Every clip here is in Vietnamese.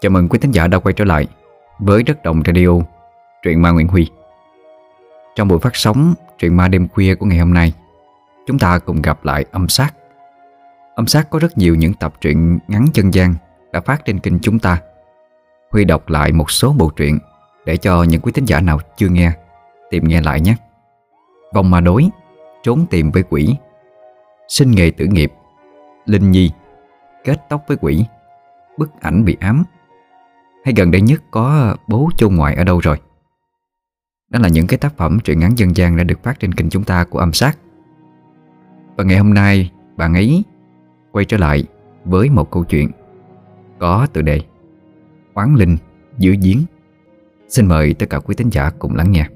Chào mừng quý thính giả đã quay trở lại với Đất Đồng Radio, truyện ma Nguyễn Huy. Trong buổi phát sóng truyện ma đêm khuya của ngày hôm nay, chúng ta cùng gặp lại âm sát. Âm sát có rất nhiều những tập truyện ngắn chân gian đã phát trên kênh chúng ta. Huy đọc lại một số bộ truyện để cho những quý thính giả nào chưa nghe tìm nghe lại nhé. Vòng ma đối, trốn tìm với quỷ, sinh nghề tử nghiệp, linh nhi, kết tóc với quỷ, bức ảnh bị ám hay gần đây nhất có ờ, bố chôn ngoại ở đâu rồi? Đó là những cái tác phẩm truyện ngắn dân gian đã được phát trên kênh chúng ta của âm sát. Và ngày hôm nay, bạn ấy quay trở lại với một câu chuyện Có tựa đề Oán linh giữa giếng. Xin mời tất cả quý tín giả cùng lắng nghe.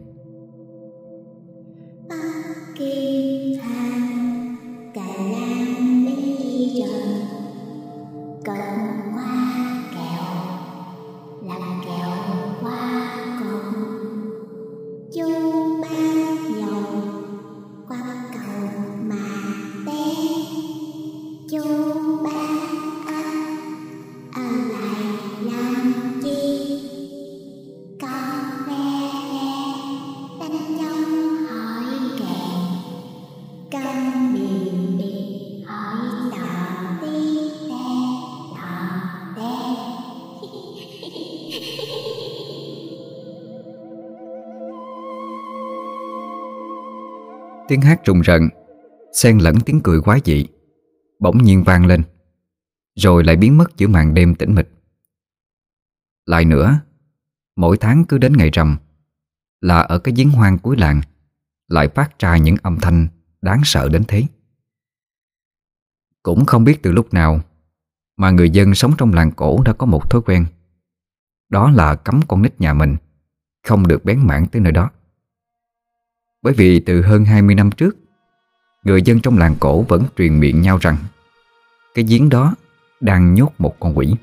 Tiếng hát rùng rợn. Xen lẫn tiếng cười quái dị. Bỗng nhiên vang lên, Rồi lại biến mất giữa màn đêm tĩnh mịch. Lại nữa, Mỗi tháng cứ đến ngày rằm, Là ở cái giếng hoang cuối làng, Lại phát ra những âm thanh Đáng sợ đến thế. Cũng không biết từ lúc nào Mà người dân sống trong làng cổ Đã có một thói quen. Đó là cấm con nít nhà mình Không được bén mảng tới nơi đó bởi vì từ hơn 20 năm trước, Người dân trong làng cổ vẫn truyền miệng nhau rằng, Cái giếng đó đang nhốt một con quỷ.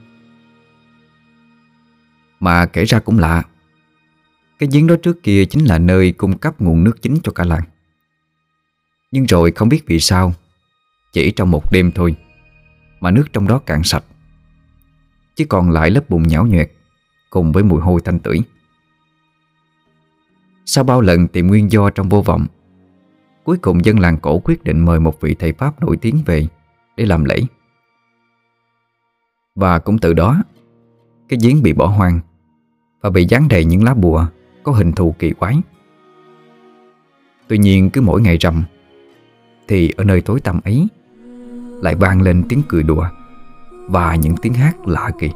Mà kể ra cũng lạ, Cái giếng đó trước kia chính là nơi cung cấp nguồn nước chính cho cả làng. Nhưng rồi không biết vì sao, Chỉ trong một đêm thôi Mà nước trong đó cạn sạch Chỉ còn lại lớp bùn nhão nhuẹt Cùng với mùi hôi thanh tưởi sau bao lần tìm nguyên do trong vô vọng, Cuối cùng dân làng cổ quyết định mời một vị thầy Pháp nổi tiếng về Để làm lễ. Và cũng từ đó, Cái giếng bị bỏ hoang Và bị dán đầy những lá bùa Có hình thù kỳ quái. Tuy nhiên cứ mỗi ngày rằm, Thì ở nơi tối tăm ấy Lại vang lên tiếng cười đùa Và những tiếng hát lạ kỳ.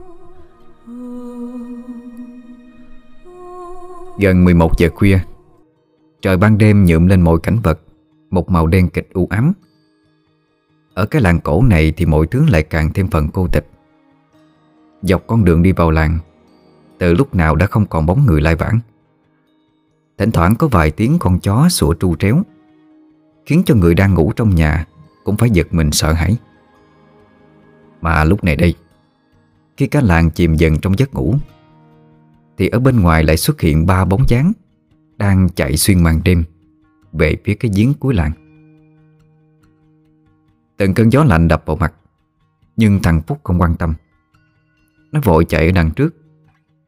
Gần 11 giờ khuya, Trời ban đêm nhuộm lên mọi cảnh vật, Một màu đen kịch u ám. Ở cái làng cổ này Thì mọi thứ lại càng thêm phần cô tịch. Dọc con đường đi vào làng, Từ lúc nào đã không còn bóng người lai vãng. Thỉnh thoảng có vài tiếng con chó sủa tru tréo, Khiến cho người đang ngủ trong nhà Cũng phải giật mình sợ hãi. Mà lúc này đây, Khi cả làng chìm dần trong giấc ngủ thì ở bên ngoài lại xuất hiện ba bóng dáng Đang chạy xuyên màn đêm Về phía cái giếng cuối làng. Từng cơn gió lạnh đập vào mặt, Nhưng thằng Phúc không quan tâm. Nó vội chạy ở đằng trước,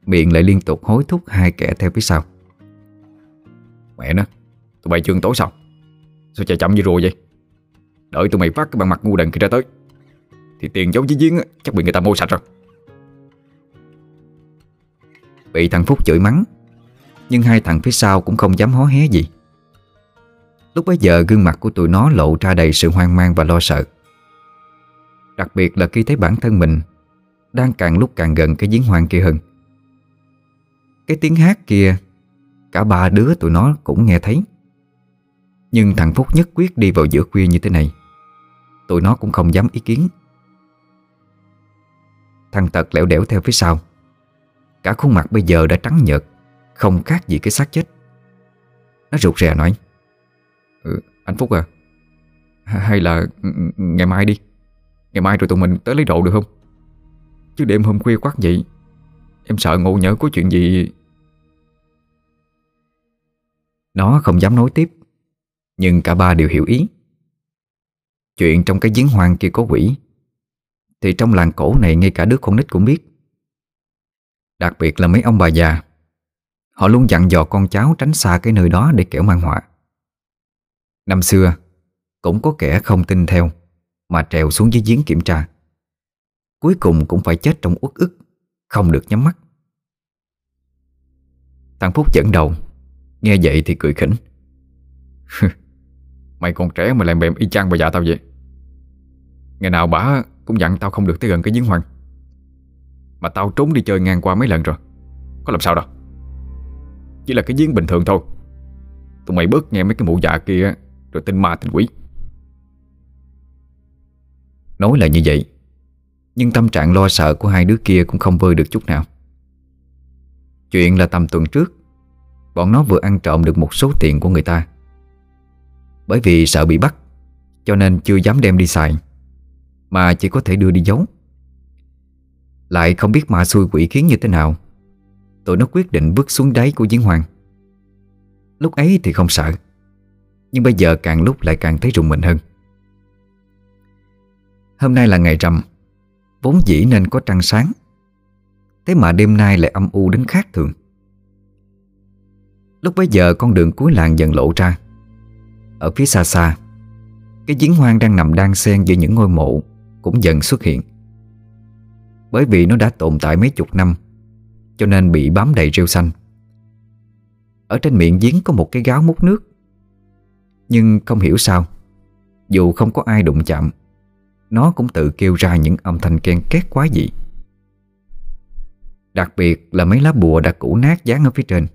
Miệng lại liên tục hối thúc hai kẻ theo phía sau. Mẹ nó, Tụi bay chương tối sao? Sao chạy chậm như rùa vậy? Đợi tụi mày phát cái bằng mặt ngu đần kia ra tới, Thì tiền giấu dưới giếng chắc bị người ta mua sạch rồi. Bị thằng Phúc chửi mắng. Nhưng hai thằng phía sau cũng không dám hó hé gì. Lúc bấy giờ, gương mặt của tụi nó lộ ra đầy sự hoang mang và lo sợ. Đặc biệt là khi thấy bản thân mình Đang càng lúc càng gần cái giếng hoang kia hơn. Cái tiếng hát kia, Cả ba đứa tụi nó cũng nghe thấy. Nhưng thằng Phúc nhất quyết đi vào giữa khuya như thế này. Tụi nó cũng không dám ý kiến. Thằng Tật lẻo đẻo theo phía sau. Cả khuôn mặt bây giờ đã trắng nhợt Không khác gì cái xác chết. Nó rụt rè nói ừ, Anh Phúc à Hay là ngày mai đi. Ngày mai rồi tụi mình tới lấy đồ được không? Chứ đêm hôm khuya quát vậy Em sợ ngộ nhỡ có chuyện gì. Nó không dám nói tiếp Nhưng cả ba đều hiểu ý. Chuyện trong cái giếng hoang kia có quỷ Thì trong làng cổ này ngay cả đứa con nít cũng biết. Đặc biệt là mấy ông bà già. Họ luôn dặn dò con cháu tránh xa cái nơi đó để kẻo mang họa. Năm xưa, Cũng có kẻ không tin theo, Mà trèo xuống dưới giếng kiểm tra. Cuối cùng cũng phải chết trong uất ức, Không được nhắm mắt. Thằng Phúc dẫn đầu, Nghe vậy thì cười khỉnh. Mày còn trẻ mà làm bèm y chang bà già tao vậy. Ngày nào bà cũng dặn tao không được tới gần cái giếng hoang. Mà tao trốn đi chơi ngang qua mấy lần rồi. Có làm sao đâu. Chỉ là cái giếng bình thường thôi. Tụi mày bớt nghe mấy cái mụ dạ kia, Rồi tin ma tin quỷ. Nói là như vậy, Nhưng tâm trạng lo sợ của hai đứa kia Cũng không vơi được chút nào. Chuyện là tầm tuần trước, Bọn nó vừa ăn trộm được một số tiền của người ta. Bởi vì sợ bị bắt, Cho nên chưa dám đem đi xài, Mà chỉ có thể đưa đi giấu. Lại không biết ma xui quỷ khiến như thế nào. Tụi nó quyết định bước xuống đáy của giếng hoàng Lúc ấy thì không sợ, Nhưng bây giờ càng lúc lại càng thấy rùng mình hơn. Hôm nay là ngày rằm, Vốn dĩ nên có trăng sáng, Thế mà đêm nay lại âm u đến khác thường. Lúc bấy giờ con đường cuối làng dần lộ ra. Ở phía xa xa, Cái giếng hoang đang nằm đan xen giữa những ngôi mộ Cũng dần xuất hiện. Bởi vì nó đã tồn tại mấy chục năm, Cho nên bị bám đầy rêu xanh. Ở trên miệng giếng có một cái gáo múc nước. Nhưng không hiểu sao, Dù không có ai đụng chạm, Nó cũng tự kêu ra những âm thanh ken két quá dị. Đặc biệt là mấy lá bùa đã cũ nát dán ở phía trên.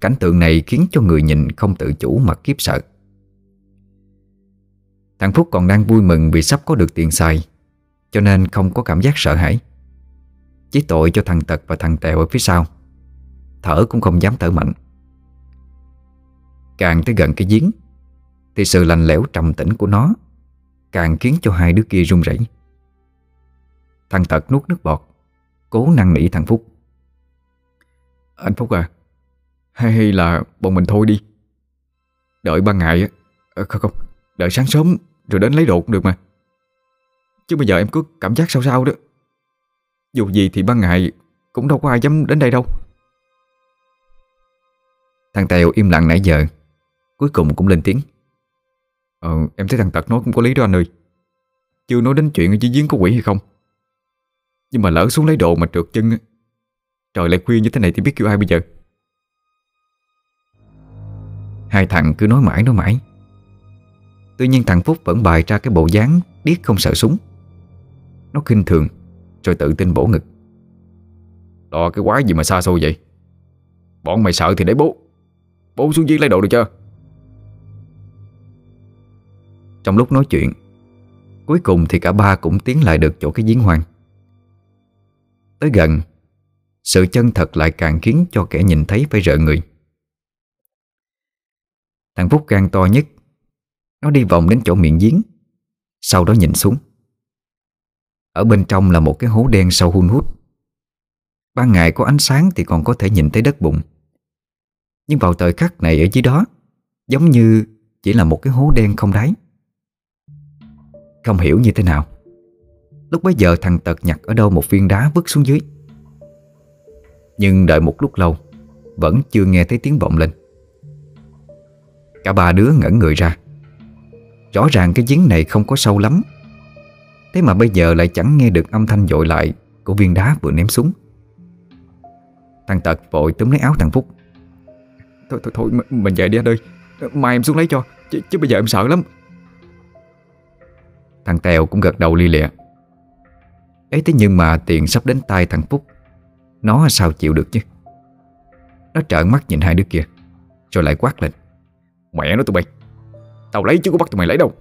Cảnh tượng này khiến cho người nhìn không tự chủ mà kiếp sợ. Thằng Phúc còn đang vui mừng vì sắp có được tiền xài. Cho nên không có cảm giác sợ hãi. Chỉ tội cho thằng Tật và thằng Tèo ở phía sau. Thở cũng không dám thở mạnh. Càng tới gần cái giếng, Thì sự lạnh lẽo trầm tĩnh của nó Càng khiến cho hai đứa kia run rẩy. Thằng Tật nuốt nước bọt, Cố năn nỉ thằng Phúc. Anh Phúc à Hay là bọn mình thôi đi. Đợi ban ngày ờ, Không không, Đợi sáng sớm rồi đến lấy đồ cũng được mà. Chứ bây giờ em cứ cảm giác sao sao đó. Dù gì thì ban ngày Cũng đâu có ai dám đến đây đâu. Thằng Tèo im lặng nãy giờ, Cuối cùng cũng lên tiếng. Ờ em thấy thằng Tật nói cũng có lý đó anh ơi. Chưa nói đến chuyện ở dưới giếng có quỷ hay không. Nhưng mà lỡ xuống lấy đồ mà trượt chân Trời lại khuya như thế này thì biết kêu ai bây giờ? Hai thằng cứ nói mãi nói mãi. Tuy nhiên thằng Phúc vẫn bày ra cái bộ dáng Điếc không sợ súng. Nó khinh thường, Rồi tự tin bổ ngực. Lo cái quái gì mà xa xôi vậy? Bọn mày sợ thì để bố. Bố xuống dưới lấy đồ được chưa? Trong lúc nói chuyện, Cuối cùng thì cả ba cũng tiến lại được chỗ cái giếng hoang. Tới gần, Sự chân thật lại càng khiến cho kẻ nhìn thấy phải rợ người. Thằng Phúc gan to nhất, Nó đi vòng đến chỗ miệng giếng, Sau đó nhìn xuống. Ở bên trong là một cái hố đen sâu hun hút. Ban ngày có ánh sáng thì còn có thể nhìn thấy đất bụng Nhưng vào thời khắc này ở dưới đó, Giống như chỉ là một cái hố đen không đáy. Không hiểu như thế nào. Lúc bấy giờ thằng Tật nhặt ở đâu một viên đá vứt xuống dưới. Nhưng đợi một lúc lâu, Vẫn chưa nghe thấy tiếng vọng lên. Cả ba đứa ngẩn người ra. Rõ ràng cái giếng này không có sâu lắm. Thế mà bây giờ lại chẳng nghe được âm thanh dội lại Của viên đá vừa ném xuống. Thằng Tật vội túm lấy áo thằng Phúc. Thôi thôi thôi mình về đi anh ơi. Mai em xuống lấy cho Chứ, chứ bây giờ em sợ lắm. Thằng Tèo cũng gật đầu li lịa. Ấy thế nhưng mà tiền sắp đến tay thằng Phúc Nó sao chịu được chứ? Nó trợn mắt nhìn hai đứa kia Rồi lại quát lên. Mẹ nó tụi bay Tao lấy chứ có bắt tụi mày lấy đâu.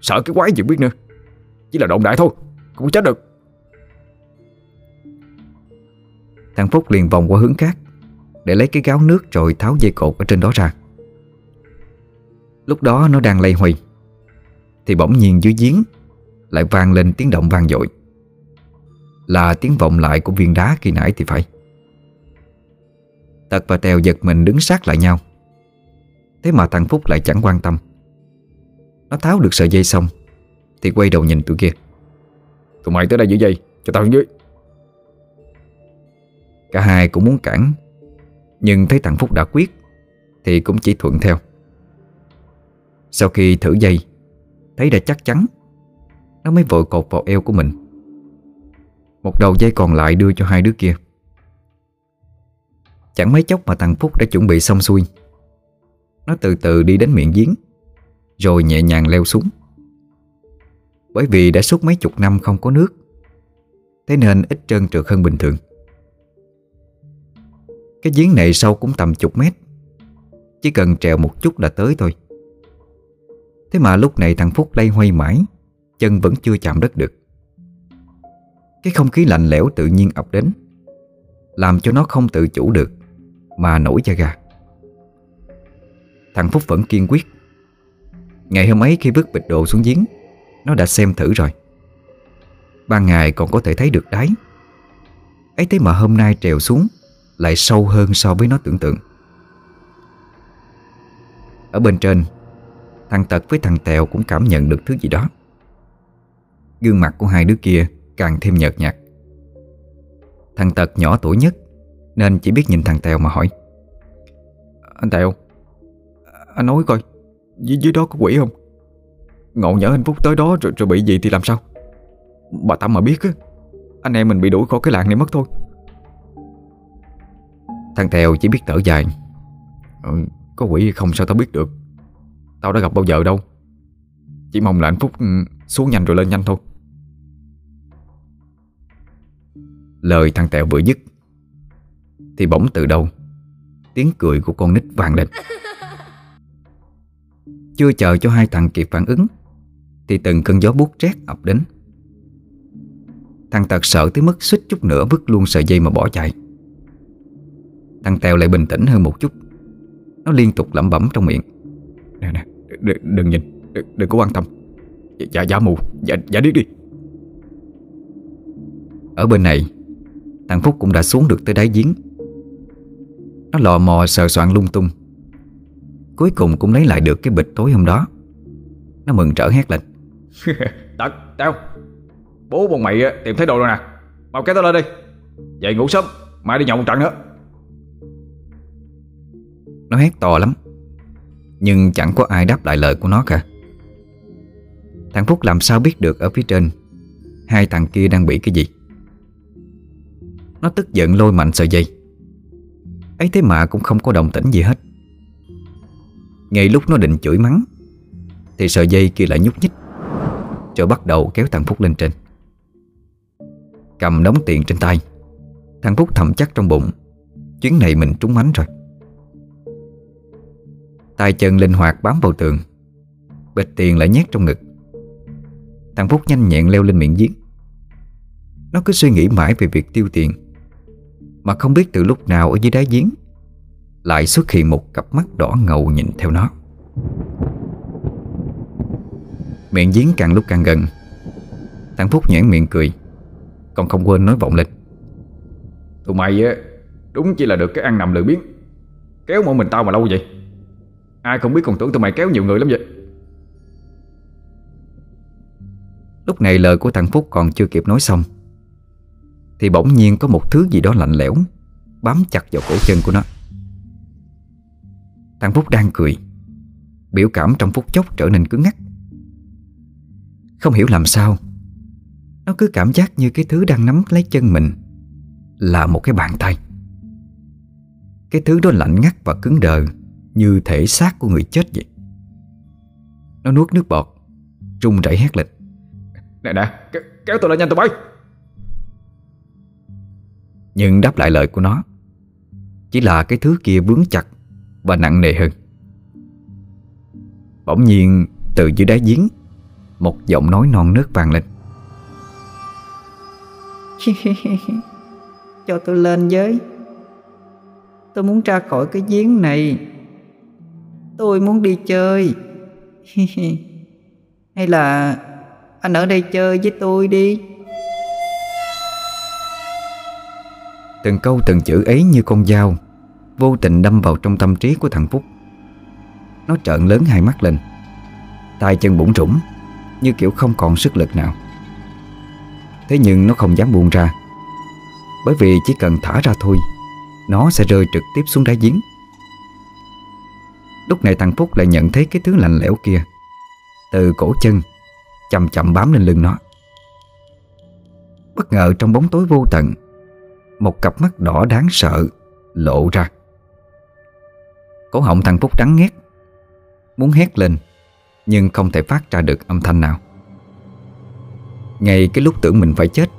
Sợ cái quái gì biết nữa. Chỉ là động đại thôi Không có chết được. Thằng Phúc liền vòng qua hướng khác, Để lấy cái gáo nước rồi tháo dây cột ở trên đó ra. Lúc đó nó đang lay hoay, Thì bỗng nhiên dưới giếng Lại vang lên tiếng động vang dội. Là tiếng vọng lại của viên đá khi nãy thì phải. Tật và Tèo giật mình đứng sát lại nhau. Thế mà thằng Phúc lại chẳng quan tâm. Nó tháo được sợi dây xong thì quay đầu nhìn tụi kia. Tụi mày tới đây giữ dây, Cho tao xuống dưới. Cả hai cũng muốn cản, Nhưng thấy thằng Phúc đã quyết, Thì cũng chỉ thuận theo. Sau khi thử dây, Thấy đã chắc chắn, Nó mới vội cột vào eo của mình. Một đầu dây còn lại đưa cho hai đứa kia. Chẳng mấy chốc mà thằng Phúc đã chuẩn bị xong xuôi. Nó từ từ đi đến miệng giếng, Rồi nhẹ nhàng leo xuống. Bởi vì đã suốt mấy chục năm không có nước. Thế nên ít trơn trượt hơn bình thường. Cái giếng này sâu cũng tầm chục mét. Chỉ cần trèo một chút là tới thôi. Thế mà lúc này thằng Phúc lay hoay mãi, Chân vẫn chưa chạm đất được. Cái không khí lạnh lẽo tự nhiên ập đến, Làm cho nó không tự chủ được Mà nổi da gà. Thằng Phúc vẫn kiên quyết. Ngày hôm ấy khi vứt bịch đồ xuống giếng nó đã xem thử rồi. Ban ngày còn có thể thấy được đáy. Ấy thế mà hôm nay trèo xuống Lại sâu hơn so với nó tưởng tượng. Ở bên trên Thằng Tật với thằng Tèo cũng cảm nhận được thứ gì đó. Gương mặt của hai đứa kia càng thêm nhợt nhạt. Thằng Tật nhỏ tuổi nhất Nên chỉ biết nhìn thằng Tèo mà hỏi. Anh Tèo Anh nói coi Dưới, dưới đó có quỷ không? Ngộ nhỡ anh Phúc tới đó rồi, rồi bị gì thì làm sao? Bà Tâm mà biết á Anh em mình bị đuổi khỏi cái làng này mất thôi. Thằng Tèo chỉ biết thở dài. Ừ, Có quỷ không sao tao biết được. Tao đã gặp bao giờ đâu. Chỉ mong là anh Phúc ừ, xuống nhanh rồi lên nhanh thôi. Lời thằng Tèo vừa dứt Thì bỗng từ đâu Tiếng cười của con nít vang lên. Chưa chờ cho hai thằng kịp phản ứng Thì từng cơn gió buốt rét ập đến. Thằng Tật sợ tới mức suýt chút nữa vứt luôn sợi dây mà bỏ chạy. Thằng Tèo lại bình tĩnh hơn một chút. Nó liên tục lẩm bẩm trong miệng. Nè nè, đừng, nhìn, đừng, có quan tâm. Dạ, dạ, dạ mù, dạ, dạ điếc đi. Ở bên này Thằng Phúc cũng đã xuống được tới đáy giếng. Nó lò mò sờ soạn lung tung. Cuối cùng cũng lấy lại được cái bịch tối hôm đó. Nó mừng trở hét lên Tật, tao Bố bọn mày tìm thấy đồ rồi nè. Mau kéo tao lên đi. Dậy ngủ sớm Mai đi nhậu một trận nữa. Nó hét to lắm Nhưng chẳng có ai đáp lại lời của nó cả. Thằng Phúc làm sao biết được ở phía trên Hai thằng kia đang bị cái gì? Nó tức giận lôi mạnh sợi dây. Ấy thế mà cũng không có đồng tĩnh gì hết. Ngay lúc nó định chửi mắng Thì sợi dây kia lại nhúc nhích. Rồi bắt đầu kéo thằng Phúc lên trên. Cầm đống tiền trên tay, Thằng Phúc thầm chắc trong bụng, Chuyến này mình trúng mánh rồi. Tay chân linh hoạt bám vào tường Bịch tiền lại nhét trong ngực. Thằng Phúc nhanh nhẹn leo lên miệng giếng. Nó cứ suy nghĩ mãi về việc tiêu tiền, Mà không biết từ lúc nào ở dưới đáy giếng Lại xuất hiện một cặp mắt đỏ ngầu nhìn theo nó. Miệng giếng càng lúc càng gần. Thằng Phúc nhãn miệng cười. Còn không quên nói vọng lên Tụi mày á Đúng chỉ là được cái ăn nằm lười biến Kéo mỗi mình tao mà lâu vậy. Ai không biết còn tưởng tụi mày kéo nhiều người lắm vậy. Lúc này lời của thằng Phúc còn chưa kịp nói xong Thì bỗng nhiên có một thứ gì đó lạnh lẽo Bám chặt vào cổ chân của nó. Thằng Phúc đang cười Biểu cảm trong phút chốc trở nên cứng ngắc Không hiểu làm sao. Nó cứ cảm giác như cái thứ đang nắm lấy chân mình Là một cái bàn tay. Cái thứ đó lạnh ngắt và cứng đờ Như thể xác của người chết vậy. Nó nuốt nước bọt Run rẩy hét lên. Nè nè kéo, kéo tôi lên nhanh tụi bay. Nhưng đáp lại lời của nó Chỉ là cái thứ kia vướng chặt Và nặng nề hơn. Bỗng nhiên từ dưới đáy giếng Một giọng nói non nớt vang lên. Cho tôi lên với. Tôi muốn ra khỏi cái giếng này. Tôi muốn đi chơi. Hay là anh ở đây chơi với tôi đi? Từng câu từng chữ ấy như con dao Vô tình đâm vào trong tâm trí của thằng Phúc. Nó trợn lớn hai mắt lên. Tay chân bủng rủng như kiểu không còn sức lực nào. Thế nhưng nó không dám buông ra. Bởi vì chỉ cần thả ra thôi, Nó sẽ rơi trực tiếp xuống đáy giếng. Lúc này thằng Phúc lại nhận thấy cái thứ lạnh lẽo kia. Từ cổ chân, Chậm chậm bám lên lưng nó. Bất ngờ trong bóng tối vô tận, Một cặp mắt đỏ đáng sợ Lộ ra. Cổ họng thằng Phúc trắng ngét, Muốn hét lên. Nhưng không thể phát ra được âm thanh nào. Ngay cái lúc tưởng mình phải chết,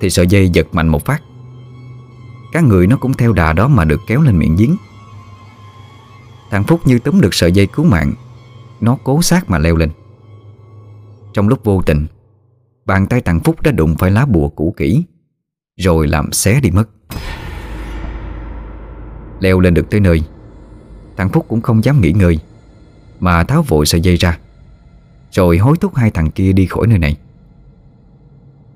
Thì sợi dây giật mạnh một phát. Các người nó cũng theo đà đó mà được kéo lên miệng giếng. Thằng Phúc như túm được sợi dây cứu mạng, Nó cố sát mà leo lên. Trong lúc vô tình, Bàn tay thằng Phúc đã đụng phải lá bùa cũ kỹ, Rồi làm xé đi mất. Leo lên được tới nơi, Thằng Phúc cũng không dám nghỉ ngơi. Mà tháo vội sợi dây ra. Rồi hối thúc hai thằng kia đi khỏi nơi này.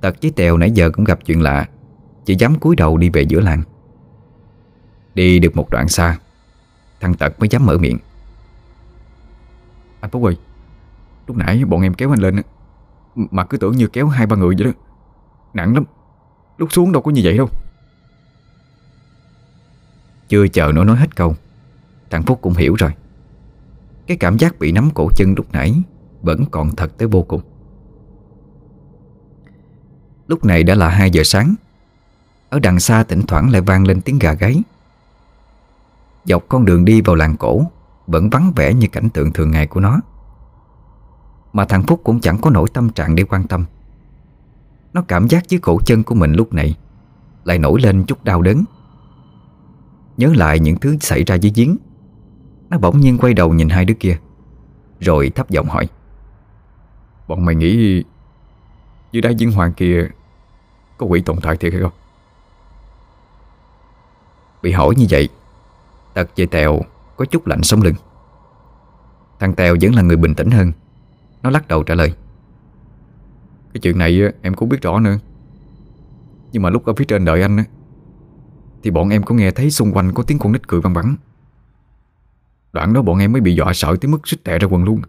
Tật với Tèo nãy giờ cũng gặp chuyện lạ Chỉ dám cúi đầu đi về giữa làng. Đi được một đoạn xa Thằng Tật mới dám mở miệng. Anh Phúc ơi Lúc nãy bọn em kéo anh lên Mà cứ tưởng như kéo hai ba người vậy đó. Nặng lắm Lúc xuống đâu có như vậy đâu. Chưa chờ nó nói hết câu Thằng Phúc cũng hiểu rồi cái cảm giác bị nắm cổ chân lúc nãy Vẫn còn thật tới vô cùng. Lúc này đã là 2 giờ sáng. Ở đằng xa thỉnh thoảng lại vang lên tiếng gà gáy. Dọc con đường đi vào làng cổ Vẫn vắng vẻ như cảnh tượng thường ngày của nó. Mà thằng Phúc cũng chẳng có nổi tâm trạng để quan tâm. Nó cảm giác dưới cổ chân của mình lúc này Lại nổi lên chút đau đớn. Nhớ lại những thứ xảy ra dưới giếng. Nó bỗng nhiên quay đầu nhìn hai đứa kia Rồi thấp giọng hỏi. Bọn mày nghĩ Dưới đáy giếng hoàng kia Có quỷ tồn tại thiệt hay không? Bị hỏi như vậy Tật về Tèo có chút lạnh sống lưng. Thằng Tèo vẫn là người bình tĩnh hơn. Nó lắc đầu trả lời. Cái chuyện này em cũng biết rõ nữa. Nhưng mà lúc ở phía trên đợi anh Thì bọn em có nghe thấy xung quanh có tiếng con nít cười văng vẳng Đoạn đó bọn em mới bị dọa sợ tới mức xích tè ra quần luôn.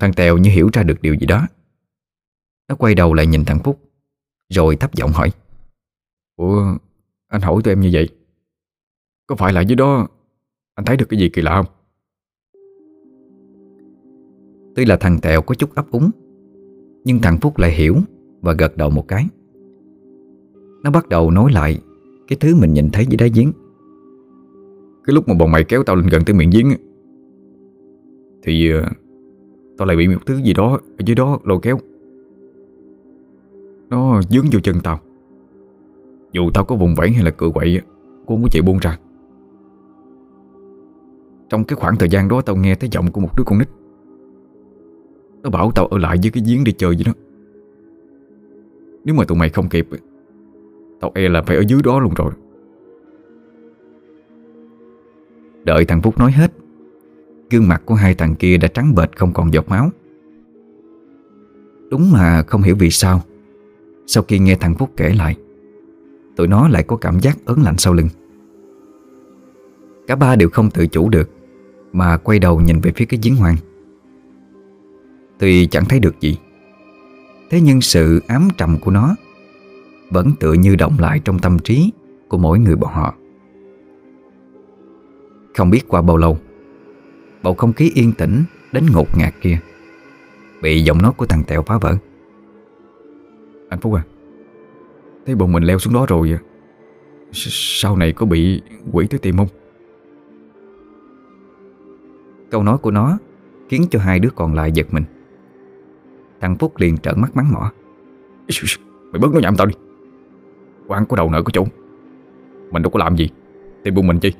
Thằng Tèo như hiểu ra được điều gì đó. Nó quay đầu lại nhìn thằng Phúc, Rồi thấp giọng hỏi. Ủa, anh hỏi tụi em như vậy, Có phải là dưới đó Anh thấy được cái gì kỳ lạ không? Tuy là thằng Tèo có chút ấp úng, Nhưng thằng Phúc lại hiểu Và gật đầu một cái. Nó bắt đầu nói lại Cái thứ mình nhìn thấy dưới đáy giếng. Cái lúc mà bọn mày kéo tao lên gần tới miệng giếng Thì uh, Tao lại bị một thứ gì đó Ở dưới đó lôi kéo. Nó dướng vô chân tao. Dù tao có vùng vẫy hay là cựa quậy Cũng không có chịu buông ra. Trong cái khoảng thời gian đó Tao nghe thấy giọng của một đứa con nít. Nó bảo tao ở lại với cái giếng đi chơi vậy đó Nếu mà tụi mày không kịp Tao e là phải ở dưới đó luôn rồi. Đợi thằng Phúc nói hết, Gương mặt của hai thằng kia đã trắng bệch không còn giọt máu. Đúng mà không hiểu vì sao, Sau khi nghe thằng Phúc kể lại, Tụi nó lại có cảm giác ớn lạnh sau lưng. Cả ba đều không tự chủ được, Mà quay đầu nhìn về phía cái giếng hoang. Tuy chẳng thấy được gì, Thế nhưng sự ám trầm của nó Vẫn tựa như động lại trong tâm trí Của mỗi người bọn họ. Không biết qua bao lâu. Bầu không khí yên tĩnh Đến ngột ngạt kia. Bị giọng nói của thằng Tèo phá vỡ. Anh Phúc à Thấy bọn mình leo xuống đó rồi Sau này có bị quỷ tới tìm không? Câu nói của nó Khiến cho hai đứa còn lại giật mình. Thằng Phúc liền trợn mắt mắng mỏ. Mày bớt nó nhảm tao đi. Quán có đầu nợ có chỗ. Mình đâu có làm gì. Tìm buồn mình chi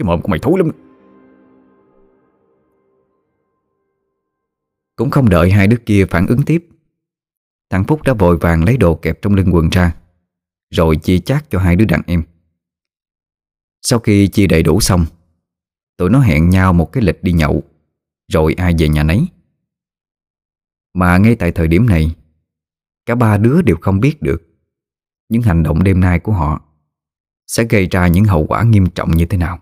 cái mồm của mày thối lắm. Cũng không đợi hai đứa kia phản ứng tiếp, Thằng Phúc đã vội vàng lấy đồ kẹp trong lưng quần ra, Rồi chia chác cho hai đứa đàn em. Sau khi chia đầy đủ xong, Tụi nó hẹn nhau một cái lịch đi nhậu, Rồi ai về nhà nấy. Mà ngay tại thời điểm này, Cả ba đứa đều không biết được Những hành động đêm nay của họ Sẽ gây ra những hậu quả nghiêm trọng như thế nào.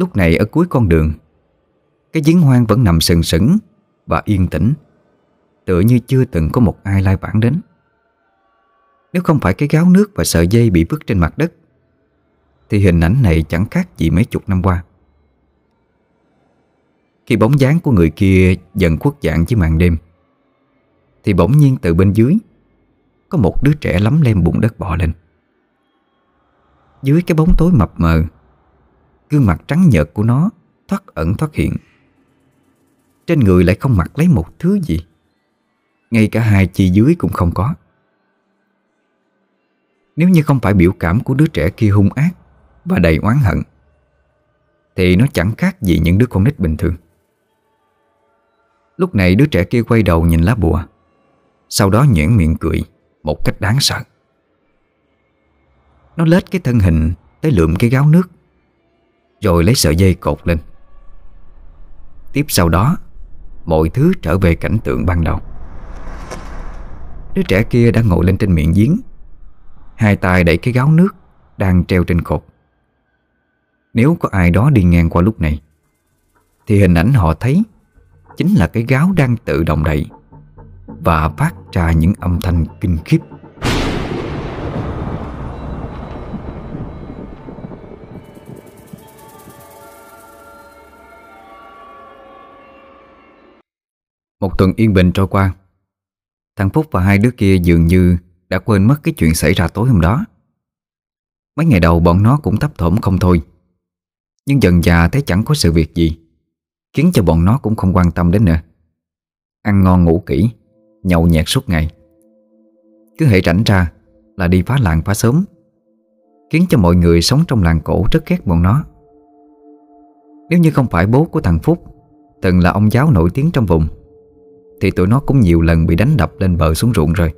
Lúc này ở cuối con đường, Cái giếng hoang vẫn nằm sừng sững Và yên tĩnh. Tựa như chưa từng có một ai lai vãng đến. Nếu không phải cái gáo nước và sợi dây bị vứt trên mặt đất, Thì hình ảnh này chẳng khác gì mấy chục năm qua. Khi bóng dáng của người kia dần khuất dạng dưới màn đêm, Thì bỗng nhiên từ bên dưới, Có một đứa trẻ lắm lem bụng đất bò lên. Dưới cái bóng tối mập mờ Gương mặt trắng nhợt của nó Thoát ẩn thoát hiện. Trên người lại không mặc lấy một thứ gì. Ngay cả hai chi dưới cũng không có. Nếu như không phải biểu cảm của đứa trẻ kia hung ác Và đầy oán hận, Thì nó chẳng khác gì những đứa con nít bình thường. Lúc này đứa trẻ kia quay đầu nhìn lá bùa, Sau đó nhuyễn miệng cười Một cách đáng sợ. Nó lết cái thân hình Tới lượm cái gáo nước. Rồi lấy sợi dây cột lên. Tiếp sau đó, Mọi thứ trở về cảnh tượng ban đầu. Đứa trẻ kia đang ngồi lên trên miệng giếng, Hai tay đẩy cái gáo nước Đang treo trên cột. Nếu có ai đó đi ngang qua lúc này, Thì hình ảnh họ thấy Chính là cái gáo đang tự động đẩy Và phát ra những âm thanh kinh khiếp. Một tuần yên bình trôi qua. Thằng Phúc và hai đứa kia dường như Đã quên mất cái chuyện xảy ra tối hôm đó. Mấy ngày đầu bọn nó cũng thấp thỏm không thôi. Nhưng dần già thấy chẳng có sự việc gì, Khiến cho bọn nó cũng không quan tâm đến nữa. Ăn ngon ngủ kỹ, Nhậu nhẹt suốt ngày. Cứ hệ rảnh ra Là đi phá làng phá sớm Khiến cho mọi người sống trong làng cổ rất ghét bọn nó. Nếu như không phải bố của thằng Phúc, Từng là ông giáo nổi tiếng trong vùng thì tụi nó cũng nhiều lần bị đánh đập lên bờ xuống ruộng rồi.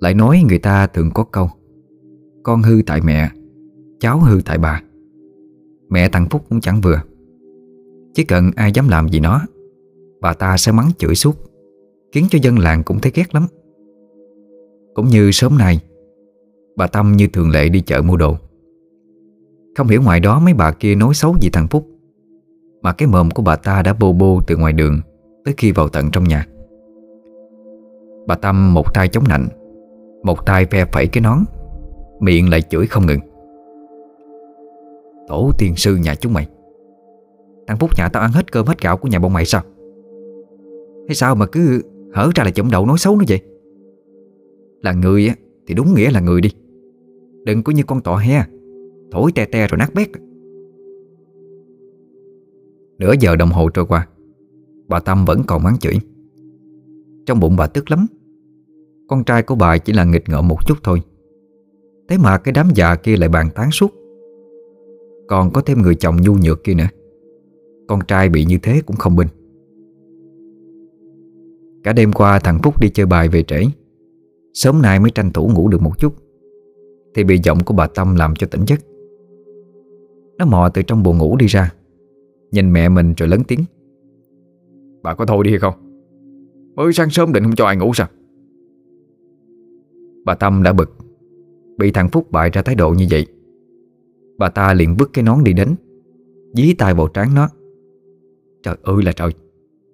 Lại nói người ta thường có câu, Con hư tại mẹ, Cháu hư tại bà. Mẹ thằng Phúc cũng chẳng vừa. Chỉ cần ai dám làm gì nó, Bà ta sẽ mắng chửi suốt, Khiến cho dân làng cũng thấy ghét lắm. Cũng như sớm nay, Bà Tâm như thường lệ đi chợ mua đồ. Không hiểu ngoài đó mấy bà kia nói xấu gì thằng Phúc, Mà cái mồm của bà ta đã bô bô từ ngoài đường. Tới khi vào tận trong nhà. Bà Tâm một tay chống nạnh, Một tay ve phẩy cái nón, Miệng lại chửi không ngừng. Tổ tiên sư nhà chúng mày, Thằng Phúc nhà tao ăn hết cơm hết gạo của nhà bọn mày sao? Hay sao mà cứ hở ra là chổng đầu nói xấu nó vậy? Là người á, Thì đúng nghĩa là người đi. Đừng có như con tọ he, Thổi te te rồi nát bét. Nửa giờ đồng hồ trôi qua Bà Tâm vẫn còn mắng chửi. Trong bụng bà tức lắm. Con trai của bà chỉ là nghịch ngợm một chút thôi. Thế mà cái đám già kia lại bàn tán suốt. Còn có thêm người chồng nhu nhược kia nữa. Con trai bị như thế cũng không bình Cả đêm qua thằng Phúc đi chơi bài về trễ. Sớm nay mới tranh thủ ngủ được một chút. Thì bị giọng của bà Tâm làm cho tỉnh giấc. Nó mò từ trong buồn ngủ đi ra. Nhìn mẹ mình rồi lớn tiếng. Bà có thôi đi hay không? Mới sáng sớm định không cho ai ngủ sao? Bà Tâm đã bực. Bị thằng Phúc bại ra thái độ như vậy. Bà ta liền vứt cái nón đi đến, Dí tay vào trán nó. Trời ơi là trời,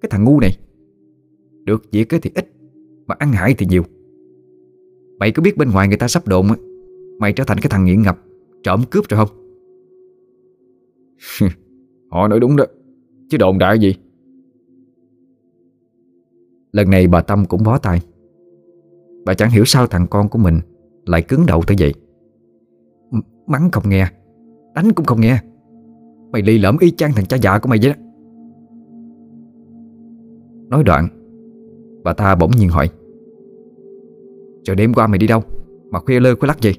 Cái thằng ngu này. Được việc thì ít, Mà ăn hại thì nhiều. Mày có biết bên ngoài người ta sắp đồn Mày trở thành cái thằng nghiện ngập, Trộm cướp rồi không? Họ nói đúng đó, Chứ đồn đại gì? Lần này bà Tâm cũng bó tay. Bà chẳng hiểu sao thằng con của mình Lại cứng đầu tới vậy. Mắng không nghe, Đánh cũng không nghe. Mày lì lỡm y chang thằng cha già của mày vậy đó. Nói đoạn, Bà ta bỗng nhiên hỏi Trời đêm qua mày đi đâu? Mà khuya lơ khuya lắc gì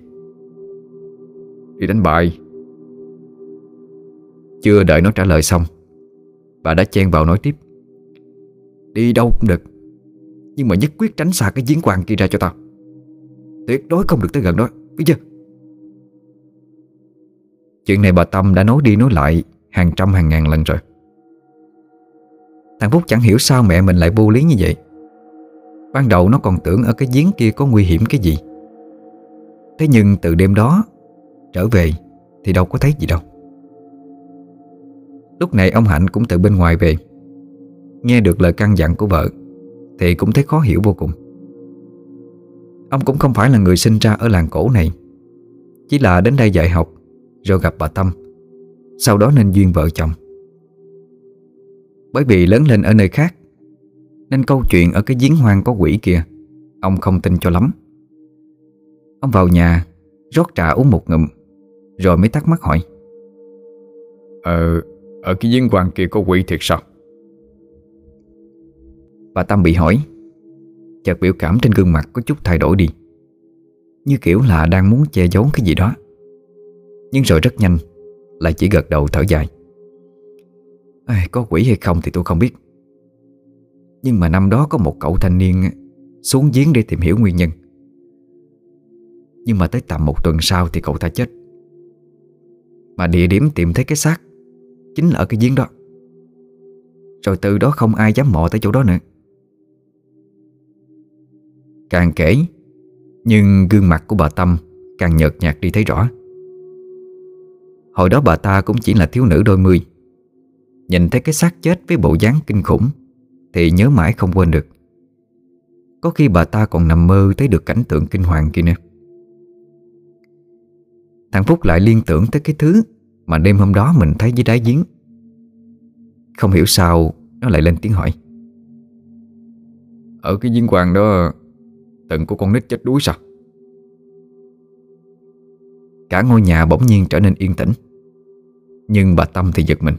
Đi đánh bài. Chưa đợi nó trả lời xong, Bà đã chen vào nói tiếp, Đi đâu cũng được nhưng mà nhất quyết tránh xa cái giếng quan kia ra cho tao. Tuyệt đối không được tới gần đó, Biết chưa? Chuyện này bà Tâm đã nói đi nói lại Hàng trăm hàng ngàn lần rồi. Thằng Phúc chẳng hiểu sao mẹ mình lại vô lý như vậy. Ban đầu nó còn tưởng ở cái giếng kia có nguy hiểm cái gì. Thế nhưng từ đêm đó, Trở về Thì đâu có thấy gì đâu. Lúc này ông Hạnh cũng từ bên ngoài về, Nghe được lời căn dặn của vợ. Thì cũng thấy khó hiểu vô cùng. Ông cũng không phải là người sinh ra ở làng cổ này. Chỉ là đến đây dạy học, Rồi gặp bà Tâm. Sau đó nên duyên vợ chồng. Bởi vì lớn lên ở nơi khác, Nên câu chuyện ở cái giếng hoang có quỷ kia, Ông không tin cho lắm. Ông vào nhà, Rót trà uống một ngụm, Rồi mới thắc mắc hỏi. Ờ Ở cái giếng hoang kia có quỷ thiệt sao? Bà Tâm bị hỏi. Chợt biểu cảm trên gương mặt có chút thay đổi đi. Như kiểu là đang muốn che giấu cái gì đó. Nhưng rồi rất nhanh Lại chỉ gật đầu thở dài. À, Có quỷ hay không thì tôi không biết. Nhưng mà năm đó có một cậu thanh niên Xuống giếng để tìm hiểu nguyên nhân. Nhưng mà tới tầm một tuần sau thì cậu ta chết. Mà địa điểm tìm thấy cái xác Chính là ở cái giếng đó. Rồi từ đó không ai dám mò tới chỗ đó nữa. Càng kể, Nhưng gương mặt của bà Tâm Càng nhợt nhạt đi thấy rõ. Hồi đó bà ta cũng chỉ là thiếu nữ đôi mươi. Nhìn thấy cái xác chết với bộ dáng kinh khủng Thì nhớ mãi không quên được. Có khi bà ta còn nằm mơ Thấy được cảnh tượng kinh hoàng kia nữa. Thằng Phúc lại liên tưởng tới cái thứ Mà đêm hôm đó mình thấy dưới đáy giếng. Không hiểu sao Nó lại lên tiếng hỏi. Ở cái giếng hoàng đó tận của con nít chết đuối sao? Cả ngôi nhà bỗng nhiên trở nên yên tĩnh. Nhưng bà Tâm thì giật mình.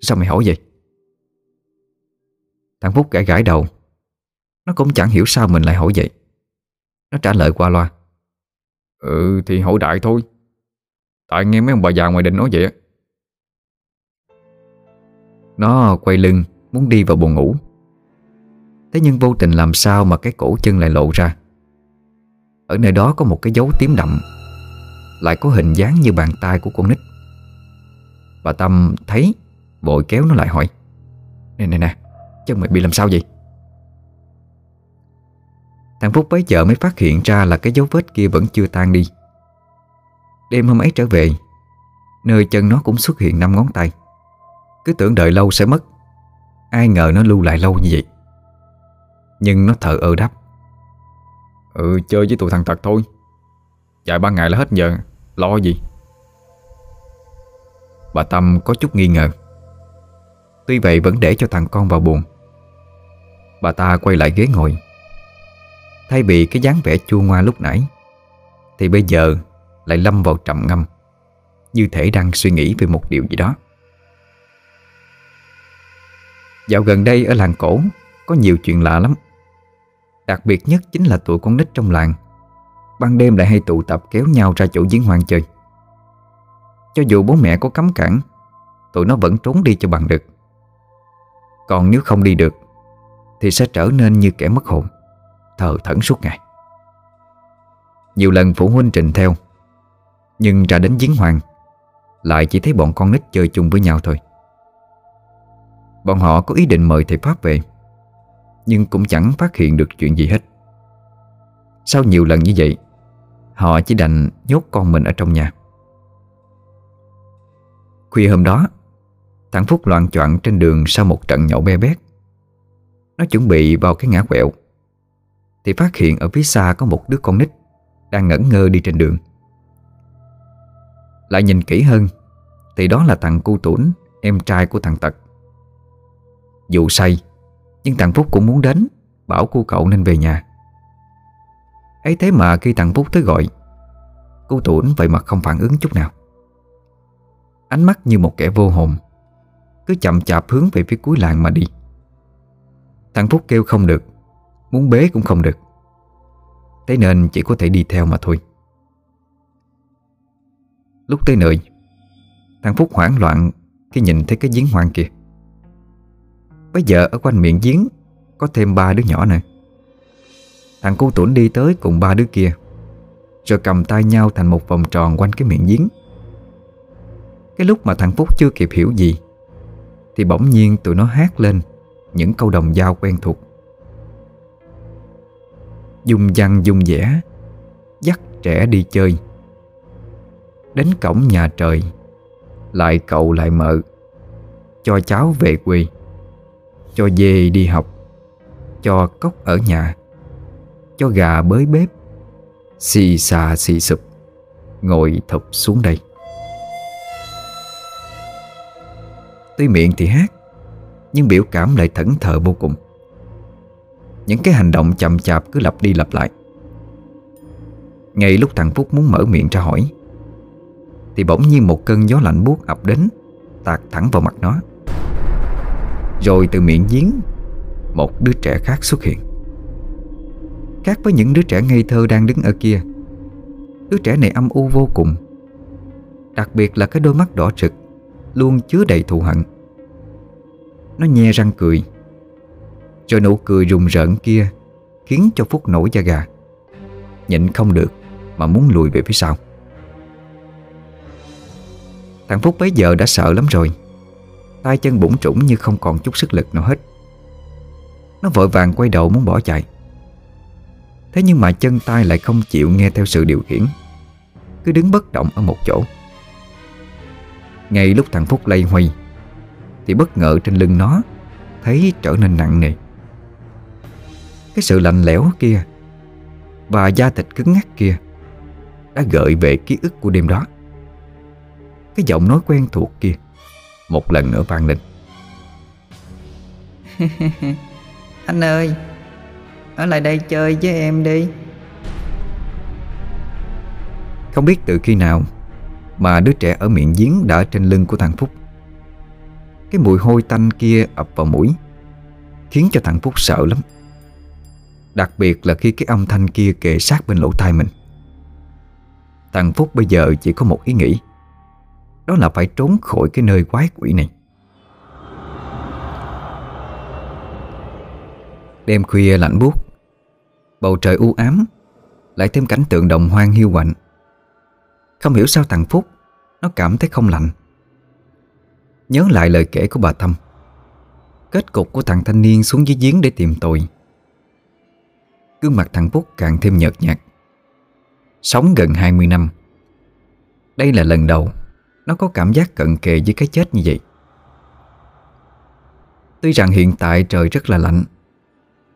Sao mày hỏi vậy? Thằng Phúc gãi gãi đầu. Nó cũng chẳng hiểu sao mình lại hỏi vậy. Nó trả lời qua loa. Ừ thì hỏi đại thôi. Tại nghe mấy ông bà già ngoài định nói vậy Nó quay lưng, Muốn đi vào buồn ngủ. Thế nhưng vô tình làm sao mà cái cổ chân lại lộ ra? Ở nơi đó có một cái dấu tím đậm, Lại có hình dáng như bàn tay của con nít. Bà Tâm thấy, Vội kéo nó lại hỏi, Nè nè nè, Chân mày bị làm sao vậy? Thằng Phúc bấy giờ mới phát hiện ra là cái dấu vết kia vẫn chưa tan đi. Đêm hôm ấy trở về, Nơi chân nó cũng xuất hiện năm ngón tay. Cứ tưởng đợi lâu sẽ mất, Ai ngờ nó lưu lại lâu như vậy. Nhưng nó thở ơ đáp. Ừ chơi với tụi thằng tật thôi. Dạy ba ngày là hết giờ. Lo gì? Bà Tâm có chút nghi ngờ. Tuy vậy vẫn để cho thằng con vào buồn. Bà ta quay lại ghế ngồi. Thay vì cái dáng vẻ chua ngoa lúc nãy, Thì bây giờ lại lâm vào trầm ngâm, Như thể đang suy nghĩ về một điều gì đó. Dạo gần đây ở làng cổ, Có nhiều chuyện lạ lắm. Đặc biệt nhất chính là tụi con nít trong làng. Ban đêm lại hay tụ tập kéo nhau ra chỗ giếng hoang chơi. Cho dù bố mẹ có cấm cản, Tụi nó vẫn trốn đi cho bằng được. Còn nếu không đi được, Thì sẽ trở nên như kẻ mất hồn, Thờ thẫn suốt ngày. Nhiều lần phụ huynh trình theo, Nhưng ra đến giếng hoàng Lại chỉ thấy bọn con nít chơi chung với nhau thôi. Bọn họ có ý định mời thầy Pháp về. Nhưng cũng chẳng phát hiện được chuyện gì hết. Sau nhiều lần như vậy, Họ chỉ đành nhốt con mình ở trong nhà. Khuya hôm đó, Thằng Phúc loạn choạng trên đường sau một trận nhậu be bét. Nó chuẩn bị vào cái ngã quẹo, Thì phát hiện ở phía xa có một đứa con nít Đang ngẩn ngơ đi trên đường. Lại nhìn kỹ hơn, Thì đó là thằng cu tủn, Em trai của thằng Tật. Dù say nhưng thằng Phúc cũng muốn đến, Bảo cô cậu nên về nhà. Ấy thế mà khi thằng Phúc tới gọi, Cô Tuấn vậy mà không phản ứng chút nào. Ánh mắt như một kẻ vô hồn, Cứ chậm chạp hướng về phía cuối làng mà đi. Thằng Phúc kêu không được, Muốn bế cũng không được. Thế nên chỉ có thể đi theo mà thôi. Lúc tới nơi, Thằng Phúc hoảng loạn Khi nhìn thấy cái giếng hoang kia. Bây giờ ở quanh miệng giếng, Có thêm ba đứa nhỏ nè. Thằng cô tuấn đi tới cùng ba đứa kia, Rồi cầm tay nhau thành một vòng tròn quanh cái miệng giếng. Cái lúc mà thằng Phúc chưa kịp hiểu gì, Thì bỗng nhiên tụi nó hát lên Những câu đồng dao quen thuộc. Dung văn dung vẽ Dắt trẻ đi chơi. Đến cổng nhà trời, Lại cậu lại mợ, Cho cháu về quê. Cho dê đi học, Cho cốc ở nhà, Cho gà bới bếp. Xì xà xì sụp, Ngồi thụp xuống đây. Tuy miệng thì hát, Nhưng biểu cảm lại thẫn thờ vô cùng. Những cái hành động chậm chạp cứ lặp đi lặp lại. Ngay lúc thằng Phúc muốn mở miệng ra hỏi, Thì bỗng nhiên một cơn gió lạnh buốt ập đến, Tạt thẳng vào mặt nó. Rồi từ miệng giếng, Một đứa trẻ khác xuất hiện. Khác với những đứa trẻ ngây thơ đang đứng ở kia, Đứa trẻ này âm u vô cùng. Đặc biệt là cái đôi mắt đỏ trực Luôn chứa đầy thù hận. Nó nhe răng cười, Rồi nụ cười rùng rợn kia Khiến cho Phúc nổi da gà. Nhịn không được Mà muốn lùi về phía sau. Thằng Phúc bấy giờ đã sợ lắm rồi tay chân bủng trũng như không còn chút sức lực nào hết. Nó vội vàng quay đầu muốn bỏ chạy. Thế nhưng mà chân tay lại không chịu nghe theo sự điều khiển. Cứ đứng bất động ở một chỗ. Ngay lúc thằng Phúc lây hoay, Thì bất ngờ trên lưng nó Thấy trở nên nặng nề. Cái sự lạnh lẽo kia Và da thịt cứng ngắc kia Đã gợi về ký ức của đêm đó. Cái giọng nói quen thuộc kia một lần nữa vang lên. Anh ơi Ở lại đây chơi với em đi. Không biết từ khi nào mà đứa trẻ ở miệng giếng đã trên lưng của thằng Phúc. Cái mùi hôi tanh kia ập vào mũi Khiến cho thằng Phúc sợ lắm. Đặc biệt là khi cái âm thanh kia kề sát bên lỗ tai mình. Thằng Phúc bây giờ chỉ có một ý nghĩ đó là phải trốn khỏi cái nơi quái quỷ này. Đêm khuya lạnh buốt, Bầu trời u ám, Lại thêm cảnh tượng đồng hoang hiu quạnh. Không hiểu sao thằng Phúc, Nó cảm thấy không lạnh Nhớ lại lời kể của bà Thâm. Kết cục của thằng thanh niên xuống dưới giếng để tìm tội. Gương mặt thằng Phúc càng thêm nhợt nhạt. Sống gần 20 năm. Đây là lần đầu nó có cảm giác cận kề với cái chết như vậy. Tuy rằng hiện tại trời rất là lạnh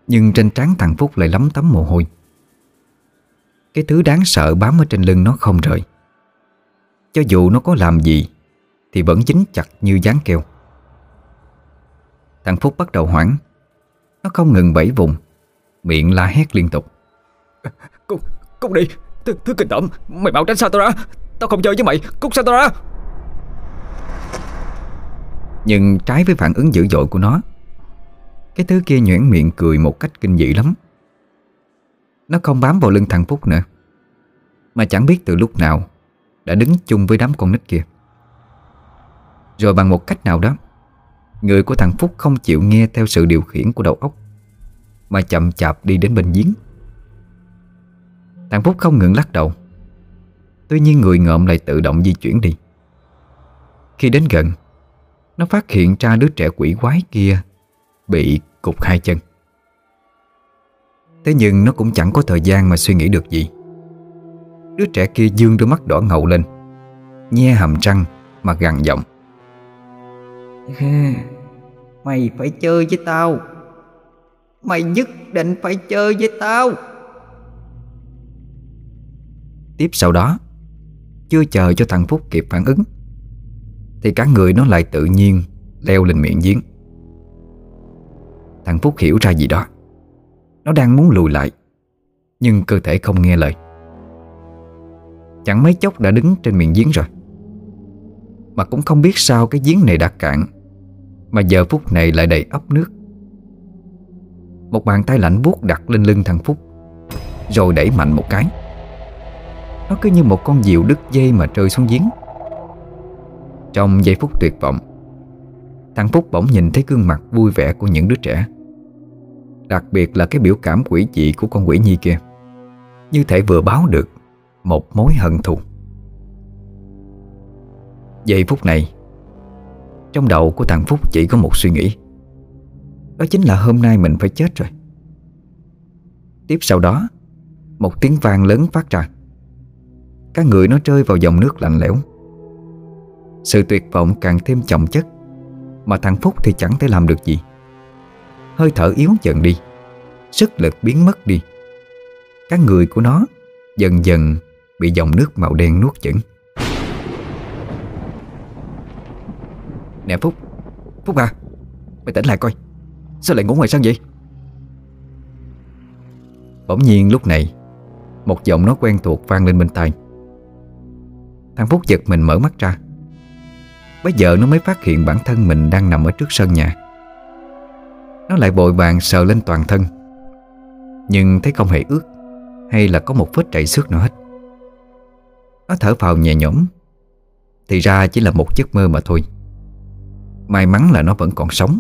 Nhưng trên trán thằng Phúc lại lắm tấm mồ hôi. Cái thứ đáng sợ bám ở trên lưng nó không rời. Cho dù nó có làm gì Thì vẫn dính chặt như dán keo. Thằng Phúc bắt đầu hoảng. Nó không ngừng bẫy vùng Miệng la hét liên tục. Cút, cút đi. Thứ, thứ kinh tởm Mày bảo tránh xa tao ra. Tao không chơi với mày. Cút xa tao ra. Nhưng trái với phản ứng dữ dội của nó, Cái thứ kia nhuyễn miệng cười một cách kinh dị lắm. Nó không bám vào lưng thằng Phúc nữa, Mà chẳng biết từ lúc nào đã đứng chung với đám con nít kia. Rồi bằng một cách nào đó, Người của thằng Phúc không chịu nghe theo sự điều khiển của đầu óc, Mà chậm chạp đi đến bên giếng. Thằng Phúc không ngừng lắc đầu. Tuy nhiên người ngợm lại tự động di chuyển đi. Khi đến gần nó phát hiện ra đứa trẻ quỷ quái kia Bị cục hai chân. Thế nhưng nó cũng chẳng có thời gian mà suy nghĩ được gì. Đứa trẻ kia dương đôi mắt đỏ ngầu lên Nhe hàm răng mà gằn giọng. Mày phải chơi với tao. Mày nhất định phải chơi với tao. Tiếp sau đó Chưa chờ cho thằng Phúc kịp phản ứng thì cả người nó lại tự nhiên Leo lên miệng giếng. Thằng Phúc hiểu ra gì đó. Nó đang muốn lùi lại, Nhưng cơ thể không nghe lời. Chẳng mấy chốc đã đứng trên miệng giếng rồi. Mà cũng không biết sao cái giếng này đã cạn, Mà giờ phút này lại đầy ấp nước. Một bàn tay lạnh buốt đặt lên lưng thằng Phúc, Rồi đẩy mạnh một cái. Nó cứ như một con diều đứt dây mà rơi xuống giếng. Trong giây phút tuyệt vọng. Thằng Phúc bỗng nhìn thấy gương mặt vui vẻ của những đứa trẻ, Đặc biệt là cái biểu cảm quỷ dị của con quỷ nhi kia. Như thể vừa báo được một mối hận thù. Giây phút này, Trong đầu của thằng Phúc chỉ có một suy nghĩ. Đó chính là hôm nay mình phải chết rồi. Tiếp sau đó, Một tiếng vang lớn phát ra. Các người nó rơi vào dòng nước lạnh lẽo. Sự tuyệt vọng càng thêm chồng chất. Mà thằng Phúc thì chẳng thể làm được gì. Hơi thở yếu dần đi. Sức lực biến mất đi. Các người của nó Dần dần bị dòng nước màu đen nuốt chửng. Nè Phúc Phúc à Mày tỉnh lại coi. Sao lại ngủ ngoài sân vậy? Bỗng nhiên lúc này, Một giọng nói quen thuộc vang lên bên tai. Thằng Phúc giật mình mở mắt ra. Bây giờ nó mới phát hiện bản thân mình đang nằm ở trước sân nhà. Nó lại vội vàng sờ lên toàn thân. Nhưng thấy không hề ướt Hay là có một vết chảy xước nào hết. Nó thở phào nhẹ nhõm. Thì ra chỉ là một giấc mơ mà thôi. May mắn là nó vẫn còn sống,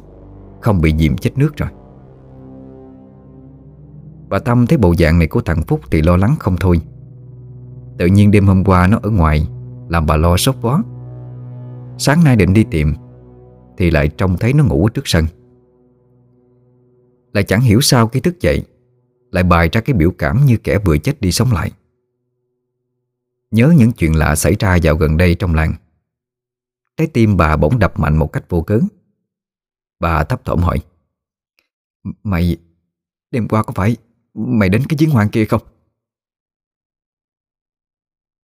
Không bị dìm chết nước rồi. Bà Tâm thấy bộ dạng này của thằng Phúc Thì lo lắng không thôi. Tự nhiên đêm hôm qua nó ở ngoài, Làm bà lo sốt vó. Sáng nay định đi tìm, Thì lại trông thấy nó ngủ ở trước sân. Lại chẳng hiểu sao khi thức dậy, Lại bày ra cái biểu cảm như kẻ vừa chết đi sống lại. Nhớ những chuyện lạ xảy ra vào gần đây trong làng. Trái tim bà bỗng đập mạnh một cách vô cớ. Bà thấp thỏm hỏi, Mày, Đêm qua có phải Mày đến cái giếng hoang kia không?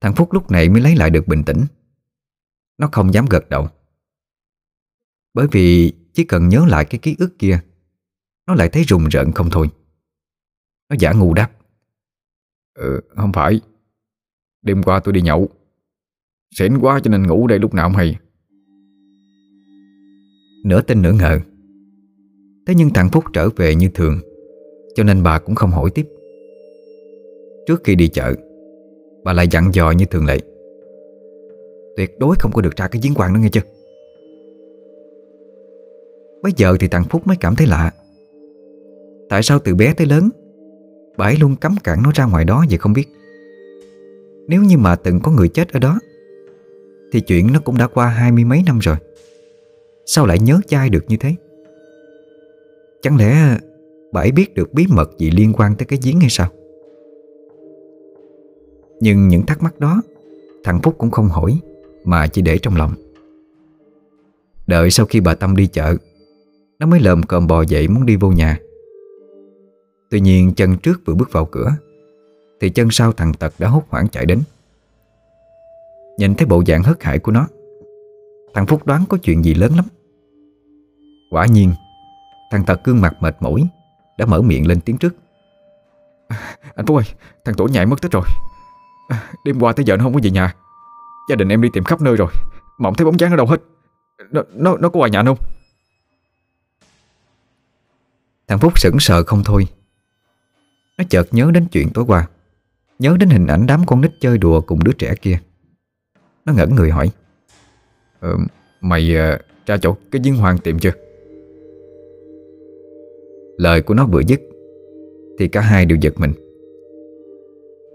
Thằng Phúc lúc này mới lấy lại được bình tĩnh. Nó không dám gật đầu. Bởi vì chỉ cần nhớ lại cái ký ức kia Nó lại thấy rùng rợn không thôi. Nó giả ngu đáp. Ừ không phải. Đêm qua tôi đi nhậu. Xỉn quá cho nên ngủ đây lúc nào không hay. Nửa tin nửa ngờ. Thế nhưng thằng Phúc trở về như thường Cho nên bà cũng không hỏi tiếp. Trước khi đi chợ Bà lại dặn dò như thường lệ Tuyệt đối không có được ra cái giếng quang đó nghe chưa? Bây giờ thì thằng Phúc mới cảm thấy lạ. Tại sao từ bé tới lớn, Bà ấy luôn cấm cản nó ra ngoài đó vậy không biết? Nếu như mà từng có người chết ở đó, Thì chuyện nó cũng đã qua hai mươi mấy năm rồi. Sao lại nhớ chai được như thế? Chẳng lẽ bà ấy biết được bí mật gì liên quan tới cái giếng hay sao? Nhưng những thắc mắc đó, Thằng Phúc cũng không hỏi. Mà chỉ để trong lòng. Đợi sau khi bà Tâm đi chợ, Nó mới lờm cơm bò dậy muốn đi vô nhà. Tuy nhiên chân trước vừa bước vào cửa, Thì chân sau thằng Tật đã hốt hoảng chạy đến. Nhìn thấy bộ dạng hất hại của nó, Thằng Phúc đoán có chuyện gì lớn lắm. Quả nhiên, Thằng Tật gương mặt mệt mỏi, Đã mở miệng lên tiếng trước. Anh Phúc ơi, Thằng Tổ nhảy mất tích rồi. Đêm qua tới giờ nó không có về nhà. Gia đình em đi tìm khắp nơi rồi. Mà không thấy bóng dáng ở đâu hết? Nó, nó, nó có ngoài nhà không? Thằng Phúc sững sờ không thôi. Nó chợt nhớ đến chuyện tối qua. Nhớ đến hình ảnh đám con nít chơi đùa cùng đứa trẻ kia. Nó ngẩn người hỏi. Ờ, Mày uh, ra chỗ cái giếng hoang tìm chưa? Lời của nó vừa dứt Thì cả hai đều giật mình.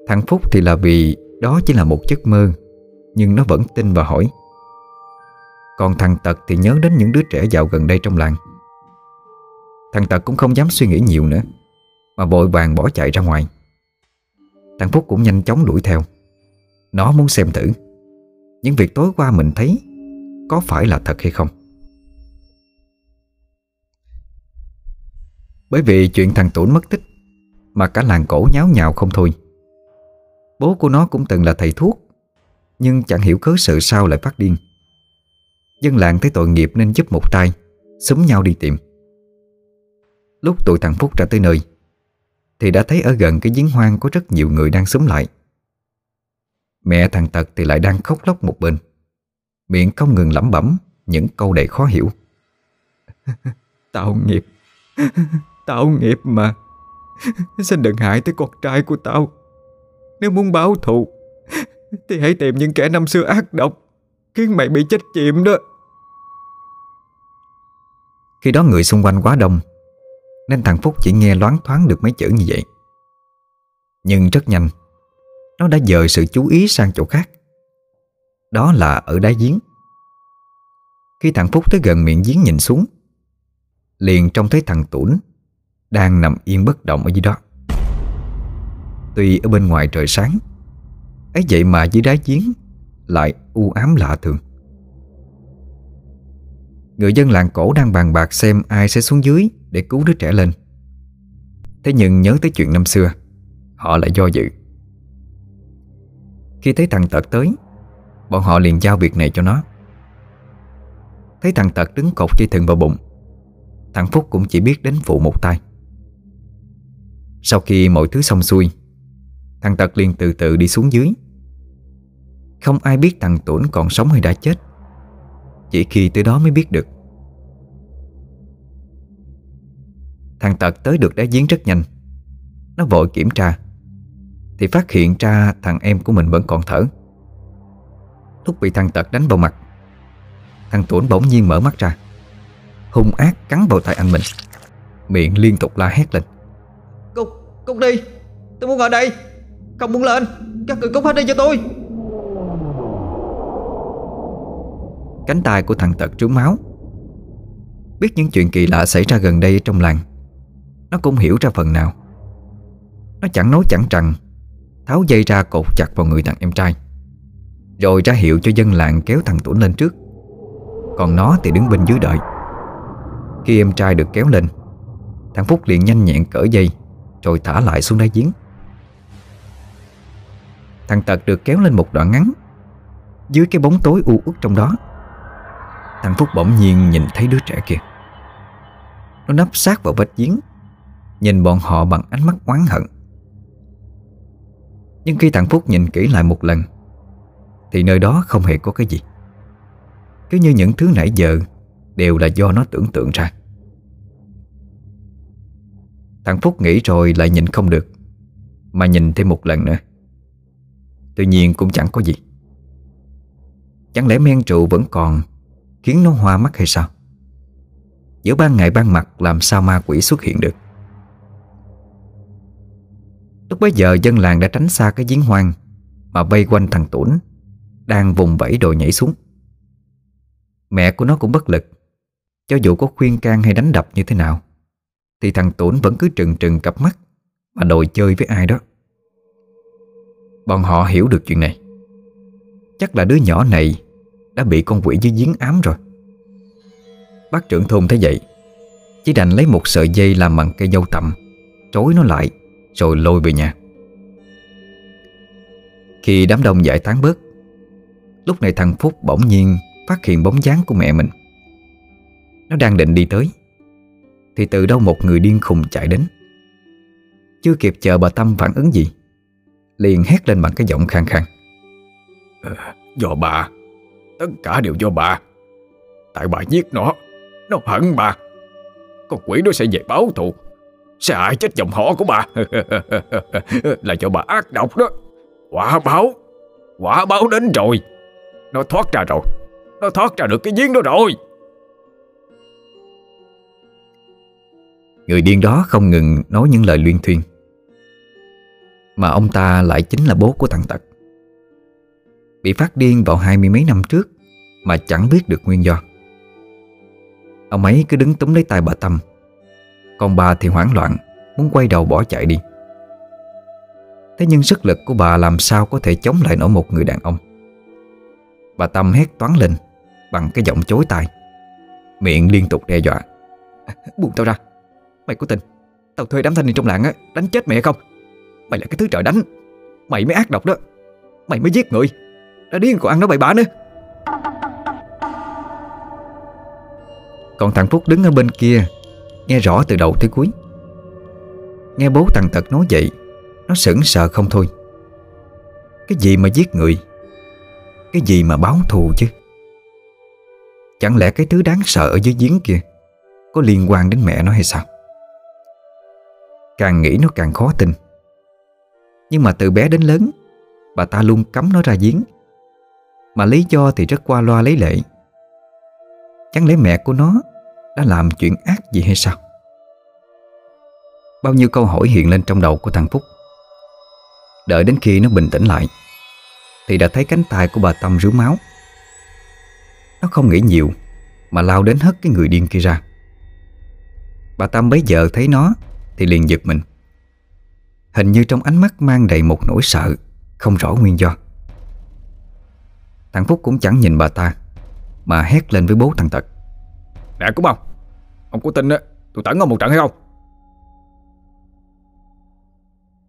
Thằng Phúc thì là vì Đó chỉ là một giấc mơ nhưng nó vẫn tin và hỏi. Còn thằng Tật thì nhớ đến những đứa trẻ dạo gần đây trong làng. Thằng Tật cũng không dám suy nghĩ nhiều nữa, Mà vội vàng bỏ chạy ra ngoài. Thằng Phúc cũng nhanh chóng đuổi theo. Nó muốn xem thử, Những việc tối qua mình thấy Có phải là thật hay không. Bởi vì chuyện thằng Tủn mất tích Mà cả làng cổ nháo nhào không thôi. Bố của nó cũng từng là thầy thuốc nhưng chẳng hiểu cớ sự sao lại phát điên. Dân làng thấy tội nghiệp nên giúp một tay, Xúm nhau đi tìm. Lúc tụi thằng Phúc ra tới nơi, Thì đã thấy ở gần cái giếng hoang Có rất nhiều người đang xúm lại. Mẹ thằng Tật thì lại đang khóc lóc một bên, Miệng không ngừng lẩm bẩm Những câu đầy khó hiểu. Tạo nghiệp Tạo nghiệp mà. Xin đừng hại tới con trai của tao. Nếu muốn báo thù thì hãy tìm những kẻ năm xưa ác độc, Khiến mày bị chết chìm đó. Khi đó người xung quanh quá đông, Nên thằng Phúc chỉ nghe loáng thoáng được mấy chữ như vậy. Nhưng rất nhanh, Nó đã dời sự chú ý sang chỗ khác. Đó là ở đáy giếng. Khi thằng Phúc tới gần miệng giếng nhìn xuống, Liền trông thấy thằng Tủn Đang nằm yên bất động ở dưới đó. Tuy ở bên ngoài trời sáng ấy vậy mà dưới đáy giếng Lại u ám lạ thường. Người dân làng cổ đang bàn bạc xem ai sẽ xuống dưới Để cứu đứa trẻ lên. Thế nhưng nhớ tới chuyện năm xưa, Họ lại do dự. Khi thấy thằng Tật tới, Bọn họ liền giao việc này cho nó. Thấy thằng Tật đứng cột dây thừng vào bụng, Thằng Phúc cũng chỉ biết đến phụ một tay. Sau khi mọi thứ xong xuôi Thằng Tật liền từ từ đi xuống dưới. Không ai biết thằng Tuấn còn sống hay đã chết. Chỉ khi tới đó mới biết được. Thằng Tật tới được đá giếng rất nhanh. Nó vội kiểm tra. Thì phát hiện ra thằng em của mình vẫn còn thở. Lúc bị thằng Tật đánh vào mặt Thằng Tuấn bỗng nhiên mở mắt ra. Hung ác cắn vào tay anh mình. Miệng liên tục la hét lên. Cút, cút đi Tôi muốn ở đây. Không muốn lên. Các người cút hết đi cho tôi. Cánh tay của thằng Tật trướng máu. Biết những chuyện kỳ lạ xảy ra gần đây trong làng, Nó cũng hiểu ra phần nào. Nó chẳng nói chẳng rằng, Tháo dây ra cột chặt vào người thằng em trai, Rồi ra hiệu cho dân làng kéo thằng Tuấn lên trước. Còn nó thì đứng bên dưới đợi. Khi em trai được kéo lên, Thằng Phúc liền nhanh nhẹn cởi dây, Rồi thả lại xuống đáy giếng. Thằng Tật được kéo lên một đoạn ngắn, Dưới cái bóng tối u uất trong đó. Thằng Phúc bỗng nhiên nhìn thấy đứa trẻ kia. Nó nấp sát vào vách giếng, Nhìn bọn họ bằng ánh mắt oán hận. Nhưng khi thằng Phúc nhìn kỹ lại một lần, Thì nơi đó không hề có cái gì. Cứ như những thứ nãy giờ Đều là do nó tưởng tượng ra. Thằng Phúc nghĩ rồi lại nhìn không được, Mà nhìn thêm một lần nữa. Tuy nhiên cũng chẳng có gì. Chẳng lẽ men rượu vẫn còn, Khiến nó hoa mắt hay sao? Giữa ban ngày ban mặt Làm sao ma quỷ xuất hiện được? Lúc bấy giờ dân làng đã tránh xa cái giếng hoang Mà vây quanh thằng Tuấn Đang vùng vẫy đồ nhảy xuống. Mẹ của nó cũng bất lực, Cho dù có khuyên can hay đánh đập như thế nào, Thì thằng Tuấn vẫn cứ trừng trừng cặp mắt Mà đòi chơi với ai đó. Bọn họ hiểu được chuyện này. Chắc là đứa nhỏ này Đã bị con quỷ dưới giếng ám rồi. Bác trưởng thôn thấy vậy, Chỉ đành lấy một sợi dây làm bằng cây dâu tầm Trối nó lại, Rồi lôi về nhà. Khi đám đông giải tán bớt, Lúc này thằng Phúc bỗng nhiên Phát hiện bóng dáng của mẹ mình. Nó đang định đi tới, Thì từ đâu một người điên khùng chạy đến. Chưa kịp chờ bà Tâm phản ứng gì Liền hét lên bằng cái giọng khang khang. À, Do bà. Tất cả đều do bà. Tại bà giết nó Nó hận bà. Con quỷ nó sẽ về báo thù. Sẽ hại chết dòng họ của bà. Là cho bà ác độc đó. Quả báo Quả báo đến rồi. Nó thoát ra rồi. Nó thoát ra được cái giếng đó rồi. Người điên đó không ngừng nói những lời luyên thuyên mà ông ta lại chính là bố của thằng Tật. Bị phát điên vào hai mươi mấy năm trước Mà chẳng biết được nguyên do. Ông ấy cứ đứng túm lấy tay bà Tâm. Còn bà thì hoảng loạn, Muốn quay đầu bỏ chạy đi. Thế nhưng sức lực của bà làm sao có thể chống lại nổi một người đàn ông? Bà Tâm hét toán lên Bằng cái giọng chối tai. Miệng liên tục đe dọa. Buông tao ra. Mày có tình, Tao thuê đám thanh niên trong làng á, Đánh chết mẹ không? Mày là cái thứ trời đánh. Mày mới ác độc đó. Mày mới giết người. Đã điên còn ăn nó bậy bạ nữa. Còn thằng Phúc đứng ở bên kia, Nghe rõ từ đầu tới cuối. Nghe bố thằng Tật nói vậy, Nó sững sờ không thôi. Cái gì mà giết người? Cái gì mà báo thù chứ? Chẳng lẽ cái thứ đáng sợ ở dưới giếng kia Có liên quan đến mẹ nó hay sao? Càng nghĩ nó càng khó tin. Nhưng mà từ bé đến lớn, Bà ta luôn cấm nó ra giếng. Mà lý do thì rất qua loa lấy lệ. Chẳng lẽ mẹ của nó Đã làm chuyện ác gì hay sao? Bao nhiêu câu hỏi hiện lên trong đầu của thằng Phúc. Đợi đến khi nó bình tĩnh lại, Thì đã thấy cánh tay của bà Tâm rú máu. Nó không nghĩ nhiều, Mà lao đến hất cái người điên kia ra. Bà Tâm bấy giờ thấy nó Thì liền giật mình. Hình như trong ánh mắt mang đầy một nỗi sợ Không rõ nguyên do. Thằng Phúc cũng chẳng nhìn bà ta Mà hét lên với bố thằng Tật Nè cũng không Ông có tin á Tôi tấn ông một trận hay không?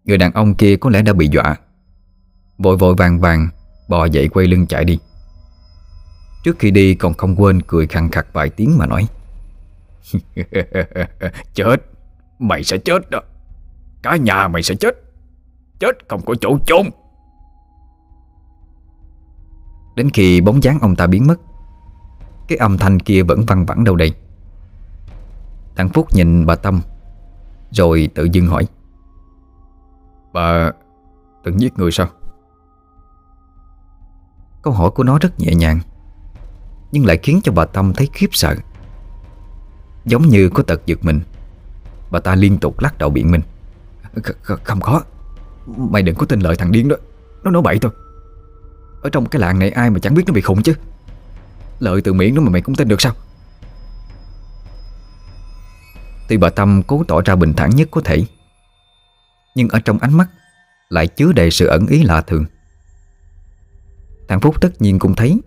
Người đàn ông kia có lẽ đã bị dọa Vội vội vàng vàng Bò dậy quay lưng chạy đi. Trước khi đi còn không quên cười khăn khặt vài tiếng mà nói. Chết Mày sẽ chết đó Cả nhà mày sẽ chết. Chết không có chỗ chôn. Đến khi bóng dáng ông ta biến mất Cái âm thanh kia vẫn văng vẳng đâu đây? Thằng Phúc nhìn bà Tâm Rồi tự dưng hỏi. Bà từng giết người sao? Câu hỏi của nó rất nhẹ nhàng Nhưng lại khiến cho bà Tâm thấy khiếp sợ. Giống như có tật giật mình Bà ta liên tục lắc đầu biện minh không có. Mày đừng có tin lời thằng điên đó. Nó nói bậy thôi. Ở trong cái làng này ai mà chẳng biết nó bị khủng chứ. Lợi từ miệng nó mà mày cũng tin được sao? Tuy bà Tâm cố tỏ ra bình thản nhất có thể, Nhưng ở trong ánh mắt Lại chứa đầy sự ẩn ý lạ thường. Thằng Phúc tất nhiên cũng thấy,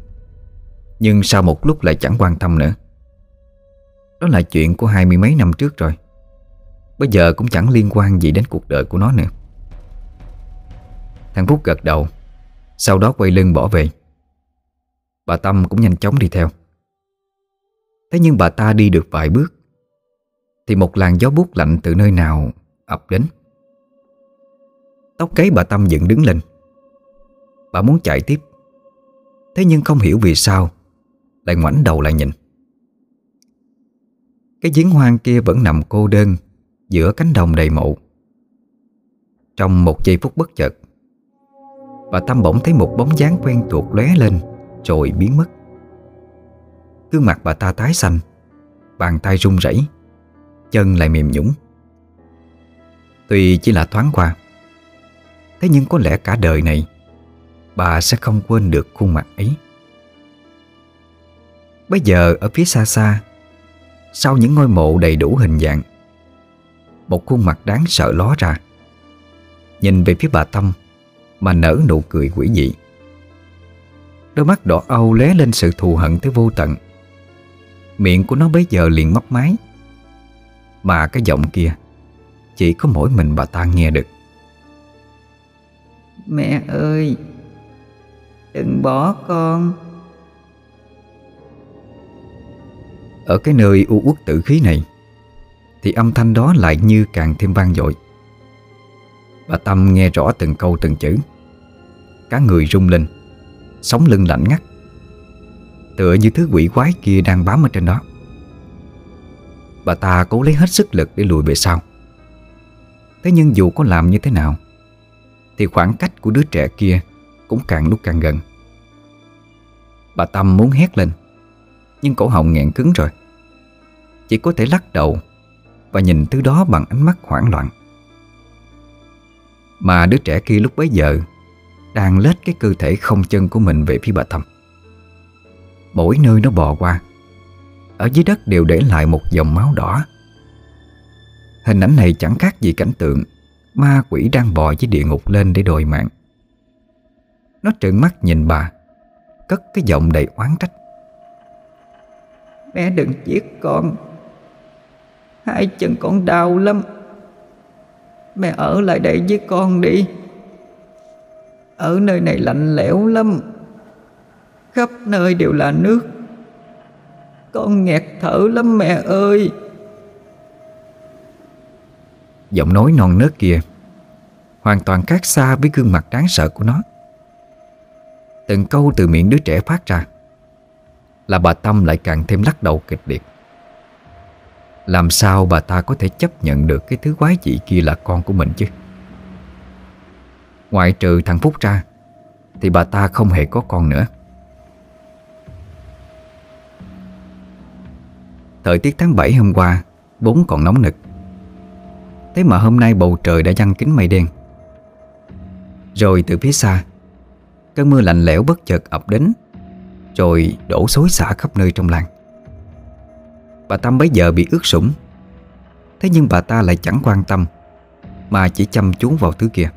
Nhưng sau một lúc lại chẳng quan tâm nữa. Đó là chuyện của hai mươi mấy năm trước rồi. Bây giờ cũng chẳng liên quan gì đến cuộc đời của nó nữa. Thằng Phúc gật đầu, Sau đó quay lưng bỏ về. Bà Tâm cũng nhanh chóng đi theo. Thế nhưng bà ta đi được vài bước, Thì một làn gió bút lạnh từ nơi nào ập đến. Tóc cái bà Tâm dựng đứng lên. Bà muốn chạy tiếp, Thế nhưng không hiểu vì sao, Lại ngoảnh đầu lại nhìn. Cái giếng hoang kia vẫn nằm cô đơn Giữa cánh đồng đầy mộ. Trong một giây phút bất chợt, Bà Tâm bỗng thấy một bóng dáng quen thuộc lóe lên, Rồi biến mất. Gương mặt bà ta tái xanh, Bàn tay run rẩy, Chân lại mềm nhũng. Tuy chỉ là thoáng qua, Thế nhưng có lẽ cả đời này, Bà sẽ không quên được khuôn mặt ấy. Bây giờ ở phía xa xa, Sau những ngôi mộ đầy đủ hình dạng một khuôn mặt đáng sợ ló ra. Nhìn về phía bà Tâm Mà nở nụ cười quỷ dị. Đôi mắt đỏ âu lé lên sự thù hận tới vô tận. Miệng của nó bấy giờ liền mấp máy. Mà cái giọng kia Chỉ có mỗi mình bà ta nghe được. Mẹ ơi Đừng bỏ con. Ở cái nơi u uất tử khí này thì âm thanh đó lại như càng thêm vang dội. Bà Tâm nghe rõ từng câu từng chữ. Cá người rung lên Sống lưng lạnh ngắt. Tựa như thứ quỷ quái kia đang bám ở trên đó. Bà ta cố lấy hết sức lực để lùi về sau. Thế nhưng dù có làm như thế nào, Thì khoảng cách của đứa trẻ kia Cũng càng lúc càng gần. Bà Tâm muốn hét lên, Nhưng cổ họng nghẹn cứng rồi. Chỉ có thể lắc đầu và nhìn thứ đó bằng ánh mắt hoảng loạn. Mà đứa trẻ kia lúc bấy giờ Đang lết cái cơ thể không chân của mình về phía bà Thâm Mỗi nơi nó bò qua, Ở dưới đất đều để lại một dòng máu đỏ. Hình ảnh này chẳng khác gì cảnh tượng Ma quỷ đang bò dưới địa ngục lên để đòi mạng. Nó trợn mắt nhìn bà, Cất cái giọng đầy oán trách. Mẹ đừng giết con. Hai chân con đau lắm. Mẹ ở lại đây với con đi. Ở nơi này lạnh lẽo lắm. Khắp nơi đều là nước. Con nghẹt thở lắm mẹ ơi. Giọng nói non nớt kia Hoàn toàn khác xa với gương mặt đáng sợ của nó. Từng câu từ miệng đứa trẻ phát ra Là bà Tâm lại càng thêm lắc đầu kịch liệt. Làm sao bà ta có thể chấp nhận được Cái thứ quái dị kia là con của mình chứ? Ngoại trừ thằng Phúc ra, Thì bà ta không hề có con nữa. Thời tiết tháng 7 hôm qua bốn còn nóng nực. Thế mà hôm nay bầu trời đã giăng kính mây đen. Rồi từ phía xa, Cơn mưa lạnh lẽo bất chợt ập đến, Rồi đổ xối xả khắp nơi trong làng. Bà Tâm bấy giờ bị ướt sũng. Thế nhưng bà ta lại chẳng quan tâm Mà chỉ chăm chú vào thứ kia.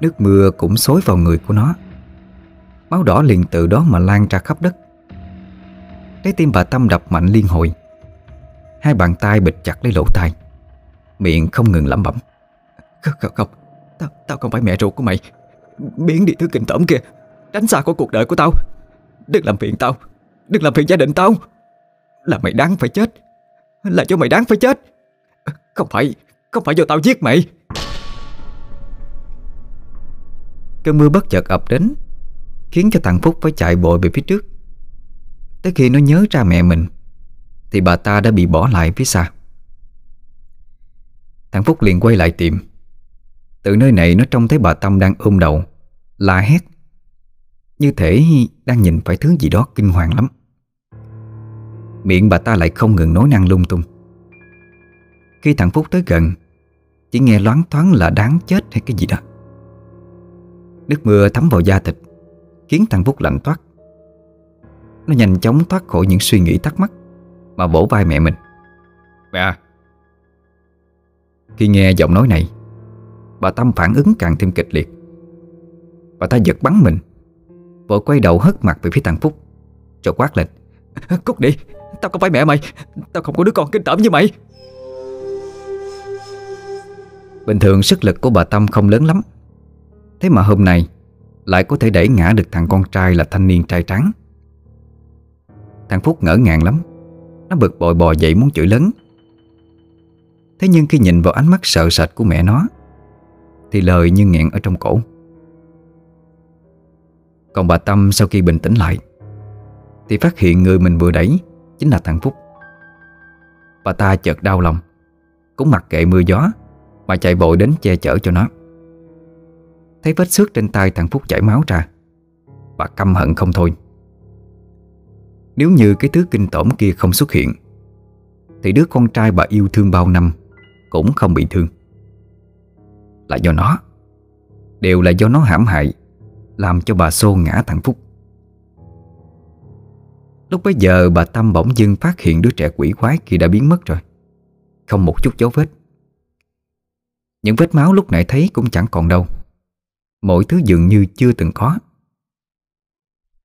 Nước mưa cũng xối vào người của nó. Máu đỏ liền từ đó mà lan ra khắp đất. Trái tim bà Tâm đập mạnh liên hồi. Hai bàn tay bịt chặt lấy lỗ tai. Miệng không ngừng lẩm bẩm. Không, không, không. Tao, tao không phải mẹ ruột của mày. Biến đi thứ kinh tởm kia. Tránh xa khỏi cuộc đời của tao. Đừng làm phiền tao. Đừng làm phiền gia đình tao. Là mày đáng phải chết. Là cho mày đáng phải chết. Không phải Không phải do tao giết mày. Cơn mưa bất chợt ập đến, Khiến cho thằng Phúc phải chạy bội về phía trước. Tới khi nó nhớ ra mẹ mình, Thì bà ta đã bị bỏ lại phía xa. Thằng Phúc liền quay lại tìm. Từ nơi này nó trông thấy bà Tâm đang ôm đầu, La hét. Như thể đang nhìn phải thứ gì đó kinh hoàng lắm. Miệng bà ta lại không ngừng nói năng lung tung. Khi thằng Phúc tới gần Chỉ nghe loáng thoáng là đáng chết hay cái gì đó. Nước mưa thấm vào da thịt Khiến thằng Phúc lạnh toát. Nó nhanh chóng thoát khỏi những suy nghĩ thắc mắc Mà vỗ vai mẹ mình. Mẹ à. Khi nghe giọng nói này Bà Tâm phản ứng càng thêm kịch liệt. Bà ta giật bắn mình Vội quay đầu hất mặt về phía thằng Phúc Rồi quát lên Cút đi Tao không phải mẹ mày. Tao không có đứa con kinh tởm như mày. Bình thường sức lực của bà Tâm không lớn lắm. Thế mà hôm nay Lại có thể đẩy ngã được thằng con trai là thanh niên trai trắng. Thằng Phúc ngỡ ngàng lắm. Nó bực bội bò dậy muốn chửi lớn. Thế nhưng khi nhìn vào ánh mắt sợ sệt của mẹ nó, Thì lời như nghẹn ở trong cổ. Còn bà Tâm sau khi bình tĩnh lại, Thì phát hiện người mình vừa đẩy Chính là thằng Phúc. Bà ta chợt đau lòng, Cũng mặc kệ mưa gió, Mà chạy vội đến che chở cho nó. Thấy vết xước trên tay thằng Phúc chảy máu ra, Bà căm hận không thôi. Nếu như cái thứ kinh tởm kia không xuất hiện, Thì đứa con trai bà yêu thương bao năm Cũng không bị thương. Là do nó, Đều là do nó hãm hại, Làm cho bà xô ngã thằng Phúc. Lúc bấy giờ, bà Tâm bỗng dưng phát hiện đứa trẻ quỷ quái kia đã biến mất rồi. Không một chút dấu vết. Những vết máu lúc nãy thấy cũng chẳng còn đâu. Mọi thứ dường như chưa từng có.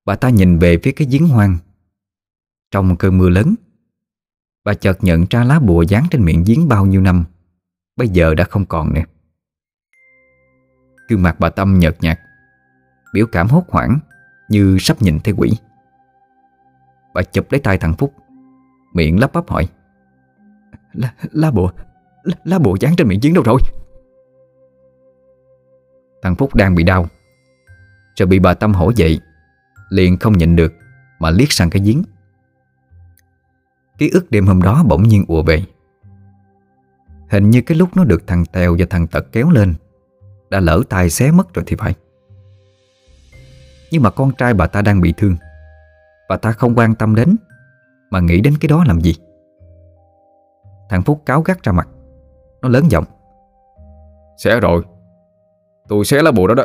Bà ta nhìn về phía cái giếng hoang. Trong cơn mưa lớn, Bà chợt nhận ra lá bùa dán trên miệng giếng bao nhiêu năm. Bây giờ đã không còn nữa. Gương mặt bà Tâm nhợt nhạt, Biểu cảm hốt hoảng Như sắp nhìn thấy quỷ. Bà chụp lấy tay thằng Phúc. Miệng lắp bắp hỏi. Lá, lá bùa lá, lá bùa dán trên miệng giếng đâu rồi? Thằng Phúc đang bị đau. Rồi bị bà Tâm hổ dậy Liền không nhịn được Mà liếc sang cái giếng. Ký ức đêm hôm đó bỗng nhiên ùa về. Hình như cái lúc nó được thằng Tèo và thằng Tật kéo lên Đã lỡ tay xé mất rồi thì phải. Nhưng mà con trai bà ta đang bị thương. Bà ta không quan tâm đến Mà nghĩ đến cái đó làm gì? Thằng Phúc cáo gắt ra mặt. Nó lớn giọng. Xé rồi. Tôi xé lá bùa đó đó.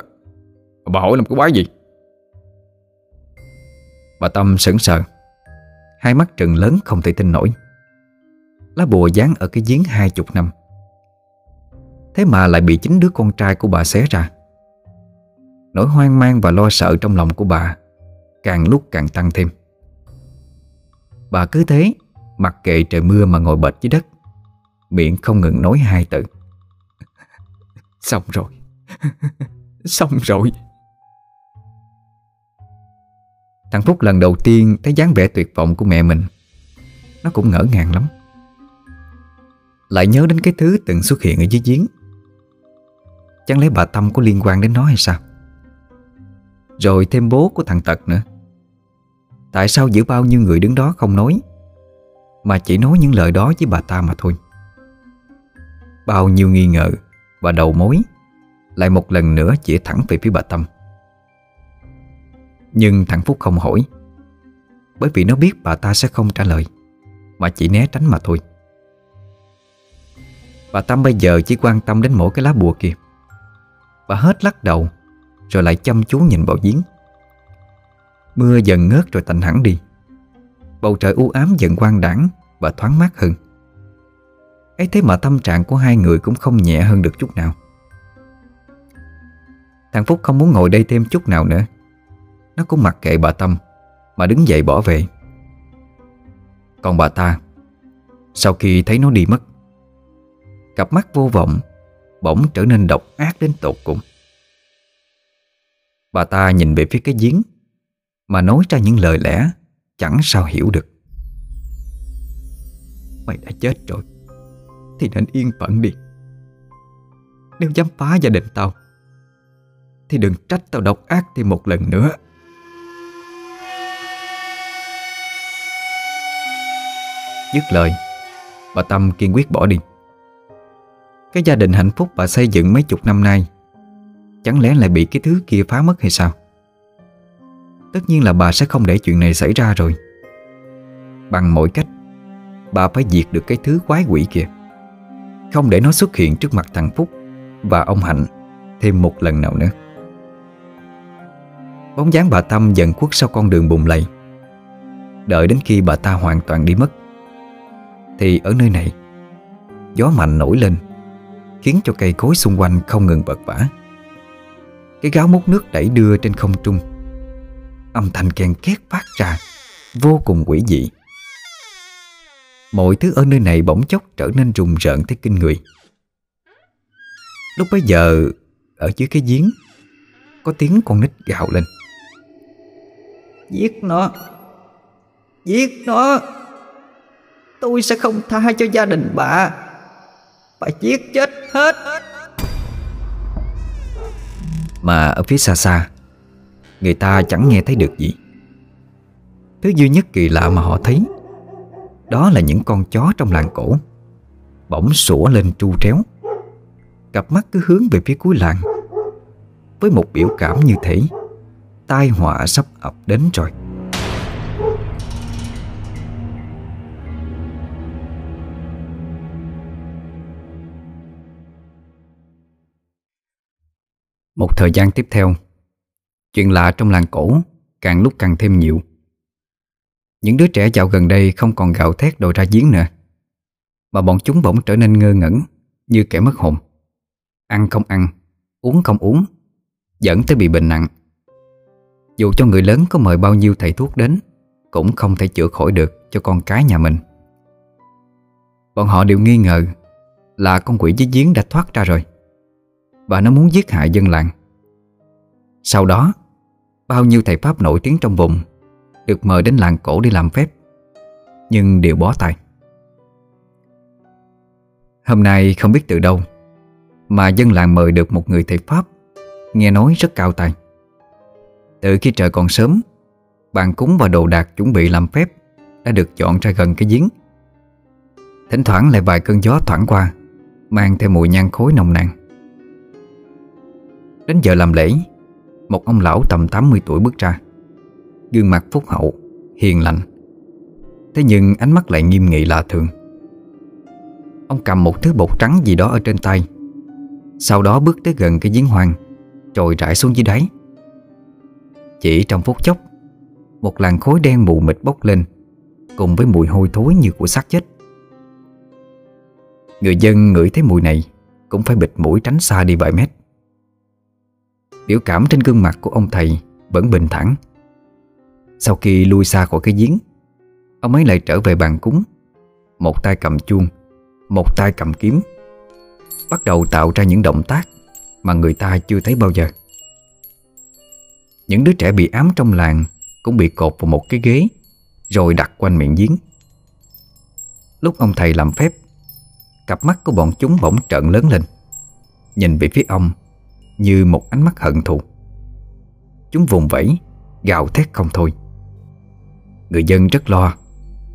Bà hỏi làm cái quái gì? Bà Tâm sững sờ. Hai mắt trừng lớn không thể tin nổi. Lá bùa dán ở cái giếng hai chục năm. Thế mà lại bị chính đứa con trai của bà xé ra. Nỗi hoang mang và lo sợ trong lòng của bà Càng lúc càng tăng thêm. Bà cứ thế, Mặc kệ trời mưa mà ngồi bệt dưới đất, Miệng không ngừng nói hai từ. Xong rồi. Xong rồi. Thằng Phúc lần đầu tiên thấy dáng vẻ tuyệt vọng của mẹ mình. Nó cũng ngỡ ngàng lắm. Lại nhớ đến cái thứ từng xuất hiện ở dưới giếng. Chẳng lẽ bà Tâm có liên quan đến nó hay sao? Rồi thêm bố của thằng Tật nữa. Tại sao giữa bao nhiêu người đứng đó không nói? Mà chỉ nói những lời đó với bà ta mà thôi. Bao nhiêu nghi ngờ Và đầu mối, Lại một lần nữa chỉ thẳng về phía bà Tâm. Nhưng thằng Phúc không hỏi, Bởi vì nó biết bà ta sẽ không trả lời, Mà chỉ né tránh mà thôi. Bà Tâm bây giờ chỉ quan tâm đến mỗi cái lá bùa kia. Bà hết lắc đầu, Rồi lại chăm chú nhìn vào giếng. Mưa dần ngớt rồi tạnh hẳn đi. Bầu trời u ám dần quang đãng Và thoáng mát hơn. Ấy thế mà tâm trạng của hai người cũng không nhẹ hơn được chút nào. Thằng Phúc không muốn ngồi đây thêm chút nào nữa. Nó cũng mặc kệ bà Tâm Mà đứng dậy bỏ về. Còn bà ta, Sau khi thấy nó đi mất, Cặp mắt vô vọng Bỗng trở nên độc ác đến tột cùng. Bà ta nhìn về phía cái giếng. Mà nói ra những lời lẽ Chẳng sao hiểu được. Mày đã chết rồi, Thì nên yên phận đi. Nếu dám phá gia đình tao, Thì đừng trách tao độc ác thêm một lần nữa. Dứt lời, Bà Tâm kiên quyết bỏ đi. Cái gia đình hạnh phúc bà xây dựng mấy chục năm nay, Chẳng lẽ lại bị cái thứ kia phá mất hay sao? Tất nhiên là bà sẽ không để chuyện này xảy ra rồi. Bằng mọi cách, Bà phải diệt được cái thứ quái quỷ kia. Không để nó xuất hiện trước mặt thằng Phúc Và ông Hạnh Thêm một lần nào nữa. Bóng dáng bà Tâm dần khuất sau con đường bùng lầy. Đợi đến khi bà ta hoàn toàn đi mất, Thì ở nơi này, Gió mạnh nổi lên, Khiến cho cây cối xung quanh không ngừng bật vã. Cái gáo múc nước đẩy đưa trên không trung. Âm thanh ken két phát ra Vô cùng quỷ dị. Mọi thứ ở nơi này bỗng chốc trở nên rùng rợn tới kinh người. Lúc bấy giờ Ở dưới cái giếng Có tiếng con nít gào lên. Giết nó! Giết nó! Tôi sẽ không tha cho gia đình bà. Phải giết chết hết. Mà ở phía xa xa Người ta chẳng nghe thấy được gì. Thứ duy nhất kỳ lạ mà họ thấy Đó là những con chó trong làng cổ Bỗng sủa lên tru tréo. Cặp mắt cứ hướng về phía cuối làng. Với một biểu cảm như thế, Tai họa sắp ập đến rồi. Một thời gian tiếp theo Chuyện lạ trong làng cổ Càng lúc càng thêm nhiều. Những đứa trẻ dạo gần đây Không còn gạo thét đồ ra giếng nữa Mà bọn chúng bỗng trở nên ngơ ngẩn Như kẻ mất hồn. Ăn không ăn, uống không uống Dẫn tới bị bệnh nặng. Dù cho người lớn có mời bao nhiêu thầy thuốc đến Cũng không thể chữa khỏi được Cho con cái nhà mình. Bọn họ đều nghi ngờ Là con quỷ dưới giếng đã thoát ra rồi Và nó muốn giết hại dân làng. Sau đó Bao nhiêu thầy Pháp nổi tiếng trong vùng, Được mời đến làng cổ đi làm phép, Nhưng đều bó tay. Hôm nay không biết từ đâu Mà dân làng mời được một người thầy Pháp Nghe nói rất cao tài. Từ khi trời còn sớm, Bàn cúng và đồ đạc chuẩn bị làm phép Đã được dọn ra gần cái giếng. Thỉnh thoảng lại vài cơn gió thoảng qua, Mang theo mùi nhang khối nồng nàn. Đến giờ làm lễ một ông lão tầm 80 tuổi bước ra. Gương mặt phúc hậu, Hiền lành. Thế nhưng ánh mắt lại nghiêm nghị lạ thường. Ông cầm một thứ bột trắng gì đó ở trên tay. Sau đó bước tới gần cái giếng hoang, trồi rải xuống dưới đáy. Chỉ trong phút chốc, Một làn khối đen mù mịt bốc lên, Cùng với mùi hôi thối như của xác chết. Người dân ngửi thấy mùi này Cũng phải bịt mũi tránh xa đi vài mét. Biểu cảm trên gương mặt của ông thầy Vẫn bình thản. Sau khi lui xa khỏi cái giếng, Ông ấy lại trở về bàn cúng. Một tay cầm chuông, Một tay cầm kiếm, Bắt đầu tạo ra những động tác Mà người ta chưa thấy bao giờ. Những đứa trẻ bị ám trong làng Cũng bị cột vào một cái ghế, Rồi đặt quanh miệng giếng. Lúc ông thầy làm phép, Cặp mắt của bọn chúng bỗng trợn lớn lên, Nhìn về phía ông. Như một ánh mắt hận thù. Chúng vùng vẫy, Gào thét không thôi. Người dân rất lo,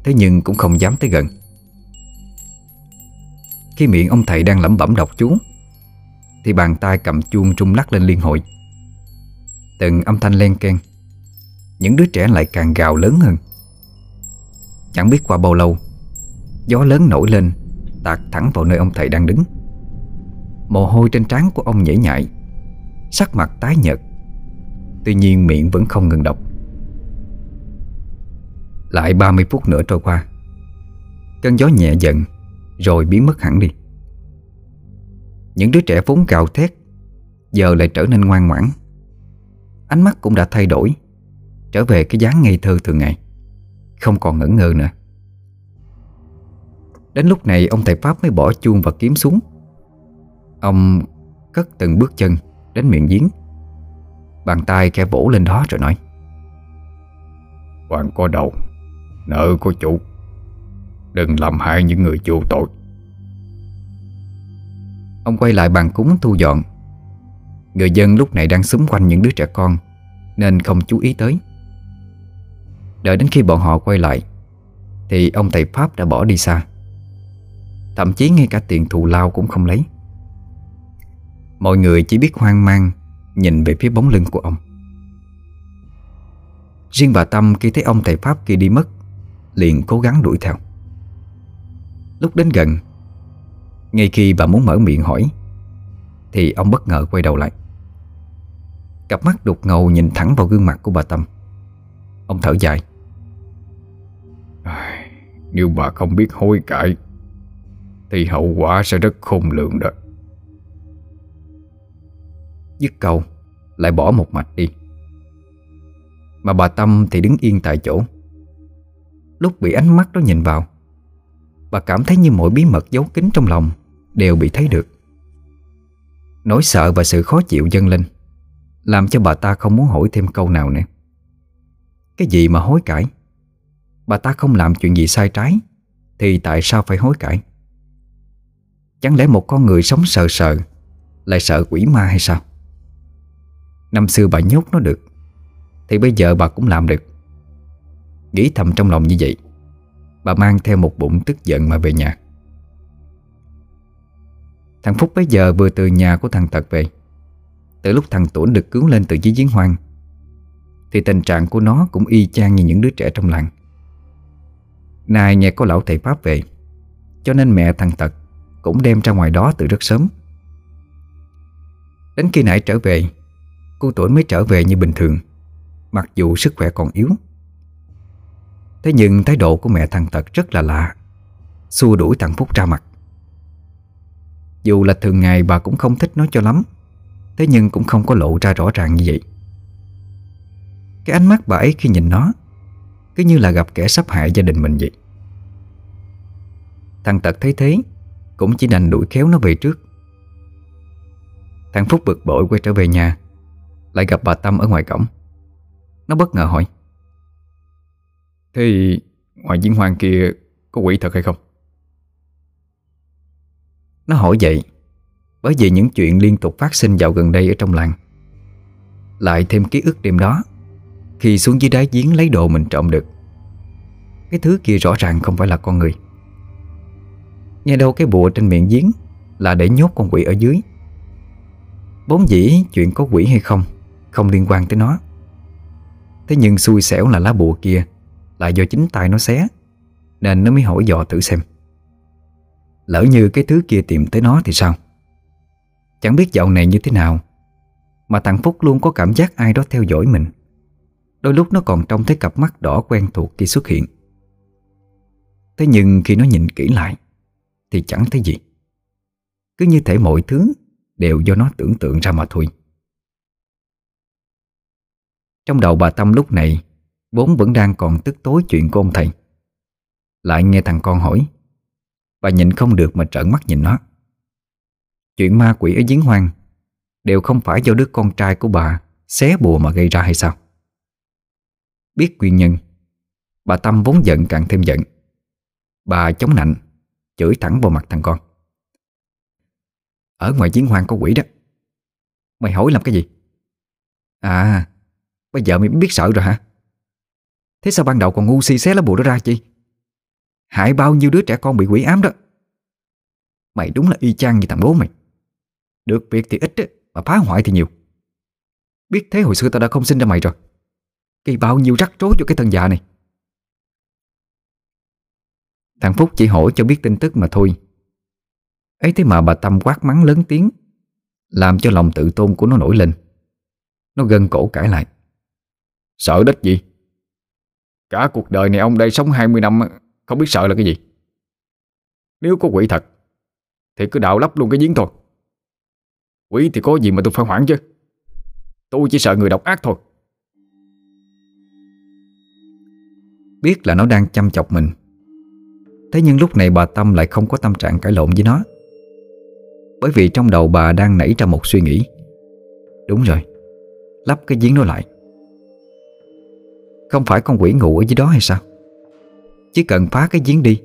Thế nhưng cũng không dám tới gần. Khi miệng ông thầy đang lẩm bẩm đọc chú, Thì bàn tay cầm chuông trung lắc lên liên hồi. Từng âm thanh len ken Những đứa trẻ lại càng gào lớn hơn. Chẳng biết qua bao lâu, Gió lớn nổi lên, Tạt thẳng vào nơi ông thầy đang đứng. Mồ hôi trên trán của ông nhễ nhại. Sắc mặt tái nhợt. Tuy nhiên miệng vẫn không ngừng đọc. Lại 30 phút nữa trôi qua. Cơn gió nhẹ dần, Rồi biến mất hẳn đi. Những đứa trẻ vốn gào thét, Giờ lại trở nên ngoan ngoãn. Ánh mắt cũng đã thay đổi, Trở về cái dáng ngây thơ thường ngày, Không còn ngẩn ngơ nữa. Đến lúc này, ông thầy Pháp mới bỏ chuông và kiếm xuống. Ông cất từng bước chân đến miệng giếng. Bàn tay kẻ vỗ lên đó rồi nói Quan có đầu Nợ có chủ. Đừng làm hại những người vô tội. Ông quay lại bàn cúng thu dọn. Người dân lúc này đang xúm quanh những đứa trẻ con Nên không chú ý tới. Đợi đến khi bọn họ quay lại Thì ông thầy Pháp đã bỏ đi xa. Thậm chí ngay cả tiền thù lao cũng không lấy Mọi người chỉ biết hoang mang, Nhìn về phía bóng lưng của ông. Riêng bà Tâm khi thấy ông thầy Pháp kia đi mất, Liền cố gắng đuổi theo. Lúc đến gần, Ngay khi bà muốn mở miệng hỏi, Thì ông bất ngờ quay đầu lại. Cặp mắt đục ngầu nhìn thẳng vào gương mặt của bà Tâm. Ông thở dài. Nếu bà không biết hối cải, Thì hậu quả sẽ rất khôn lường đó. Dứt câu, Lại bỏ một mạch đi. Mà bà Tâm thì đứng yên tại chỗ. Lúc bị ánh mắt đó nhìn vào, Bà cảm thấy như mỗi bí mật giấu kín trong lòng Đều bị thấy được. Nỗi sợ và sự khó chịu dâng lên, Làm cho bà ta không muốn hỏi thêm câu nào nữa. Cái gì mà hối cải? Bà ta không làm chuyện gì sai trái, Thì tại sao phải hối cải? Chẳng lẽ một con người sống sợ sợ Lại sợ quỷ ma hay sao? Năm xưa bà nhốt nó được. Thì bây giờ bà cũng làm được. Nghĩ thầm trong lòng như vậy, Bà mang theo một bụng tức giận mà về nhà. Thằng Phúc bây giờ vừa từ nhà của thằng Tật về. Từ lúc thằng Tuấn được cứu lên từ dưới giếng hoang, Thì tình trạng của nó cũng y chang như những đứa trẻ trong làng. Nay nghe có lão thầy Pháp về, Cho nên mẹ thằng Tật Cũng đem ra ngoài đó từ rất sớm. Đến khi nãy trở về Cô tuổi mới trở về như bình thường, Mặc dù sức khỏe còn yếu. Thế nhưng thái độ của mẹ thằng Tật rất là lạ, Xua đuổi thằng Phúc ra mặt. Dù là thường ngày bà cũng không thích nói cho lắm, Thế nhưng cũng không có lộ ra rõ ràng như vậy. Cái ánh mắt bà ấy khi nhìn nó, Cứ như là gặp kẻ sắp hại gia đình mình vậy. Thằng Tật thấy thế, Cũng chỉ đành đuổi khéo nó về trước. Thằng Phúc bực bội quay trở về nhà. Lại gặp bà Tâm ở ngoài cổng. Nó bất ngờ hỏi, Thế ngoài diễn hoàng kia Có quỷ thật hay không? Nó hỏi vậy Bởi vì những chuyện liên tục phát sinh dạo gần đây ở trong làng. Lại thêm ký ức đêm đó, Khi xuống dưới đáy giếng lấy đồ mình trộm được, Cái thứ kia rõ ràng không phải là con người. Nghe đâu cái bùa trên miệng giếng Là để nhốt con quỷ ở dưới. Bốn dĩ chuyện có quỷ hay không không liên quan tới nó. Thế nhưng xui xẻo là lá bùa kia, Là do chính tay nó xé, Nên nó mới hỏi dò thử xem. Lỡ như cái thứ kia tìm tới nó thì sao? Chẳng biết dạo này như thế nào, Mà thằng Phúc luôn có cảm giác ai đó theo dõi mình. Đôi lúc nó còn trông thấy cặp mắt đỏ quen thuộc khi xuất hiện. Thế nhưng khi nó nhìn kỹ lại, Thì chẳng thấy gì. Cứ như thể mọi thứ Đều do nó tưởng tượng ra mà thôi. Trong đầu bà Tâm lúc này, Vốn vẫn đang còn tức tối chuyện của ông thầy. Lại nghe thằng con hỏi, Bà nhìn không được mà trợn mắt nhìn nó. Chuyện ma quỷ ở giếng hoang Đều không phải do đứa con trai của bà Xé bùa mà gây ra hay sao? Biết nguyên nhân, Bà Tâm vốn giận càng thêm giận. Bà chống nạnh, Chửi thẳng vào mặt thằng con. Ở ngoài giếng hoang có quỷ đó. Mày hỏi làm cái gì? À Bây giờ mày biết sợ rồi hả? Thế sao ban đầu còn ngu si xé lá bùa đó ra chi? Hại bao nhiêu đứa trẻ con bị quỷ ám đó? Mày đúng là y chang như thằng bố mày. Được việc thì ít Mà phá hoại thì nhiều. Biết thế hồi xưa tao đã không sinh ra mày rồi. Gây bao nhiêu rắc rối cho cái thân già này. Thằng Phúc chỉ hỏi cho biết tin tức mà thôi. Ấy thế mà bà Tâm quát mắng lớn tiếng, Làm cho lòng tự tôn của nó nổi lên. Nó gân cổ cãi lại. Sợ đích gì? Cả cuộc đời này ông đây sống 20 năm Không biết sợ là cái gì. Nếu có quỷ thật, Thì cứ đạo lấp luôn cái giếng thôi. Quỷ thì có gì mà tôi phải hoảng chứ? Tôi chỉ sợ người độc ác thôi. Biết là nó đang chăm chọc mình. Thế nhưng lúc này bà Tâm lại không có tâm trạng cãi lộn với nó. Bởi vì trong đầu bà đang nảy ra một suy nghĩ. Đúng rồi Lắp cái giếng nó lại. Không phải con quỷ ngủ ở dưới đó hay sao? Chỉ cần phá cái giếng đi,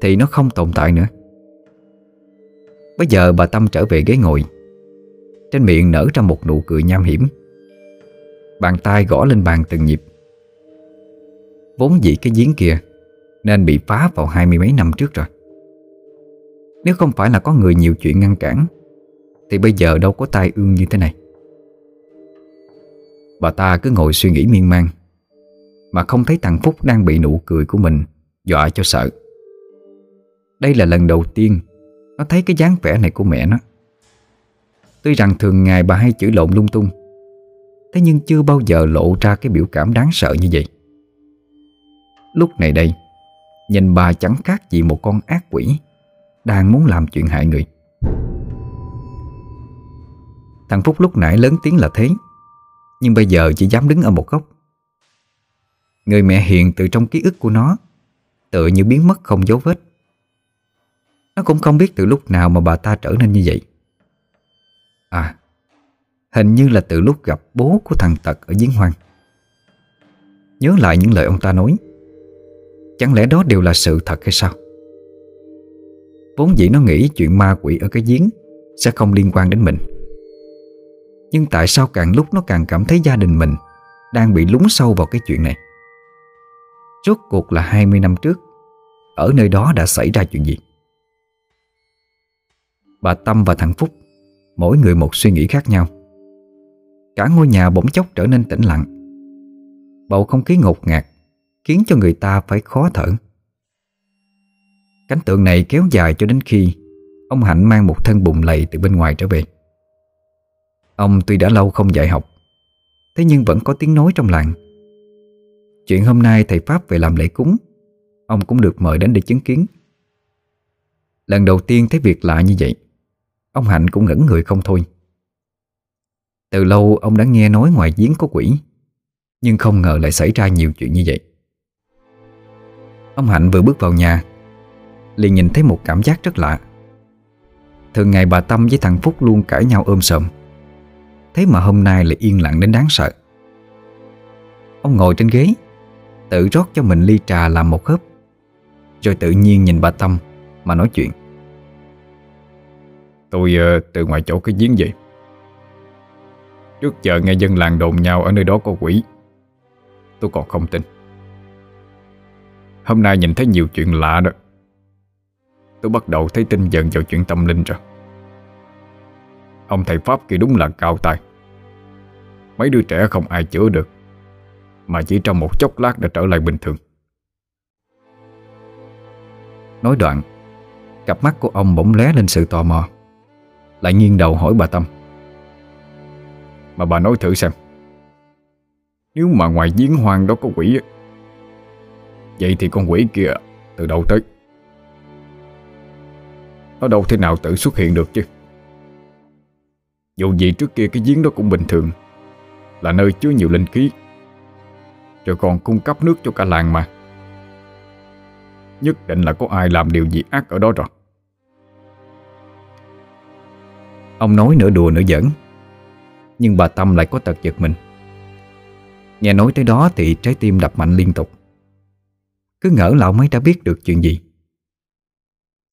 Thì nó không tồn tại nữa. Bây giờ bà Tâm trở về ghế ngồi, Trên miệng nở ra một nụ cười nham hiểm. Bàn tay gõ lên bàn từng nhịp. Vốn dĩ cái giếng kia Nên bị phá vào hai mươi mấy năm trước rồi. Nếu không phải là có người nhiều chuyện ngăn cản, Thì bây giờ đâu có tai ương như thế này. Bà ta cứ ngồi suy nghĩ miên man. Mà không thấy thằng Phúc đang bị nụ cười của mình, Dọa cho sợ. Đây là lần đầu tiên Nó thấy cái dáng vẻ này của mẹ nó. Tuy rằng thường ngày bà hay chửi lộn lung tung, Thế nhưng chưa bao giờ lộ ra cái biểu cảm đáng sợ như vậy. Lúc này đây, Nhìn bà chẳng khác gì một con ác quỷ Đang muốn làm chuyện hại người. Thằng Phúc lúc nãy lớn tiếng là thế, Nhưng bây giờ chỉ dám đứng ở một góc Người mẹ hiện từ trong ký ức của nó Tựa như biến mất không dấu vết. Nó cũng không biết từ lúc nào mà bà ta trở nên như vậy. À Hình như là từ lúc gặp bố của thằng Tật ở Giếng Hoang. Nhớ lại những lời ông ta nói, Chẳng lẽ đó đều là sự thật hay sao? Vốn dĩ nó nghĩ chuyện ma quỷ ở cái giếng Sẽ không liên quan đến mình. Nhưng tại sao càng lúc nó càng cảm thấy gia đình mình Đang bị lún sâu vào cái chuyện này? Rốt cuộc là 20 năm trước, Ở nơi đó đã xảy ra chuyện gì? Bà Tâm và thằng Phúc, Mỗi người một suy nghĩ khác nhau. Cả ngôi nhà bỗng chốc trở nên tĩnh lặng. Bầu không khí ngột ngạt Khiến cho người ta phải khó thở. Cảnh tượng này kéo dài cho đến khi Ông Hạnh mang một thân bùng lầy từ bên ngoài trở về. Ông tuy đã lâu không dạy học, Thế nhưng vẫn có tiếng nói trong làng. Chuyện hôm nay thầy Pháp về làm lễ cúng. Ông cũng được mời đến để chứng kiến. Lần đầu tiên thấy việc lạ như vậy, Ông Hạnh cũng ngẩn người không thôi. Từ lâu ông đã nghe nói ngoài giếng có quỷ, Nhưng không ngờ lại xảy ra nhiều chuyện như vậy. Ông Hạnh vừa bước vào nhà, liền nhìn thấy một cảm giác rất lạ. Thường ngày bà Tâm với thằng Phúc luôn cãi nhau ôm sầm Thế mà hôm nay lại yên lặng đến đáng sợ. Ông ngồi trên ghế Tự rót cho mình ly trà làm một hớp. Rồi tự nhiên nhìn bà Tâm Mà nói chuyện. Tôi uh, từ ngoài chỗ cái giếng vậy. Trước giờ nghe dân làng đồn nhau Ở nơi đó có quỷ. Tôi còn không tin. Hôm nay nhìn thấy nhiều chuyện lạ đó. Tôi bắt đầu thấy tin dần vào chuyện tâm linh rồi. Ông thầy Pháp kia đúng là cao tài. Mấy đứa trẻ không ai chữa được. Mà chỉ trong một chốc lát đã trở lại bình thường. Nói đoạn, Cặp mắt của ông bỗng lé lên sự tò mò. Lại nghiêng đầu hỏi bà Tâm. Mà bà nói thử xem, Nếu mà ngoài giếng hoang đó có quỷ Vậy thì con quỷ kia từ đâu tới? Nó đâu thế nào tự xuất hiện được chứ? Dù gì trước kia cái giếng đó cũng bình thường, Là nơi chứa nhiều linh khí. Rồi còn cung cấp nước cho cả làng mà. Nhất định là có ai làm điều gì ác ở đó rồi. Ông nói nửa đùa nửa giỡn, Nhưng bà Tâm lại có tật giật mình. Nghe nói tới đó thì trái tim đập mạnh liên tục. Cứ ngỡ lão ấy đã biết được chuyện gì.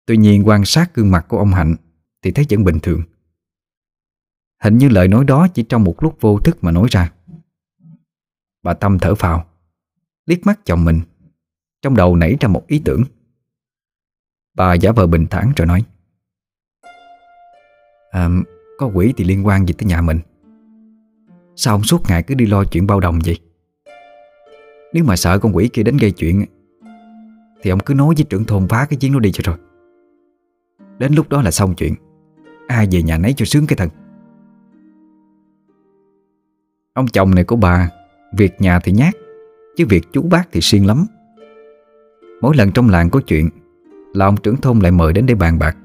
Tuy nhiên quan sát gương mặt của ông Hạnh Thì thấy vẫn bình thường. Hình như lời nói đó chỉ trong một lúc vô thức mà nói ra. Bà Tâm thở phào Liếc mắt chồng mình Trong đầu nảy ra một ý tưởng. Bà giả vờ bình thản rồi nói à, Có quỷ thì liên quan gì tới nhà mình? Sao ông suốt ngày cứ đi lo chuyện bao đồng vậy? Nếu mà sợ con quỷ kia đến gây chuyện thì ông cứ nói với trưởng thôn phá cái chiến nó đi cho rồi. Đến lúc đó là xong chuyện. Ai về nhà nấy cho sướng cái thần Ông chồng này của bà Việc nhà thì nhát, Chứ việc chú bác thì siêng lắm. Mỗi lần trong làng có chuyện, Là ông trưởng thôn lại mời đến để bàn bạc.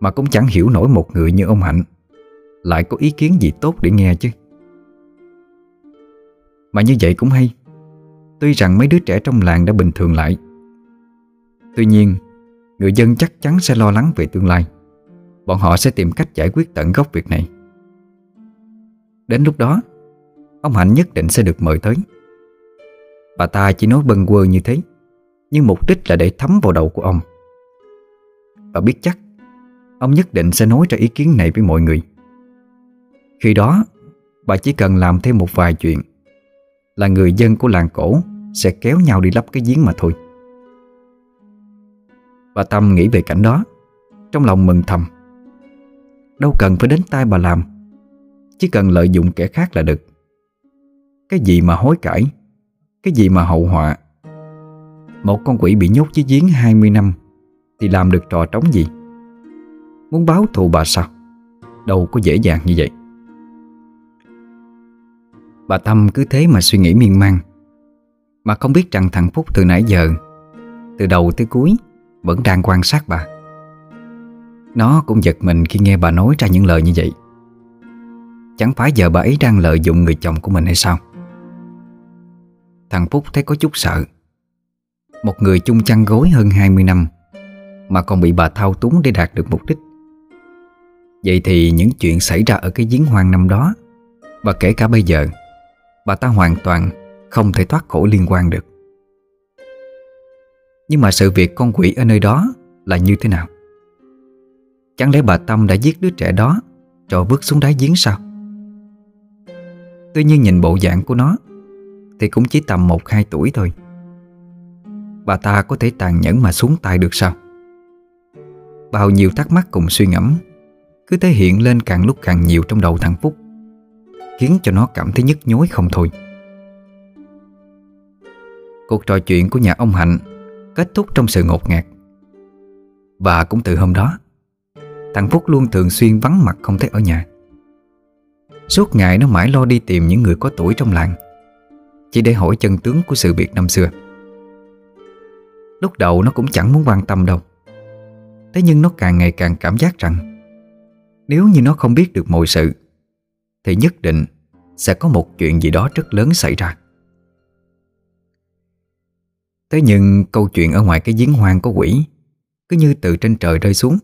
Mà cũng chẳng hiểu nổi một người như ông Hạnh, Lại có ý kiến gì tốt để nghe chứ. Mà như vậy cũng hay, Tuy rằng mấy đứa trẻ trong làng đã bình thường lại. Tuy nhiên, Người dân chắc chắn sẽ lo lắng về tương lai. Bọn họ sẽ tìm cách giải quyết tận gốc việc này. Đến lúc đó Ông Hạnh nhất định sẽ được mời tới. Bà ta chỉ nói bâng quơ như thế, Nhưng mục đích là để thấm vào đầu của ông. Và biết chắc, Ông nhất định sẽ nói ra ý kiến này với mọi người. Khi đó, Bà chỉ cần làm thêm một vài chuyện, Là người dân của làng cổ Sẽ kéo nhau đi lắp cái giếng mà thôi. Bà Tâm nghĩ về cảnh đó, Trong lòng mừng thầm. Đâu cần phải đến tay bà làm, Chỉ cần lợi dụng kẻ khác là được. Cái gì mà hối cải? Cái gì mà hậu họa? Một con quỷ bị nhốt dưới giếng 20 năm Thì làm được trò trống gì? Muốn báo thù bà sao? Đâu có dễ dàng như vậy. Bà Tâm cứ thế mà suy nghĩ miên man. Mà không biết rằng thằng Phúc từ nãy giờ, Từ đầu tới cuối, Vẫn đang quan sát bà. Nó cũng giật mình khi nghe bà nói ra những lời như vậy. Chẳng phải giờ bà ấy đang lợi dụng người chồng của mình hay sao? Thằng Phúc thấy có chút sợ Một người chung chăn gối hơn 20 năm Mà còn bị bà thao túng để đạt được mục đích Vậy thì những chuyện xảy ra ở cái giếng hoang năm đó Và kể cả bây giờ, Bà ta hoàn toàn không thể thoát khỏi liên quan được Nhưng mà sự việc con quỷ ở nơi đó là như thế nào? Chẳng lẽ bà Tâm đã giết đứa trẻ đó Rồi vứt xuống đáy giếng sao? Tuy nhiên nhìn bộ dạng của nó thì cũng chỉ tầm 1-2 tuổi thôi. Bà ta có thể tàn nhẫn mà xuống tay được sao? Bao nhiêu thắc mắc cùng suy ngẫm, Cứ thể hiện lên càng lúc càng nhiều trong đầu thằng Phúc, Khiến cho nó cảm thấy nhức nhối không thôi. Cuộc trò chuyện của nhà ông Hạnh Kết thúc trong sự ngột ngạt. Và cũng từ hôm đó, Thằng Phúc luôn thường xuyên vắng mặt không thấy ở nhà. Suốt ngày nó mãi lo đi tìm những người có tuổi trong làng. Chỉ để hỏi chân tướng của sự việc năm xưa Lúc đầu nó cũng chẳng muốn quan tâm đâu Thế nhưng nó càng ngày càng cảm giác rằng Nếu như nó không biết được mọi sự thì nhất định sẽ có một chuyện gì đó rất lớn xảy ra. Thế nhưng câu chuyện ở ngoài cái giếng hoang có quỷ cứ như từ trên trời rơi xuống.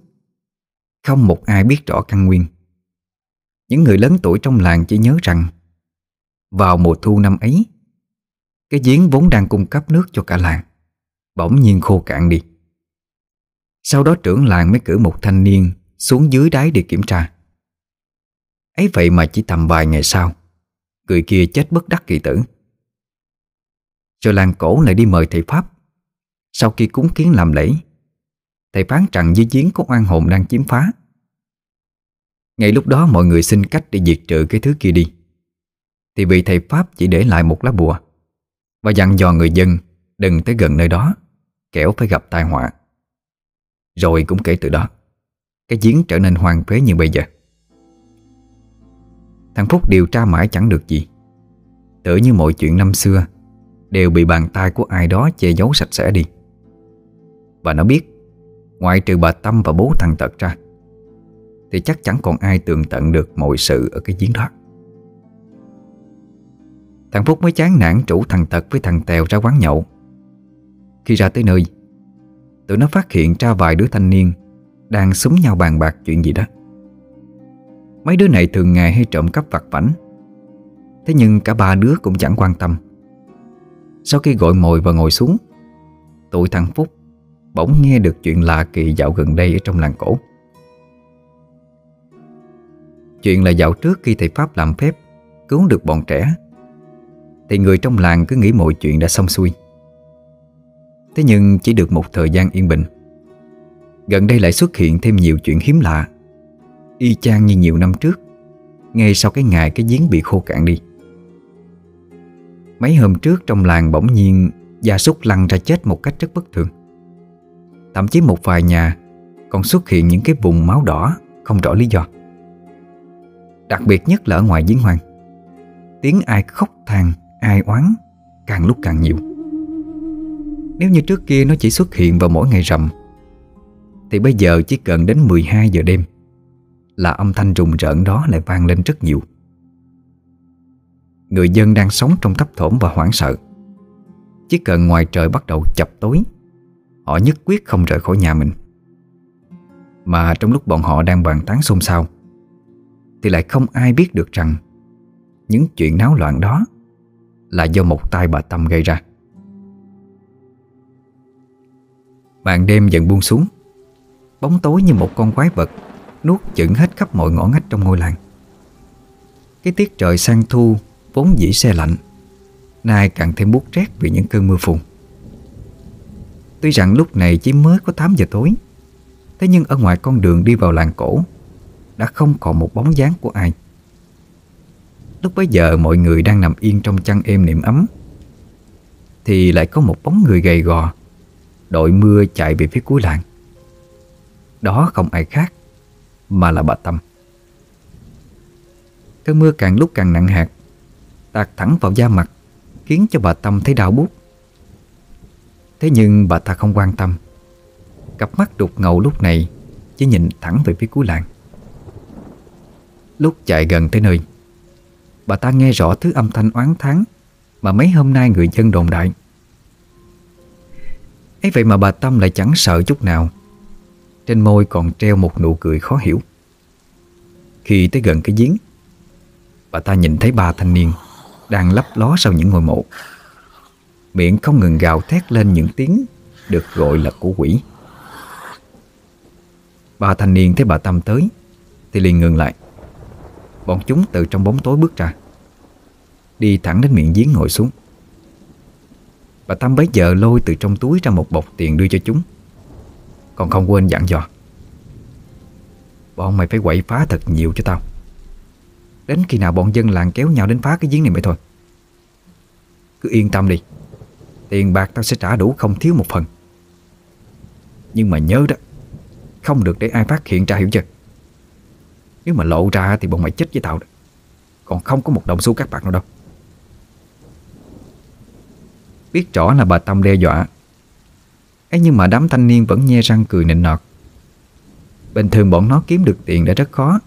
Không một ai biết rõ căn nguyên. Những người lớn tuổi trong làng chỉ nhớ rằng vào mùa thu năm ấy, cái giếng vốn đang cung cấp nước cho cả làng, bỗng nhiên khô cạn đi. Sau đó trưởng làng mới cử một thanh niên xuống dưới đáy để kiểm tra. Ấy vậy mà chỉ tầm vài ngày sau Người kia chết bất đắc kỳ tử. Rồi làng cổ lại đi mời thầy Pháp. Sau khi cúng kiến làm lễ Thầy phán rằng dưới giếng có oan hồn đang chiếm phá. Ngay lúc đó mọi người xin cách để diệt trừ cái thứ kia đi. Thì vị thầy Pháp chỉ để lại một lá bùa. Và dặn dò người dân đừng tới gần nơi đó, Kẻo phải gặp tai họa. Rồi cũng kể từ đó, Cái giếng trở nên hoang phế như bây giờ. Thằng Phúc điều tra mãi chẳng được gì. Tự như mọi chuyện năm xưa, Đều bị bàn tay của ai đó che giấu sạch sẽ đi. Và nó biết, Ngoại trừ bà Tâm và bố thằng Tật ra, Thì chắc chẳng còn ai tường tận được mọi sự ở cái giếng đó. Thằng Phúc mới chán nản chủ thằng Tật với thằng Tèo ra quán nhậu. Khi ra tới nơi, Tụi nó phát hiện ra vài đứa thanh niên Đang súng nhau bàn bạc chuyện gì đó. Mấy đứa này thường ngày hay trộm cắp vặt vảnh. Thế nhưng cả ba đứa cũng chẳng quan tâm. Sau khi gọi mồi và ngồi xuống, Tụi thằng Phúc Bỗng nghe được chuyện lạ kỳ dạo gần đây ở trong làng cổ. Chuyện là dạo trước khi thầy Pháp làm phép Cứu được bọn trẻ thì người trong làng cứ nghĩ mọi chuyện đã xong xuôi. Thế nhưng chỉ được một thời gian yên bình. Gần đây lại xuất hiện thêm nhiều chuyện hiếm lạ. Y chang như nhiều năm trước, Ngay sau cái ngày cái giếng bị khô cạn đi. Mấy hôm trước trong làng bỗng nhiên Gia súc lăn ra chết một cách rất bất thường. Thậm chí một vài nhà Còn xuất hiện những cái vùng máu đỏ, Không rõ lý do. Đặc biệt nhất là ở ngoài giếng hoang. Tiếng ai khóc than Ai oán, Càng lúc càng nhiều. Nếu như trước kia nó chỉ xuất hiện vào mỗi ngày rằm, Thì bây giờ chỉ cần đến 12 giờ đêm là âm thanh rùng rợn đó lại vang lên rất nhiều. Người dân đang sống trong thấp thỏm và hoảng sợ. Chỉ cần ngoài trời bắt đầu chập tối, Họ nhất quyết không rời khỏi nhà mình. Mà trong lúc bọn họ đang bàn tán xôn xao, Thì lại không ai biết được rằng Những chuyện náo loạn đó là do một tay bà Tâm gây ra. Màn đêm dần buông xuống. Bóng tối như một con quái vật Nuốt chửng hết khắp mọi ngõ ngách trong ngôi làng. Cái tiết trời sang thu, Vốn dĩ xe lạnh, Nay càng thêm bút rét vì những cơn mưa phùn. Tuy rằng lúc này chỉ mới có 8 giờ tối, Thế nhưng ở ngoài con đường đi vào làng cổ, Đã không còn một bóng dáng của ai. Lúc bấy giờ mọi người đang nằm yên trong chăn êm niệm ấm. Thì lại có một bóng người gầy gò, Đội mưa chạy về phía cuối làng. Đó không ai khác, Mà là bà Tâm. Cơn mưa càng lúc càng nặng hạt, Tạt thẳng vào da mặt, Khiến cho bà Tâm thấy đau bút Thế nhưng bà ta không quan tâm. Cặp mắt đục ngầu lúc này, Chỉ nhìn thẳng về phía cuối làng. Lúc chạy gần tới nơi Bà ta nghe rõ thứ âm thanh oán thắng Mà mấy hôm nay người dân đồn đại. Ấy vậy mà bà Tâm lại chẳng sợ chút nào. Trên môi còn treo một nụ cười khó hiểu. Khi tới gần cái giếng, Bà ta nhìn thấy ba thanh niên Đang lấp ló sau những ngôi mộ. Miệng không ngừng gào thét lên những tiếng Được gọi là của quỷ. Ba thanh niên thấy bà Tâm tới Thì liền ngừng lại. Bọn chúng từ trong bóng tối bước ra. Đi thẳng đến miệng giếng ngồi xuống. Bà Tâm bấy giờ lôi từ trong túi ra một bọc tiền đưa cho chúng. Còn không quên dặn dò. Bọn mày phải quậy phá thật nhiều cho tao. Đến khi nào bọn dân làng kéo nhau đến phá cái giếng này mới thôi. Cứ yên tâm đi. Tiền bạc tao sẽ trả đủ không thiếu một phần. Nhưng mà nhớ đó, Không được để ai phát hiện ra hiểu chưa? Nếu mà lộ ra thì bọn mày chết với tao đó. Còn không có một đồng xu các bạn nào đâu. Biết rõ là bà Tâm đe dọa. Ấy nhưng mà đám thanh niên vẫn nhe răng cười nịnh nọt. Bình thường bọn nó kiếm được tiền đã rất khó.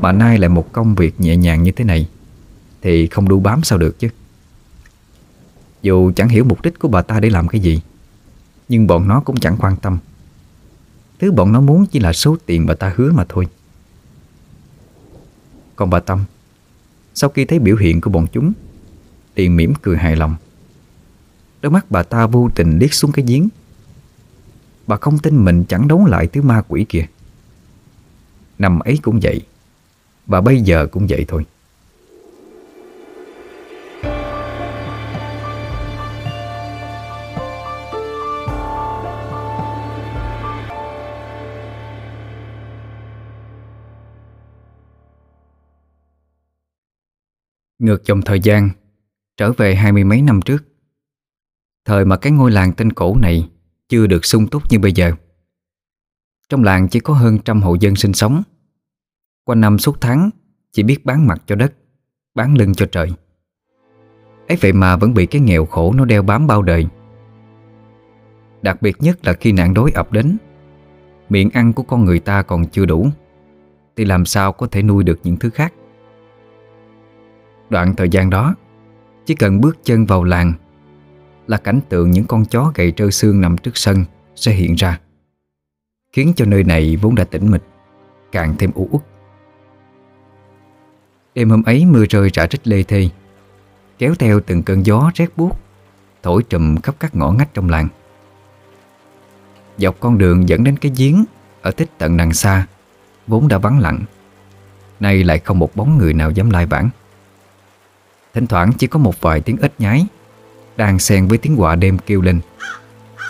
Mà nay lại một công việc nhẹ nhàng như thế này, Thì không đu bám sao được chứ. Dù chẳng hiểu mục đích của bà ta để làm cái gì, Nhưng bọn nó cũng chẳng quan tâm. Thứ bọn nó muốn chỉ là số tiền bà ta hứa mà thôi. Còn bà Tâm. Sau khi thấy biểu hiện của bọn chúng, Liền mỉm cười hài lòng. Đôi mắt bà ta vô tình liếc xuống cái giếng. Bà không tin mình chẳng đấu lại thứ ma quỷ kia. Năm ấy cũng vậy bà bây giờ cũng vậy thôi. Ngược dòng thời gian, Trở về hai mươi mấy năm trước. Thời mà cái ngôi làng tên cổ này Chưa được sung túc như bây giờ. Trong làng chỉ có hơn trăm hộ dân sinh sống. Quanh năm suốt tháng, Chỉ biết bán mặt cho đất, Bán lưng cho trời. Ấy vậy mà vẫn bị cái nghèo khổ nó đeo bám bao đời. Đặc biệt nhất là khi nạn đói ập đến, Miệng ăn của con người ta còn chưa đủ, Thì làm sao có thể nuôi được những thứ khác? Đoạn thời gian đó, Chỉ cần bước chân vào làng là cảnh tượng những con chó gầy trơ xương nằm trước sân sẽ hiện ra, khiến cho nơi này vốn đã tĩnh mịch, càng thêm u uất. Đêm hôm ấy mưa rơi rả rích lê thê, kéo theo từng cơn gió rét buốt thổi trùm khắp các ngõ ngách trong làng. Dọc con đường dẫn đến cái giếng ở tích tận đằng xa vốn đã vắng lặng, nay lại không một bóng người nào dám lai vãng. Thỉnh thoảng chỉ có một vài tiếng ếch nhái, đang xen với tiếng quạ đêm kêu lên,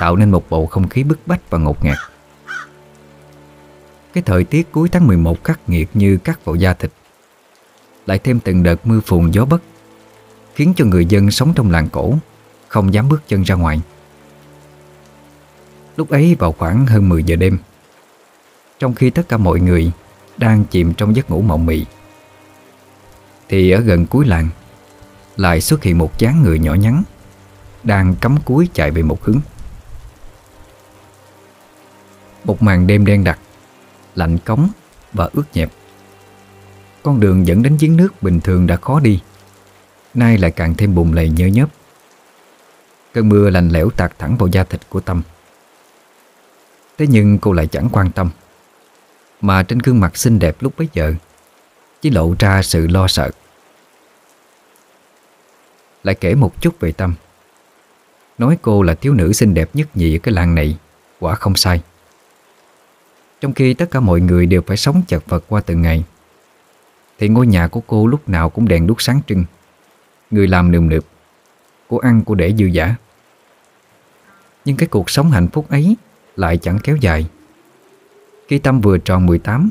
Tạo nên một bầu không khí bức bách và ngột ngạt. Cái thời tiết cuối tháng 11 khắc nghiệt như cắt vào da thịt, Lại thêm từng đợt mưa phùn gió bất Khiến cho người dân sống trong làng cổ Không dám bước chân ra ngoài. Lúc ấy vào khoảng hơn 10 giờ đêm, Trong khi tất cả mọi người Đang chìm trong giấc ngủ mộng mị, Thì ở gần cuối làng lại xuất hiện một dáng người nhỏ nhắn, đang cắm cúi chạy về một hướng. Một màn đêm đen đặc, Lạnh cống và ướt nhẹp. Con đường dẫn đến giếng nước bình thường đã khó đi, Nay lại càng thêm bùng lầy nhớ nhớp. Cơn mưa lạnh lẽo tạt thẳng vào da thịt của Tâm. Thế nhưng cô lại chẳng quan tâm, Mà trên gương mặt xinh đẹp lúc bấy giờ, Chỉ lộ ra sự lo sợ. Lại kể một chút về Tâm. Nói cô là thiếu nữ xinh đẹp nhất nhì ở cái làng này, Quả không sai. Trong khi tất cả mọi người đều phải sống chật vật qua từng ngày, Thì ngôi nhà của cô lúc nào cũng đèn đuốc sáng trưng. Người làm nườm nượp, Cô ăn cô để dư giả. Nhưng cái cuộc sống hạnh phúc ấy Lại chẳng kéo dài. Khi Tâm vừa tròn 18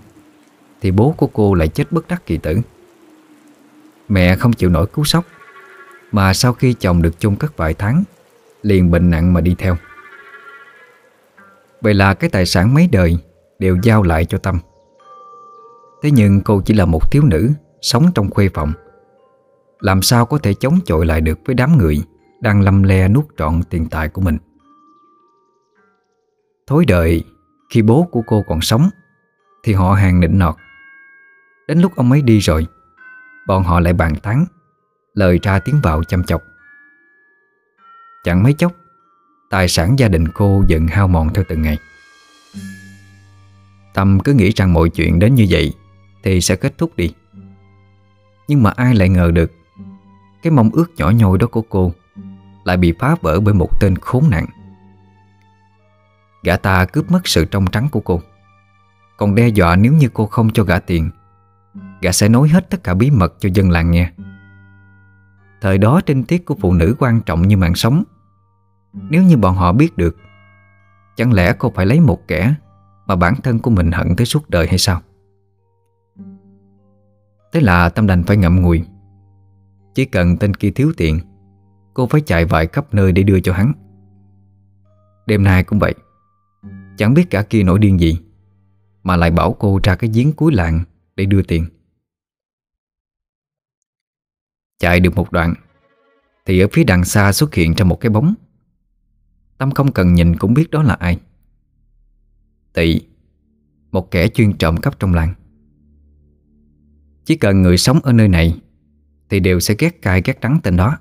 Thì bố của cô lại chết bất đắc kỳ tử. Mẹ không chịu nổi cứu sốc. Mà sau khi chồng được chung cất vài tháng, Liền bệnh nặng mà đi theo. Vậy là cái tài sản mấy đời Đều giao lại cho Tâm. Thế nhưng cô chỉ là một thiếu nữ Sống trong khuê phòng. Làm sao có thể chống chọi lại được Với đám người Đang lâm le nuốt trọn tiền tài của mình? Thối đời, Khi bố của cô còn sống, Thì họ hàng nịnh nọt. Đến lúc ông ấy đi rồi, Bọn họ lại bàn tán. Lời ra tiếng vào chăm chọc. Chẳng mấy chốc, Tài sản gia đình cô dần hao mòn theo từng ngày. Tâm cứ nghĩ rằng mọi chuyện đến như vậy Thì sẽ kết thúc đi. Nhưng mà ai lại ngờ được, Cái mong ước nhỏ nhoi đó của cô Lại bị phá vỡ bởi một tên khốn nạn. Gã ta cướp mất sự trong trắng của cô. Còn đe dọa nếu như cô không cho gã tiền, Gã sẽ nói hết tất cả bí mật cho dân làng nghe. Thời đó trinh tiết của phụ nữ quan trọng như mạng sống. Nếu như bọn họ biết được, Chẳng lẽ cô phải lấy một kẻ Mà bản thân của mình hận tới suốt đời hay sao? Thế là Tâm đành phải ngậm ngùi. Chỉ cần tên kia thiếu tiền, Cô phải chạy vài khắp nơi để đưa cho hắn. Đêm nay cũng vậy. Chẳng biết cả kia nổi điên gì, Mà lại bảo cô ra cái giếng cuối làng Để đưa tiền. Chạy được một đoạn, Thì ở phía đằng xa xuất hiện ra một cái bóng. Tâm không cần nhìn cũng biết đó là ai. Tị, Một kẻ chuyên trộm cắp trong làng. Chỉ cần người sống ở nơi này, Thì đều sẽ ghét cay ghét đắng tên đó.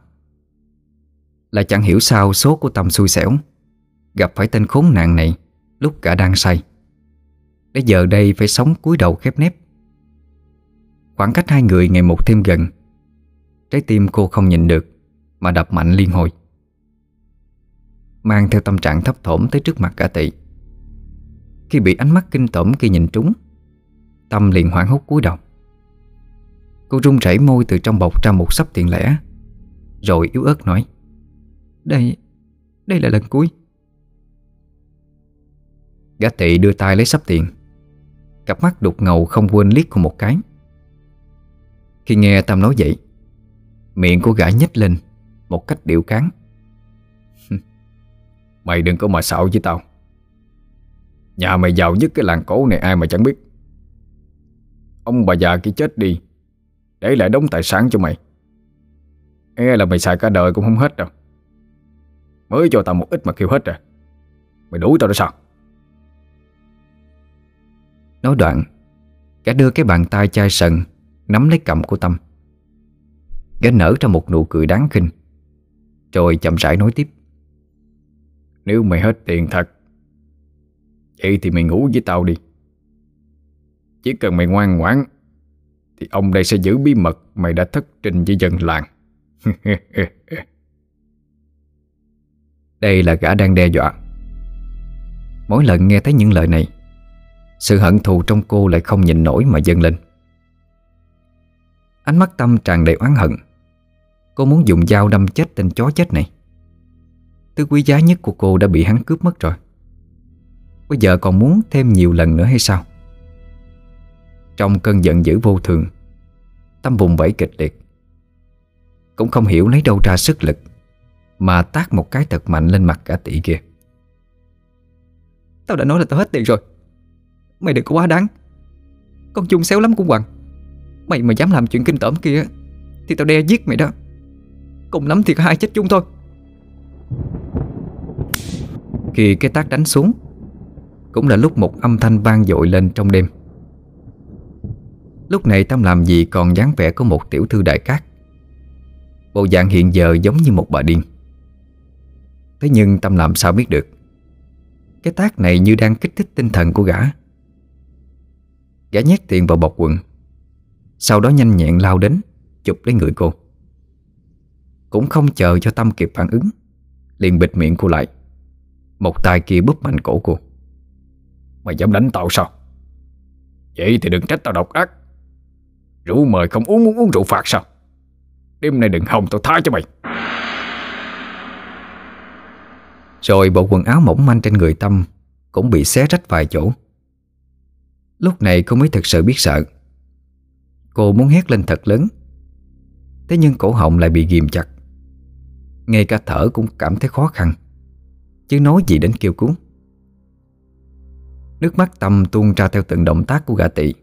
Là chẳng hiểu sao số của Tâm xui xẻo, Gặp phải tên khốn nạn này Lúc cả đang say. Để giờ đây phải sống cúi đầu khép nép. Khoảng cách hai người ngày một thêm gần Trái tim cô không nhìn được Mà đập mạnh liên hồi. Mang theo tâm trạng thấp thỏm tới trước mặt cả tỷ. Khi bị ánh mắt kinh tởm kia nhìn trúng Tâm liền hoảng hốt cúi đầu. Cô run rẩy môi từ trong bọc ra một sắp tiền lẻ Rồi yếu ớt nói Đây, đây là lần cuối. Gã tị đưa tay lấy sắp tiền. Cặp mắt đục ngầu không quên liếc cô một cái. Khi nghe Tâm nói vậy Miệng của gã nhếch lên Một cách điệu cán. Mày đừng có mà xạo với tao. Nhà mày giàu nhất cái làng cổ này ai mà chẳng biết. Ông bà già kia chết đi, Để lại đống tài sản cho mày. E là mày xài cả đời cũng không hết đâu. Mới cho tao một ít mà kêu hết rồi Mày đuổi tao ra sao? Nói đoạn, Gã đưa cái bàn tay chai sần, Nắm lấy cầm của Tâm. Gã nở ra một nụ cười đáng khinh. Rồi chậm rãi nói tiếp. Nếu mày hết tiền thật, Vậy thì mày ngủ với tao đi. Chỉ cần mày ngoan ngoãn, Thì ông đây sẽ giữ bí mật Mày đã thất trình với dân làng. Đây là gã đang đe dọa. Mỗi lần nghe thấy những lời này, Sự hận thù trong cô lại không nhìn nổi mà dâng lên. Ánh mắt Tâm tràn đầy oán hận. Cô muốn dùng dao đâm chết tên chó chết này. Thứ quý giá nhất của cô đã bị hắn cướp mất rồi. Bây giờ còn muốn thêm nhiều lần nữa hay sao? Trong cơn giận dữ vô thường, Tâm vùng vẫy kịch liệt. Cũng không hiểu lấy đâu ra sức lực Mà tác một cái thật mạnh lên mặt cả tỷ kia. Tao đã nói là tao hết tiền rồi. Mày đừng có quá đáng. Con chung xéo lắm cũng Hoàng Mày mà dám làm chuyện kinh tởm kia Thì tao đe giết mày đó. Cùng lắm thì hai chết chung thôi. Khi cái tác đánh xuống, Cũng là lúc một âm thanh vang dội lên trong đêm. Lúc này Tâm làm gì còn dáng vẻ của một tiểu thư đại cát. Bộ dạng hiện giờ giống như một bà điên. Thế nhưng Tâm làm sao biết được, Cái tác này như đang kích thích tinh thần của gã. Gã nhét tiền vào bọc quần, Sau đó nhanh nhẹn lao đến, Chụp lấy người cô. Cũng không chờ cho Tâm kịp phản ứng. Liền bịt miệng cô lại. Một tay kia bóp mạnh cổ cô. Mày dám đánh tao sao? Vậy thì đừng trách tao độc ác. Rượu mời không uống muốn uống rượu phạt sao? Đêm nay đừng hòng tao tha cho mày. Rồi bộ quần áo mỏng manh trên người Tâm Cũng bị xé rách vài chỗ. Lúc này cô mới thật sự biết sợ. Cô muốn hét lên thật lớn. Thế nhưng cổ họng lại bị ghim chặt. Ngay cả thở cũng cảm thấy khó khăn. Chứ nói gì đến kêu cứu. Nước mắt Tâm tuôn ra theo từng động tác của gã tị.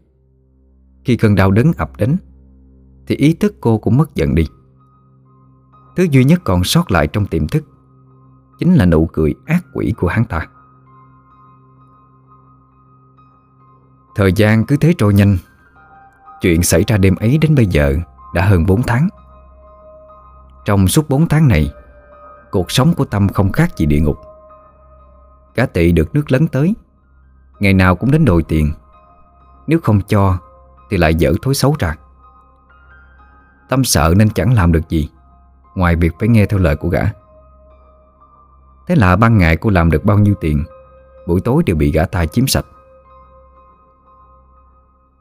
Khi cơn đau đớn ập đến, Thì ý thức cô cũng mất dần đi. Thứ duy nhất còn sót lại trong tiềm thức, Chính là nụ cười ác quỷ của hắn ta. Thời gian cứ thế trôi nhanh. Chuyện xảy ra đêm ấy đến bây giờ Đã hơn 4 tháng. Trong suốt 4 tháng này, Cuộc sống của Tâm không khác gì địa ngục. Cả tị được nước lấn tới, Ngày nào cũng đến đòi tiền. Nếu không cho, Thì lại dở thối xấu ra. Tâm sợ nên chẳng làm được gì, Ngoài việc phải nghe theo lời của gã. Thế là ban ngày cô làm được bao nhiêu tiền, Buổi tối đều bị gã ta chiếm sạch.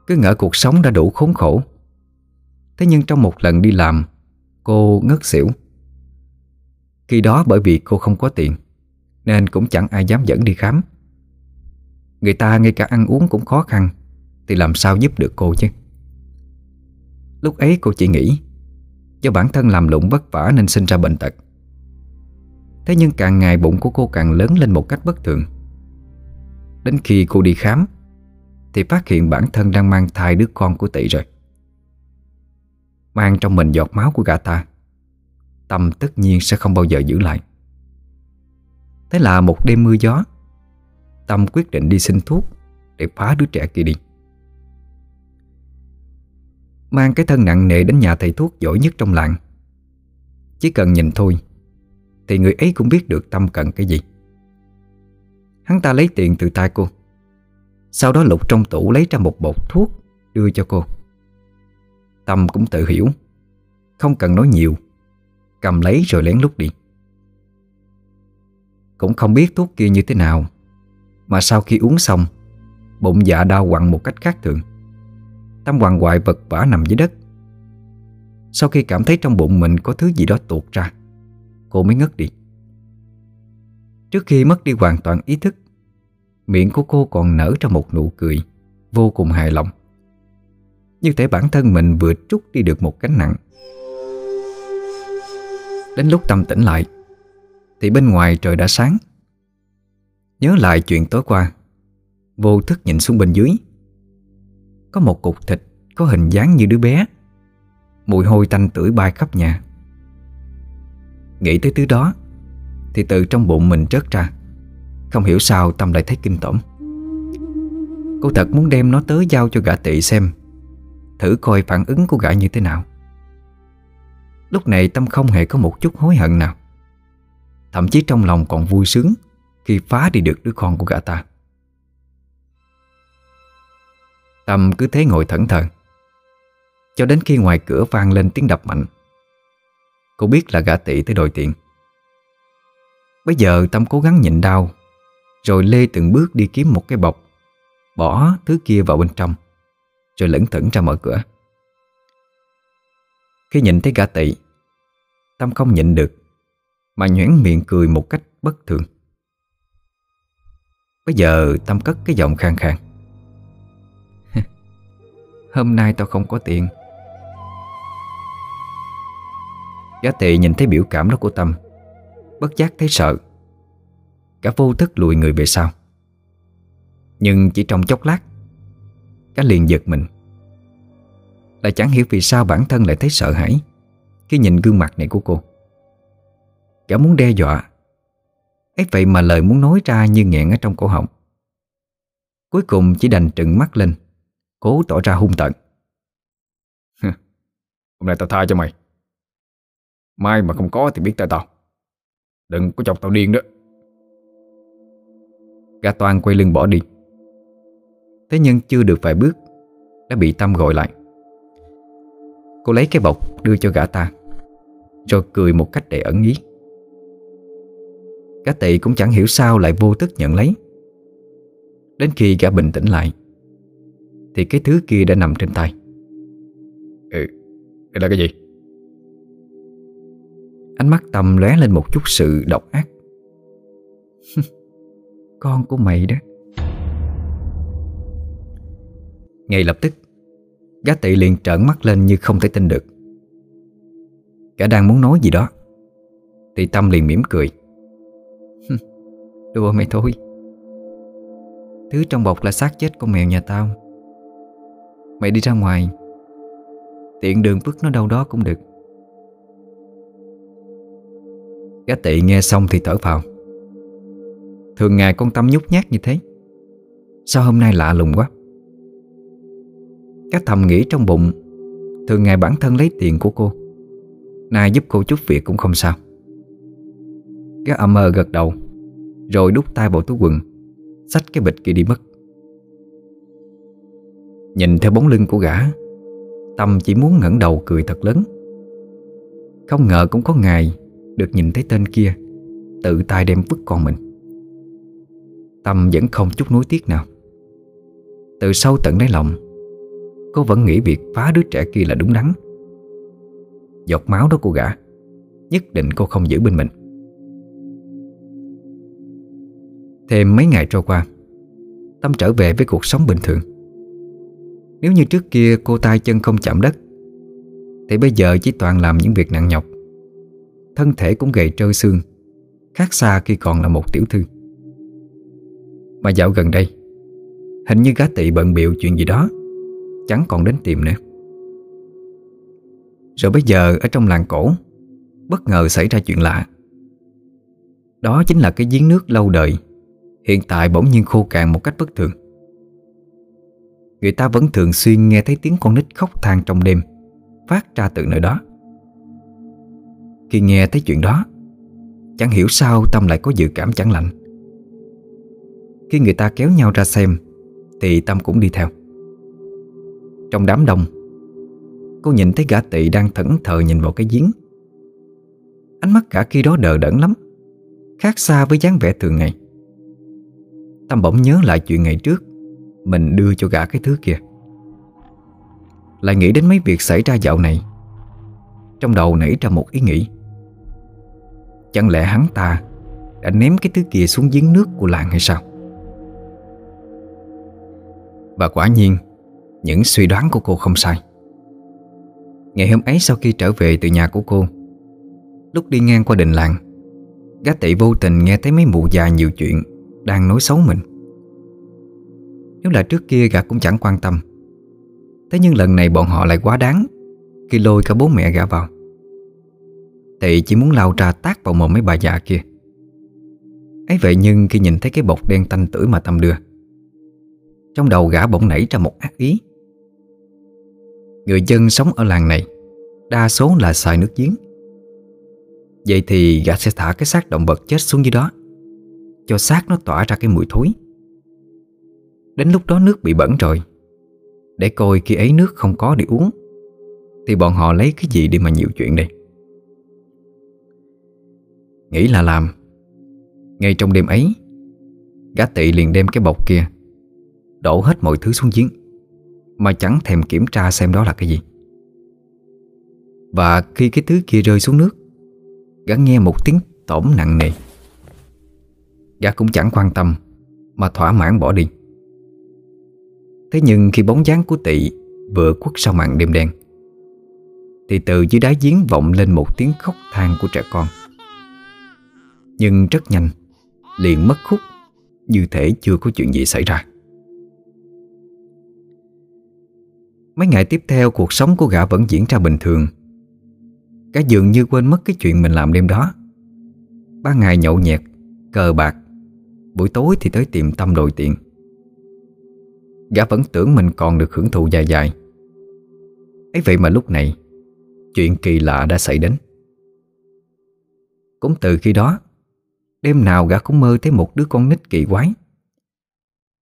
Cứ ngỡ cuộc sống đã đủ khốn khổ. Thế nhưng trong một lần đi làm Cô ngất xỉu. Khi đó bởi vì cô không có tiền, Nên cũng chẳng ai dám dẫn đi khám. Người ta ngay cả ăn uống cũng khó khăn, Thì làm sao giúp được cô chứ? Lúc ấy cô chỉ nghĩ, Do bản thân làm lụng vất vả nên sinh ra bệnh tật. Thế nhưng càng ngày bụng của cô càng lớn lên một cách bất thường. Đến khi cô đi khám, Thì phát hiện bản thân đang mang thai đứa con của tỷ rồi. Mang trong mình giọt máu của gã ta, Tâm tất nhiên sẽ không bao giờ giữ lại. Thế là một đêm mưa gió, Tâm quyết định đi xin thuốc Để phá đứa trẻ kia đi. Mang cái thân nặng nề đến nhà thầy thuốc giỏi nhất trong làng. Chỉ cần nhìn thôi, Thì người ấy cũng biết được Tâm cần cái gì. Hắn ta lấy tiền từ tay cô, Sau đó lục trong tủ lấy ra một bột thuốc Đưa cho cô. Tâm cũng tự hiểu. Không cần nói nhiều. Cầm lấy rồi lén lút đi. Cũng không biết thuốc kia như thế nào, Mà sau khi uống xong, Bụng dạ đau quặn một cách khác thường. Tâm hoàng hoại vật vả nằm dưới đất. Sau khi cảm thấy trong bụng mình có thứ gì đó tuột ra, Cô mới ngất đi. Trước khi mất đi hoàn toàn ý thức, Miệng của cô còn nở ra một nụ cười Vô cùng hài lòng. Như thể bản thân mình vừa trút đi được một gánh nặng. Đến lúc tâm tỉnh lại, Thì bên ngoài trời đã sáng. Nhớ lại chuyện tối qua, Vô thức nhìn xuống bên dưới. Có một cục thịt Có hình dáng như đứa bé. Mùi hôi tanh tưởi bay khắp nhà. Nghĩ tới thứ đó, Thì từ trong bụng mình trớt ra. Không hiểu sao Tâm lại thấy kinh tởm. Cô thật muốn đem nó tới giao cho gã tị xem. Thử coi phản ứng của gã như thế nào. Lúc này Tâm không hề có một chút hối hận nào. Thậm chí trong lòng còn vui sướng Khi phá đi được đứa con của gã ta. Tâm cứ thế ngồi thẫn thờ. Cho đến khi ngoài cửa vang lên tiếng đập mạnh, Cô biết là gã tị tới đòi tiền. Bây giờ Tâm cố gắng nhịn đau, Rồi lê từng bước đi kiếm một cái bọc, Bỏ thứ kia vào bên trong. Rồi lững thững ra mở cửa. Khi nhìn thấy gã tị, Tâm không nhịn được, Mà nhoẻn miệng cười một cách bất thường. Bây giờ Tâm cất cái giọng khang khang Hôm nay tao không có tiền. Gã tị nhìn thấy biểu cảm đó của Tâm, Bất giác thấy sợ. Cả vô thức lùi người về sau. Nhưng chỉ trong chốc lát Cả liền giật mình. Lại chẳng hiểu vì sao bản thân lại thấy sợ hãi Khi nhìn gương mặt này của cô. Cả muốn đe dọa. Ấy vậy mà lời muốn nói ra như nghẹn ở trong cổ họng. Cuối cùng chỉ đành trừng mắt lên Cố tỏ ra hung tợn. Hôm nay tao tha cho mày. Mai mà không có thì biết tay tao. Đừng có chọc tao điên đó. Gã Toàn quay lưng bỏ đi Thế nhưng chưa được vài bước Đã bị Tâm gọi lại. Cô lấy cái bọc đưa cho gã ta Rồi cười một cách đầy ẩn ý. Gã tị cũng chẳng hiểu sao lại vô tức nhận lấy. Đến khi gã bình tĩnh lại Thì cái thứ kia đã nằm trên tay. Ừ, đây là cái gì? Ánh mắt Tâm lóe lên một chút sự độc ác. Con của mày đó Ngay lập tức Gá tị liền trợn mắt lên như không thể tin được. Gã đang muốn nói gì đó. Thì Tâm liền mỉm cười. Đùa mày thôi. Thứ trong bọc là xác chết con mèo nhà tao. Mày đi ra ngoài, Tiện đường vứt nó đâu đó cũng được. Gá tị nghe xong thì thở phào. Thường ngày con Tâm nhút nhát như thế. Sao hôm nay lạ lùng quá? Các thầm nghĩ trong bụng. Thường ngày bản thân lấy tiền của cô. Nay giúp cô chút việc cũng không sao. Các âm mơ gật đầu, Rồi đút tay vào túi quần, Xách cái bịch kia đi mất. Nhìn theo bóng lưng của gã, Tâm chỉ muốn ngẩng đầu cười thật lớn. Không ngờ cũng có ngày Được nhìn thấy tên kia, Tự tay đem vứt con mình. Tâm vẫn không chút nuối tiếc nào. Từ sâu tận đáy lòng Cô vẫn nghĩ việc phá đứa trẻ kia là đúng đắn. Giọt máu đó cô gã, Nhất định cô không giữ bên mình. Thêm mấy ngày trôi qua, Tâm trở về với cuộc sống bình thường. Nếu như trước kia cô tay chân không chạm đất, Thì bây giờ chỉ toàn làm những việc nặng nhọc. Thân thể cũng gầy trơ xương, Khác xa khi còn là một tiểu thư. Mà dạo gần đây, Hình như gã tị bận biệu chuyện gì đó. Chẳng còn đến tìm nữa. Rồi bây giờ ở trong làng cổ, Bất ngờ xảy ra chuyện lạ. Đó chính là cái giếng nước lâu đời, Hiện tại bỗng nhiên khô cạn một cách bất thường. Người ta vẫn thường xuyên nghe thấy tiếng con nít khóc than trong đêm, Phát ra từ nơi đó. Khi nghe thấy chuyện đó, Chẳng hiểu sao Tâm lại có dự cảm chẳng lạnh Khi người ta kéo nhau ra xem, Thì Tâm cũng đi theo. Trong đám đông. Cô nhìn thấy gã tị đang thẫn thờ nhìn vào cái giếng. Ánh mắt cả khi đó đờ đẫn lắm, Khác xa với dáng vẻ thường ngày. Tâm bỗng nhớ lại chuyện ngày trước, Mình đưa cho gã cái thứ kia. Lại nghĩ đến mấy việc xảy ra dạo này, Trong đầu nảy ra một ý nghĩ. Chẳng lẽ hắn ta Đã ném cái thứ kia xuống giếng nước của làng hay sao? Và quả nhiên những suy đoán của cô không sai. Ngày hôm ấy sau khi trở về từ nhà của cô, Lúc đi ngang qua đình làng, Gã tị vô tình nghe thấy mấy mụ già nhiều chuyện Đang nói xấu mình. Nếu là trước kia gã cũng chẳng quan tâm, Thế nhưng lần này bọn họ lại quá đáng Khi lôi cả bố mẹ gã vào. Tị chỉ muốn lao ra tác vào mồm mấy bà già kia. Ấy vậy nhưng khi nhìn thấy cái bọc đen tanh tưởi mà Tâm đưa, Trong đầu gã bỗng nảy ra một ác ý. Người dân sống ở làng này, Đa số là xài nước giếng. Vậy thì gã sẽ thả cái xác động vật chết xuống dưới đó, Cho xác nó tỏa ra cái mùi thối. Đến lúc đó nước bị bẩn rồi, Để coi khi ấy nước không có để uống, Thì bọn họ lấy cái gì để mà nhiều chuyện đây? Nghĩ là làm. Ngay trong đêm ấy, Gã tị liền đem cái bọc kia, Đổ hết mọi thứ xuống giếng. Mà chẳng thèm kiểm tra xem đó là cái gì. Và khi cái thứ kia rơi xuống nước, Gã nghe một tiếng tổm nặng nề. Gã cũng chẳng quan tâm, Mà thỏa mãn bỏ đi. Thế nhưng khi bóng dáng của tị Vừa quất sau màn đêm đen, Thì từ dưới đáy giếng vọng lên một tiếng khóc than của trẻ con. Nhưng rất nhanh, Liền mất khúc Như thể chưa có chuyện gì xảy ra. Mấy ngày tiếp theo, cuộc sống của gã vẫn diễn ra bình thường. Gã dường như quên mất cái chuyện mình làm đêm đó. Ban ngày nhậu nhẹt, Cờ bạc, Buổi tối thì tới tiệm tâm đồi tiện. Gã vẫn tưởng mình còn được hưởng thụ dài dài. Ấy vậy mà lúc này, Chuyện kỳ lạ đã xảy đến. Cũng từ khi đó, Đêm nào gã cũng mơ thấy một đứa con nít kỳ quái.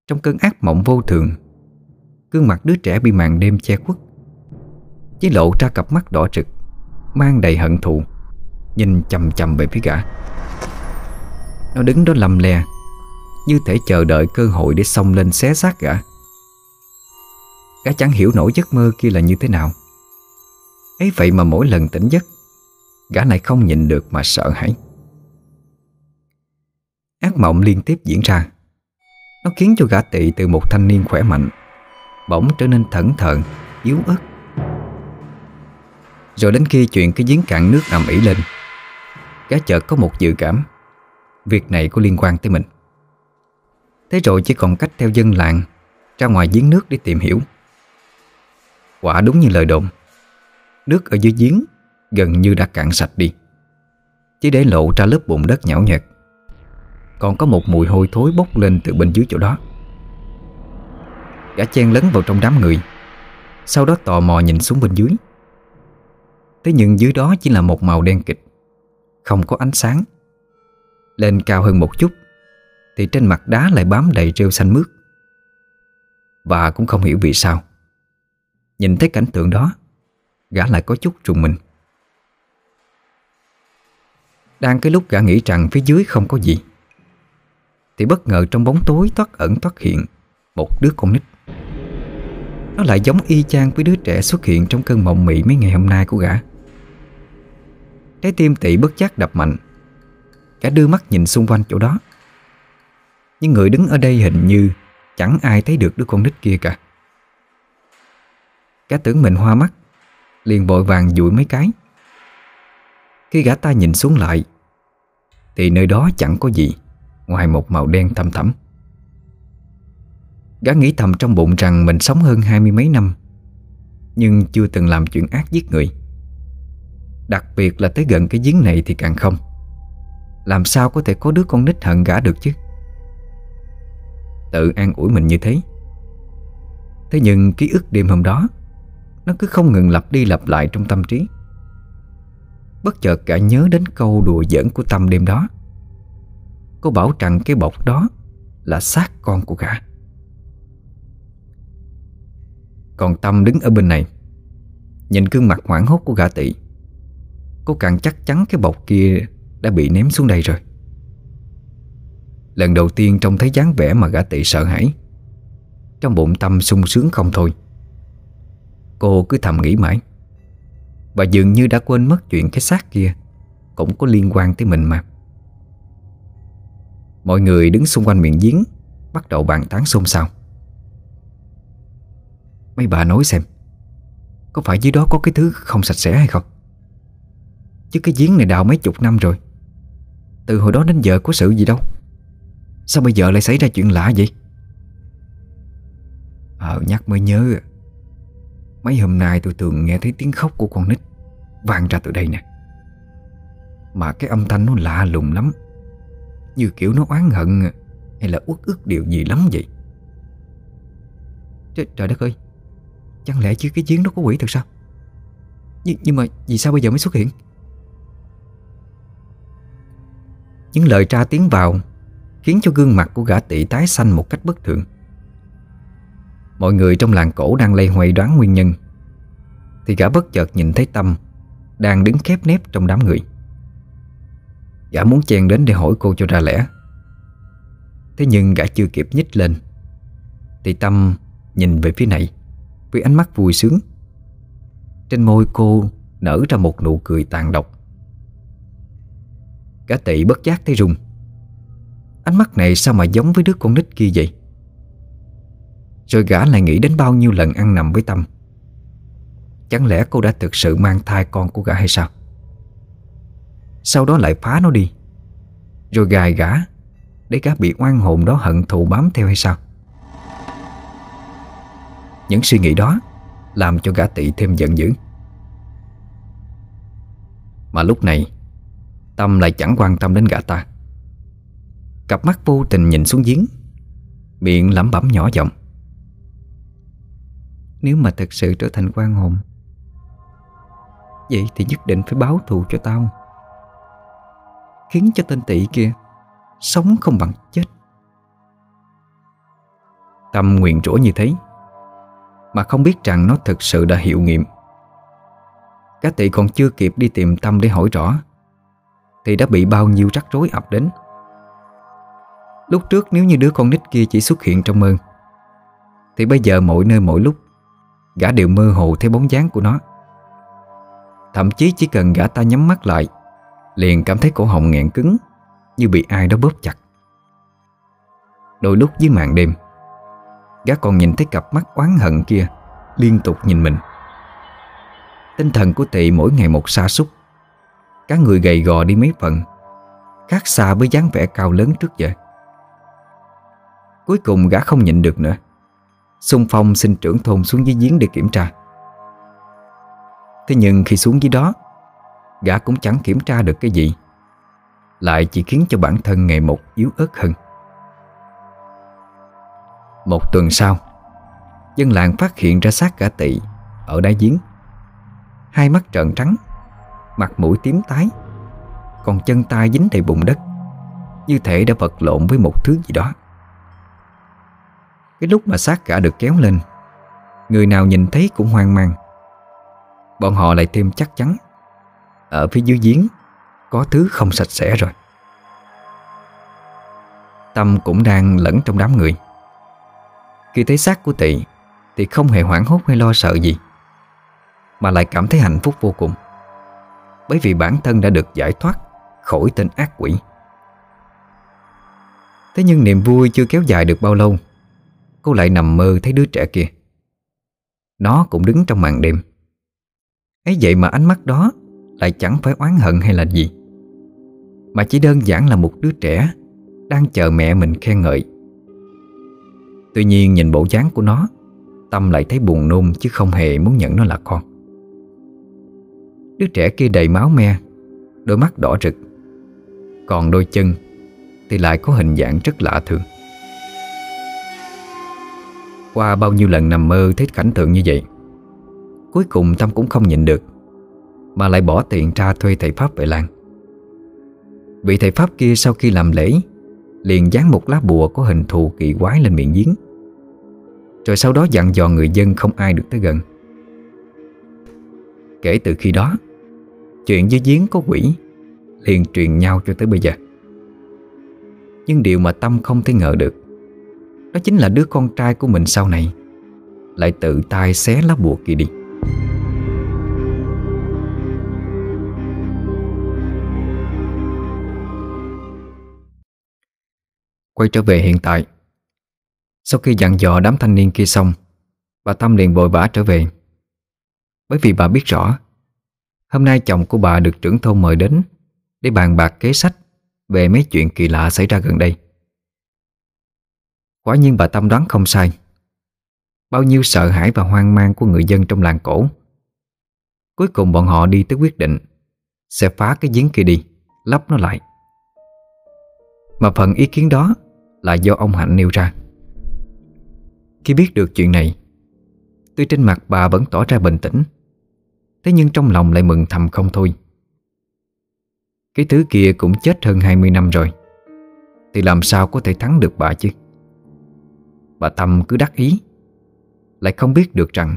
Trong cơn ác mộng vô thường Gương mặt đứa trẻ bị màn đêm che khuất. Chỉ lộ ra cặp mắt đỏ trực Mang đầy hận thù, Nhìn chầm chầm về phía gã. Nó đứng đó lầm lè Như thể chờ đợi cơ hội để xông lên xé xác gã. Gã chẳng hiểu nổi giấc mơ kia là như thế nào. Ấy vậy mà mỗi lần tỉnh giấc, Gã này không nhịn được mà sợ hãi. Ác mộng liên tiếp diễn ra. Nó khiến cho gã tị từ một thanh niên khỏe mạnh Bỗng trở nên thẩn thận, yếu ớt. Rồi đến khi chuyện cái giếng cạn nước nằm ỉ lên cá chợt có một dự cảm Việc này có liên quan tới mình. Thế rồi chỉ còn cách theo dân làng Ra ngoài giếng nước để tìm hiểu. Quả đúng như lời đồn Nước ở dưới giếng gần như đã cạn sạch đi Chỉ để lộ ra lớp bùn đất nhão nhạt Còn có một mùi hôi thối bốc lên từ bên dưới chỗ đó. Gã chen lấn vào trong đám người. Sau đó tò mò nhìn xuống bên dưới. Thế nhưng dưới đó chỉ là một màu đen kịch, Không có ánh sáng. Lên cao hơn một chút, Thì trên mặt đá lại bám đầy rêu xanh mướt. Và cũng không hiểu vì sao. Nhìn thấy cảnh tượng đó, Gã lại có chút trùng mình. Đang cái lúc gã nghĩ rằng phía dưới không có gì, Thì bất ngờ trong bóng tối thoát ẩn thoát hiện Một đứa con nít. Nó lại giống y chang với đứa trẻ xuất hiện trong cơn mộng mị mấy ngày hôm nay của gã. Trái tim tị bất giác đập mạnh. Gã đưa mắt nhìn xung quanh chỗ đó. Nhưng người đứng ở đây hình như Chẳng ai thấy được đứa con nít kia cả. Gã tưởng mình hoa mắt, Liền vội vàng dụi mấy cái. Khi gã ta nhìn xuống lại, Thì nơi đó chẳng có gì Ngoài một màu đen thâm thẳm. Gã nghĩ thầm trong bụng rằng Mình sống hơn hai mươi mấy năm, Nhưng chưa từng làm chuyện ác giết người. Đặc biệt là tới gần cái giếng này thì càng không. Làm sao có thể có đứa con nít hận gã được chứ? Tự an ủi mình như thế. Thế nhưng ký ức đêm hôm đó, nó cứ không ngừng lặp đi lặp lại trong tâm trí. Bất chợt cả nhớ đến câu đùa giỡn của Tâm đêm đó. Cô bảo rằng cái bọc đó Là xác con của gã. Còn Tâm đứng ở bên này. Nhìn gương mặt hoảng hốt của gã tị Cô càng chắc chắn cái bọc kia Đã bị ném xuống đây rồi. Lần đầu tiên trông thấy dáng vẻ mà gã tị sợ hãi, Trong bụng Tâm sung sướng không thôi. Cô cứ thầm nghĩ mãi, Và dường như đã quên mất chuyện cái xác kia Cũng có liên quan tới mình mà. Mọi người đứng xung quanh miệng giếng, Bắt đầu bàn tán xôn xao. Mấy bà nói xem Có phải dưới đó có cái thứ không sạch sẽ hay không? Chứ cái giếng này đào mấy chục năm rồi Từ hồi đó đến giờ có sự gì đâu. Sao bây giờ lại xảy ra chuyện lạ vậy? Ờ nhắc mới nhớ Mấy hôm nay tôi thường nghe thấy tiếng khóc của con nít vang ra từ đây nè. Mà cái âm thanh nó lạ lùng lắm Như kiểu nó oán hận Hay là uất ức điều gì lắm vậy. Trời, trời đất ơi. Chẳng lẽ chứ cái giếng đó có quỷ thật sao? Nhưng, nhưng mà vì sao bây giờ mới xuất hiện? Những lời tra tiếng vào Khiến cho gương mặt của gã tỷ tái xanh một cách bất thường. Mọi người trong làng cổ đang lây hoay đoán nguyên nhân Thì gã bất chợt nhìn thấy Tâm Đang đứng khép nép trong đám người. Gã muốn chen đến để hỏi cô cho ra lẽ. Thế nhưng gã chưa kịp nhích lên Thì Tâm nhìn về phía này. Với ánh mắt vui sướng. Trên môi cô nở ra một nụ cười tàn độc. Cả tị bất giác thấy rung Ánh mắt này sao mà giống với đứa con nít kia vậy? Rồi gã lại nghĩ đến bao nhiêu lần ăn nằm với Tâm. Chẳng lẽ cô đã thực sự mang thai con của gã hay sao? Sau đó lại phá nó đi. Rồi gài gã Để gã bị oan hồn đó hận thù bám theo hay sao? Những suy nghĩ đó Làm cho gã tị thêm giận dữ. Mà lúc này, Tâm lại chẳng quan tâm đến gã ta. Cặp mắt vô tình nhìn xuống giếng, Miệng lẩm bẩm nhỏ giọng. Nếu mà thật sự trở thành quan hồn, Vậy thì nhất định phải báo thù cho tao. Khiến cho tên tị kia Sống không bằng chết. Tâm nguyện rủa như thế mà không biết rằng nó thực sự đã hiệu nghiệm. Cá tị còn chưa kịp đi tìm Tâm để hỏi rõ, Thì đã bị bao nhiêu rắc rối ập đến. Lúc trước nếu như đứa con nít kia chỉ xuất hiện trong mơ, Thì bây giờ mỗi nơi mỗi lúc, Gã đều mơ hồ thấy bóng dáng của nó. Thậm chí chỉ cần gã ta nhắm mắt lại, Liền cảm thấy cổ họng nghẹn cứng, Như bị ai đó bóp chặt. Đôi lúc dưới màn đêm Gã còn nhìn thấy cặp mắt oán hận kia, Liên tục nhìn mình. Tinh thần của tị mỗi ngày một xa xúc Các người gầy gò đi mấy phần, Khác xa với dáng vẻ cao lớn trước giờ. Cuối cùng gã không nhịn được nữa. Xung phong xin trưởng thôn xuống dưới giếng để kiểm tra. Thế nhưng khi xuống dưới đó, Gã cũng chẳng kiểm tra được cái gì. Lại chỉ khiến cho bản thân ngày một yếu ớt hơn. Một tuần sau, Dân làng phát hiện ra xác gã tị Ở đáy giếng. Hai mắt trợn trắng, Mặt mũi tím tái, Còn chân tay dính đầy bùn đất, Như thể đã vật lộn với một thứ gì đó. Cái lúc mà xác gã được kéo lên, Người nào nhìn thấy cũng hoang mang. Bọn họ lại thêm chắc chắn, Ở phía dưới giếng, Có thứ không sạch sẽ rồi. Tâm cũng đang lẫn trong đám người. Khi thấy xác của tị, Thì không hề hoảng hốt hay lo sợ gì, Mà lại cảm thấy hạnh phúc vô cùng. Bởi vì bản thân đã được giải thoát Khỏi tên ác quỷ. Thế nhưng niềm vui chưa kéo dài được bao lâu, Cô lại nằm mơ thấy đứa trẻ kia. Nó cũng đứng trong màn đêm. Ấy vậy mà ánh mắt đó Lại chẳng phải oán hận hay là gì, Mà chỉ đơn giản là một đứa trẻ Đang chờ mẹ mình khen ngợi. Tuy nhiên nhìn bộ dáng của nó, Tâm lại thấy buồn nôn Chứ không hề muốn nhận nó là con. Đứa trẻ kia đầy máu me, Đôi mắt đỏ rực, Còn đôi chân Thì lại có hình dạng rất lạ thường. Qua bao nhiêu lần nằm mơ thấy cảnh tượng như vậy, Cuối cùng Tâm cũng không nhịn được, Mà lại bỏ tiền ra thuê thầy Pháp về làng Vị thầy Pháp kia sau khi làm lễ, Liền dán một lá bùa có hình thù kỳ quái lên miệng giếng. Rồi sau đó dặn dò người dân không ai được tới gần. Kể từ khi đó, Chuyện với giếng có quỷ Liền truyền nhau cho tới bây giờ. Nhưng điều mà Tâm không thể ngờ được, Đó chính là đứa con trai của mình sau này Lại tự tay xé lá bùa kia đi. Quay trở về hiện tại sau khi dặn dò đám thanh niên kia xong, Bà Tâm liền vội vã trở về. Bởi vì bà biết rõ, Hôm nay chồng của bà được trưởng thôn mời đến Để bàn bạc kế sách Về mấy chuyện kỳ lạ xảy ra gần đây. Quả nhiên bà Tâm đoán không sai. Bao nhiêu sợ hãi và hoang mang của người dân trong làng cổ. Cuối cùng bọn họ đi tới quyết định, Sẽ phá cái giếng kia đi Lắp nó lại. Mà phần ý kiến đó Là do ông Hạnh nêu ra. Khi biết được chuyện này Tuy trên mặt bà vẫn tỏ ra bình tĩnh Thế nhưng trong lòng lại mừng thầm không thôi Cái thứ kia cũng chết hơn 20 năm rồi Thì làm sao có thể thắng được bà chứ Bà Tâm cứ đắc ý lại không biết được rằng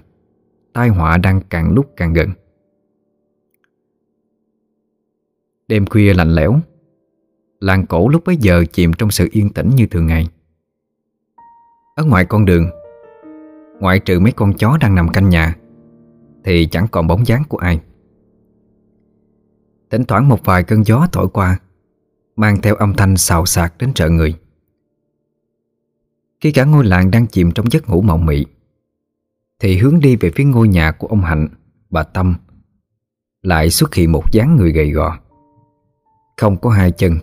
tai họa đang càng lúc càng gần. Đêm khuya lạnh lẽo, làng cổ lúc bấy giờ chìm trong sự yên tĩnh như thường ngày. Ở ngoài con đường, ngoại trừ mấy con chó đang nằm canh nhà, thì chẳng còn bóng dáng của ai. Thỉnh thoảng một vài cơn gió thổi qua, mang theo âm thanh xào xạc đến trợ người. Khi cả ngôi làng đang chìm trong giấc ngủ mộng mị, thì hướng đi về phía ngôi nhà của ông Hạnh Bà Tâm Lại xuất hiện một dáng người gầy gò Không có hai chân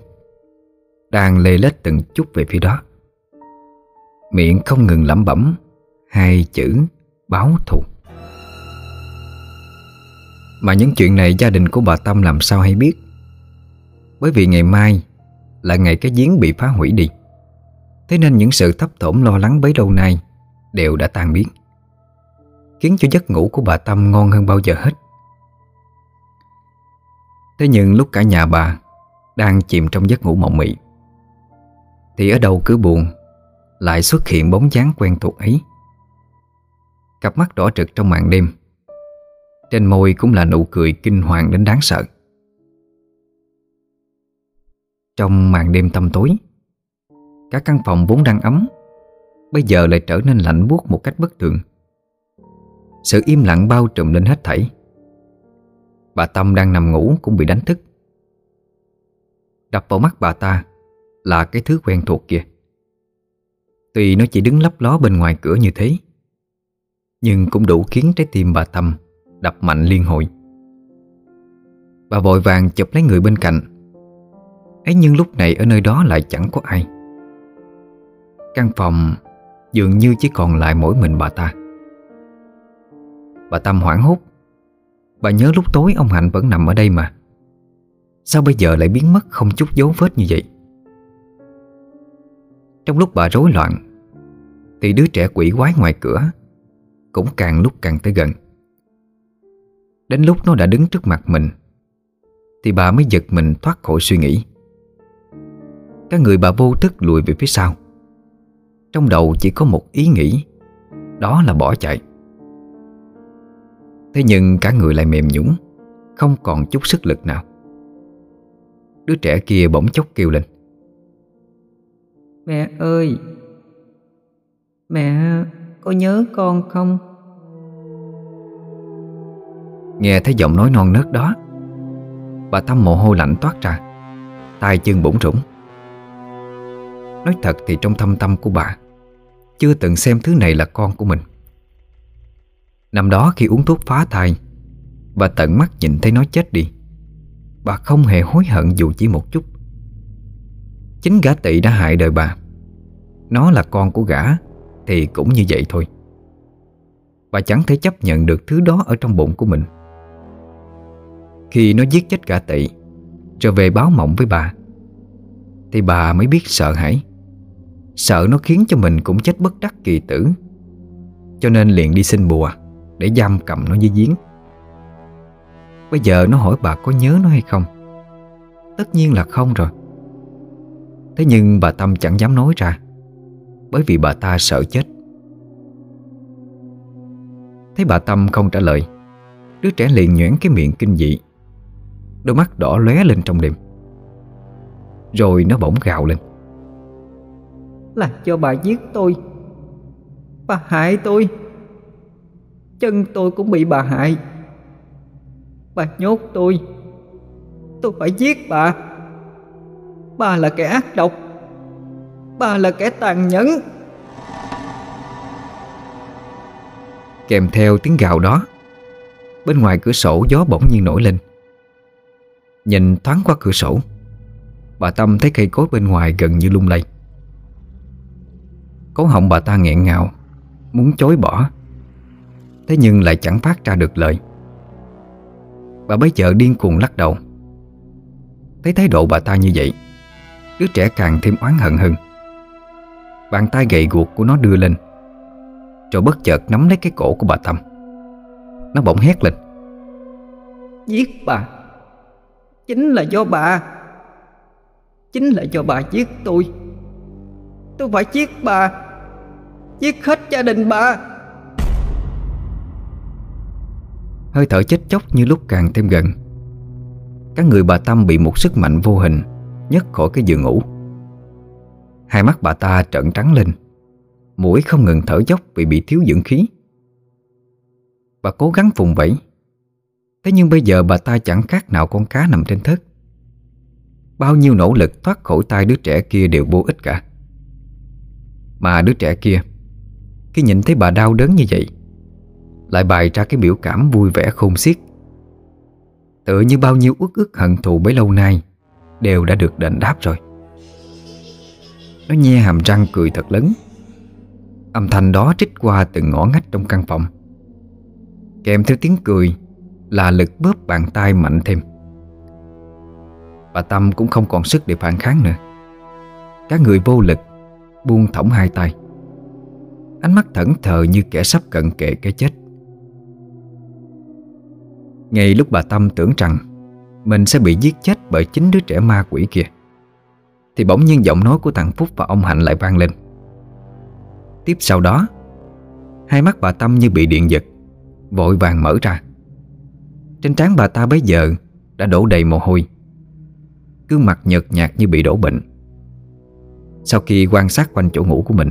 Đang lê lết từng chút về phía đó Miệng không ngừng lẩm bẩm. Hai chữ báo thù. Mà những chuyện này gia đình của bà Tâm làm sao hay biết? Bởi vì ngày mai Là ngày cái giếng bị phá hủy đi. Thế nên những sự thấp thỏm lo lắng bấy lâu nay Đều đã tan biến. Khiến cho giấc ngủ của bà Tâm ngon hơn bao giờ hết. Thế nhưng lúc cả nhà bà Đang chìm trong giấc ngủ mộng mị, Thì ở đâu cứ buồn lại xuất hiện bóng dáng quen thuộc ấy. Cặp mắt đỏ trực trong màn đêm. Trên môi cũng là nụ cười kinh hoàng đến đáng sợ. Trong màn đêm tăm tối Cả căn phòng vốn đang ấm, Bây giờ lại trở nên lạnh buốt một cách bất thường. Sự im lặng bao trùm lên hết thảy. Bà Tâm đang nằm ngủ cũng bị đánh thức. Đập vào mắt bà ta Là cái thứ quen thuộc kia. Tuy nó chỉ đứng lấp ló bên ngoài cửa như thế, Nhưng cũng đủ khiến trái tim bà Tâm Đập mạnh liên hồi. Bà vội vàng chụp lấy người bên cạnh. Ấy nhưng lúc này ở nơi đó lại chẳng có ai. Căn phòng dường như chỉ còn lại mỗi mình bà ta. Bà Tâm hoảng hốt. Bà nhớ lúc tối ông Hạnh vẫn nằm ở đây mà. Sao bây giờ lại biến mất không chút dấu vết như vậy? Trong lúc bà rối loạn, Thì đứa trẻ quỷ quái ngoài cửa Cũng càng lúc càng tới gần. Đến lúc nó đã đứng trước mặt mình, Thì bà mới giật mình thoát khỏi suy nghĩ. Các người bà vô thức lùi về phía sau. Trong đầu chỉ có một ý nghĩ, Đó là bỏ chạy. Thế nhưng cả người lại mềm nhũng Không còn chút sức lực nào. Đứa trẻ kia bỗng chốc kêu lên. Mẹ ơi, Mẹ, có nhớ con không? Nghe thấy giọng nói non nớt đó, Bà Tâm mồ hôi lạnh toát ra, tay chân bủng rủng Nói thật thì trong thâm tâm của bà, Chưa từng xem thứ này là con của mình. Năm đó khi uống thuốc phá thai, Bà tận mắt nhìn thấy nó chết đi. Bà không hề hối hận dù chỉ một chút. Chính gã tị đã hại đời bà. Nó là con của gã, Thì cũng như vậy thôi. Bà chẳng thể chấp nhận được thứ đó Ở trong bụng của mình. Khi nó giết chết gã tị, Trở về báo mộng với bà, Thì bà mới biết sợ hãi. Sợ nó khiến cho mình cũng chết bất đắc kỳ tử. Cho nên liền đi xin bùa Để giam cầm nó dưới giếng. Bây giờ nó hỏi bà có nhớ nó hay không? Tất nhiên là không rồi. Thế nhưng bà Tâm chẳng dám nói ra, Bởi vì bà ta sợ chết. Thấy bà Tâm không trả lời, Đứa trẻ liền nhuyễn cái miệng kinh dị, Đôi mắt đỏ lóe lên trong đêm. Rồi nó bỗng gào lên. Là cho bà giết tôi. Bà hại tôi. Chân tôi cũng bị bà hại. Bà nhốt tôi. Tôi phải giết bà. Bà là kẻ ác độc. Bà là kẻ tàn nhẫn. Kèm theo tiếng gào đó, Bên ngoài cửa sổ gió bỗng nhiên nổi lên. Nhìn thoáng qua cửa sổ, Bà Tâm thấy cây cối bên ngoài gần như lung lay. Cố họng bà ta nghẹn ngào, Muốn chối bỏ. Thế nhưng lại chẳng phát ra được lời. Bà bấy giờ điên cuồng lắc đầu. Thấy thái độ bà ta như vậy Đứa trẻ càng thêm oán hận hơn. Bàn tay gầy guộc của nó đưa lên. Rồi bất chợt nắm lấy cái cổ của bà Tâm. Nó bỗng hét lên. Giết bà. Chính là do bà. Chính là do bà giết tôi. Tôi phải giết bà. Giết hết gia đình bà. Hơi thở chết chóc như lúc càng thêm gần. Các người bà Tâm bị một sức mạnh vô hình nhất khỏi cái giường ngủ. Hai mắt bà ta trợn trắng lên, Mũi không ngừng thở dốc vì bị thiếu dưỡng khí. Bà cố gắng vùng vẫy, Thế nhưng bây giờ bà ta chẳng khác nào con cá nằm trên thớt. Bao nhiêu nỗ lực thoát khỏi tay đứa trẻ kia đều vô ích cả. Mà đứa trẻ kia, Khi nhìn thấy bà đau đớn như vậy, lại bày ra cái biểu cảm vui vẻ khôn xiết. Tựa như bao nhiêu ước ước hận thù bấy lâu nay Đều đã được đền đáp rồi. Nó nhe hàm răng cười thật lớn. Âm thanh đó trích qua từng ngõ ngách trong căn phòng. Kèm theo tiếng cười Là lực bóp bàn tay mạnh thêm. Bà Tâm cũng không còn sức để phản kháng nữa. Các người vô lực Buông thõng hai tay. Ánh mắt thẫn thờ như kẻ sắp cận kề cái chết. Ngay lúc bà Tâm tưởng rằng mình sẽ bị giết chết bởi chính đứa trẻ ma quỷ kia. Thì bỗng nhiên giọng nói của thằng Phúc và ông Hạnh lại vang lên. Tiếp sau đó, Hai mắt bà Tâm như bị điện giật, Vội vàng mở ra. Trên trán bà ta bấy giờ Đã đổ đầy mồ hôi Gương mặt nhợt nhạt như bị đổ bệnh. Sau khi quan sát quanh chỗ ngủ của mình,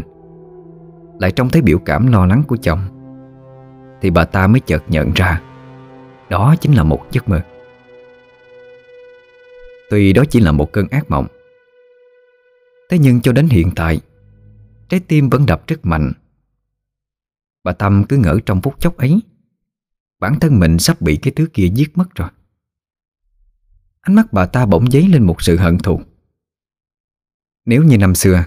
Lại trông thấy biểu cảm lo lắng của chồng, Thì bà ta mới chợt nhận ra Đó chính là một giấc mơ. Tuy đó chỉ là một cơn ác mộng. Thế nhưng cho đến hiện tại, Trái tim vẫn đập rất mạnh. Bà Tâm cứ ngỡ trong phút chốc ấy, Bản thân mình sắp bị cái thứ kia giết mất rồi. Ánh mắt bà ta bỗng dấy lên một sự hận thù. Nếu như năm xưa,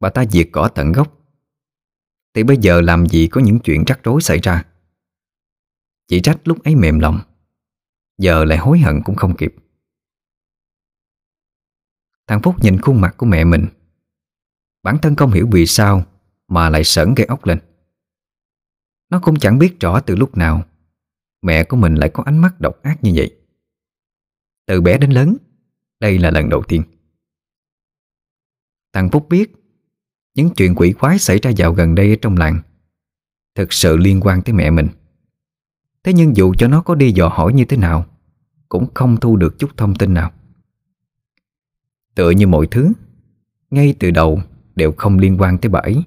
Bà ta diệt cỏ tận gốc, Thì bây giờ làm gì có những chuyện rắc rối xảy ra? Chỉ trách lúc ấy mềm lòng, Giờ lại hối hận cũng không kịp. Thằng Phúc nhìn khuôn mặt của mẹ mình. Bản thân không hiểu vì sao Mà lại sởn gây ốc lên. Nó cũng chẳng biết rõ từ lúc nào Mẹ của mình lại có ánh mắt độc ác như vậy. Từ bé đến lớn, Đây là lần đầu tiên. Thằng Phúc biết Những chuyện quỷ quái xảy ra dạo gần đây ở trong làng Thực sự liên quan tới mẹ mình. Thế nhưng dù cho nó có đi dò hỏi như thế nào, Cũng không thu được chút thông tin nào. Tựa như mọi thứ, Ngay từ đầu đều không liên quan tới bà ấy.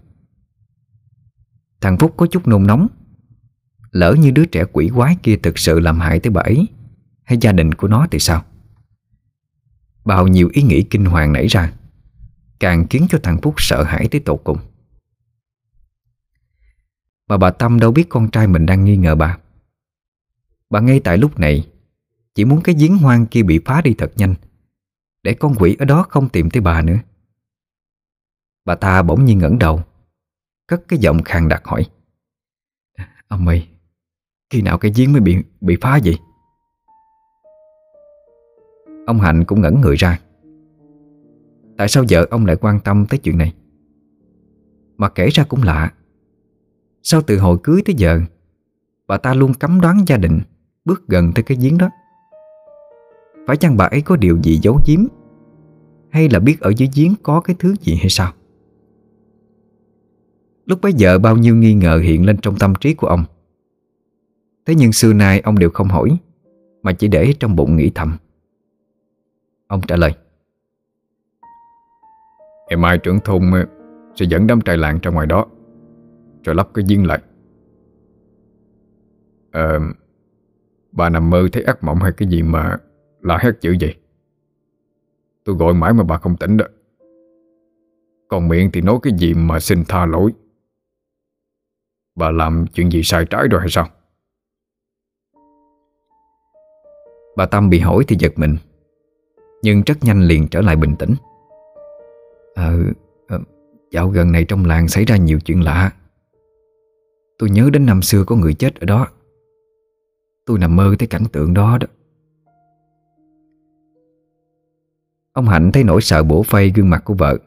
Thằng Phúc có chút nôn nóng, Lỡ như đứa trẻ quỷ quái kia thực sự làm hại tới bà ấy Hay gia đình của nó thì sao? Bao nhiêu ý nghĩ kinh hoàng nảy ra, Càng khiến cho thằng Phúc sợ hãi tới tột cùng. Mà bà Tâm đâu biết con trai mình đang nghi ngờ bà. Bà ngay tại lúc này, Chỉ muốn cái giếng hoang kia bị phá đi thật nhanh. Để con quỷ ở đó không tìm tới bà nữa. Bà ta bỗng nhiên ngẩng đầu, Cất cái giọng khàn đặc hỏi. Ông ơi, Khi nào cái giếng mới bị bị phá vậy? Ông Hạnh cũng ngẩn người ra. Tại sao vợ ông lại quan tâm tới chuyện này? Mà kể ra cũng lạ. Sao từ hồi cưới tới giờ, Bà ta luôn cấm đoán gia đình Bước gần tới cái giếng đó. Phải chăng bà ấy có điều gì giấu giếm? Hay là biết ở dưới giếng có cái thứ gì hay sao? Lúc bấy giờ bao nhiêu nghi ngờ hiện lên trong tâm trí của ông. Thế nhưng xưa nay ông đều không hỏi, Mà chỉ để trong bụng nghĩ thầm. Ông trả lời, Ngày mai trưởng thôn ờ, sẽ dẫn đám trai làng ra ngoài đó Rồi lắp cái viên lại. Ờ Bà nằm mơ thấy ác mộng hay cái gì mà La hét dữ vậy. Tôi gọi mãi mà bà không tỉnh đó. Còn miệng thì nói cái gì mà xin tha lỗi? Bà làm chuyện gì sai trái rồi hay sao? Bà Tâm bị hỏi thì giật mình Nhưng rất nhanh liền trở lại bình tĩnh. Ờ, ờ Dạo gần này trong làng xảy ra nhiều chuyện lạ. Tôi nhớ đến năm xưa có người chết ở đó. Tôi nằm mơ thấy cảnh tượng đó đó. Ông Hạnh thấy nỗi sợ bổ phây gương mặt của vợ,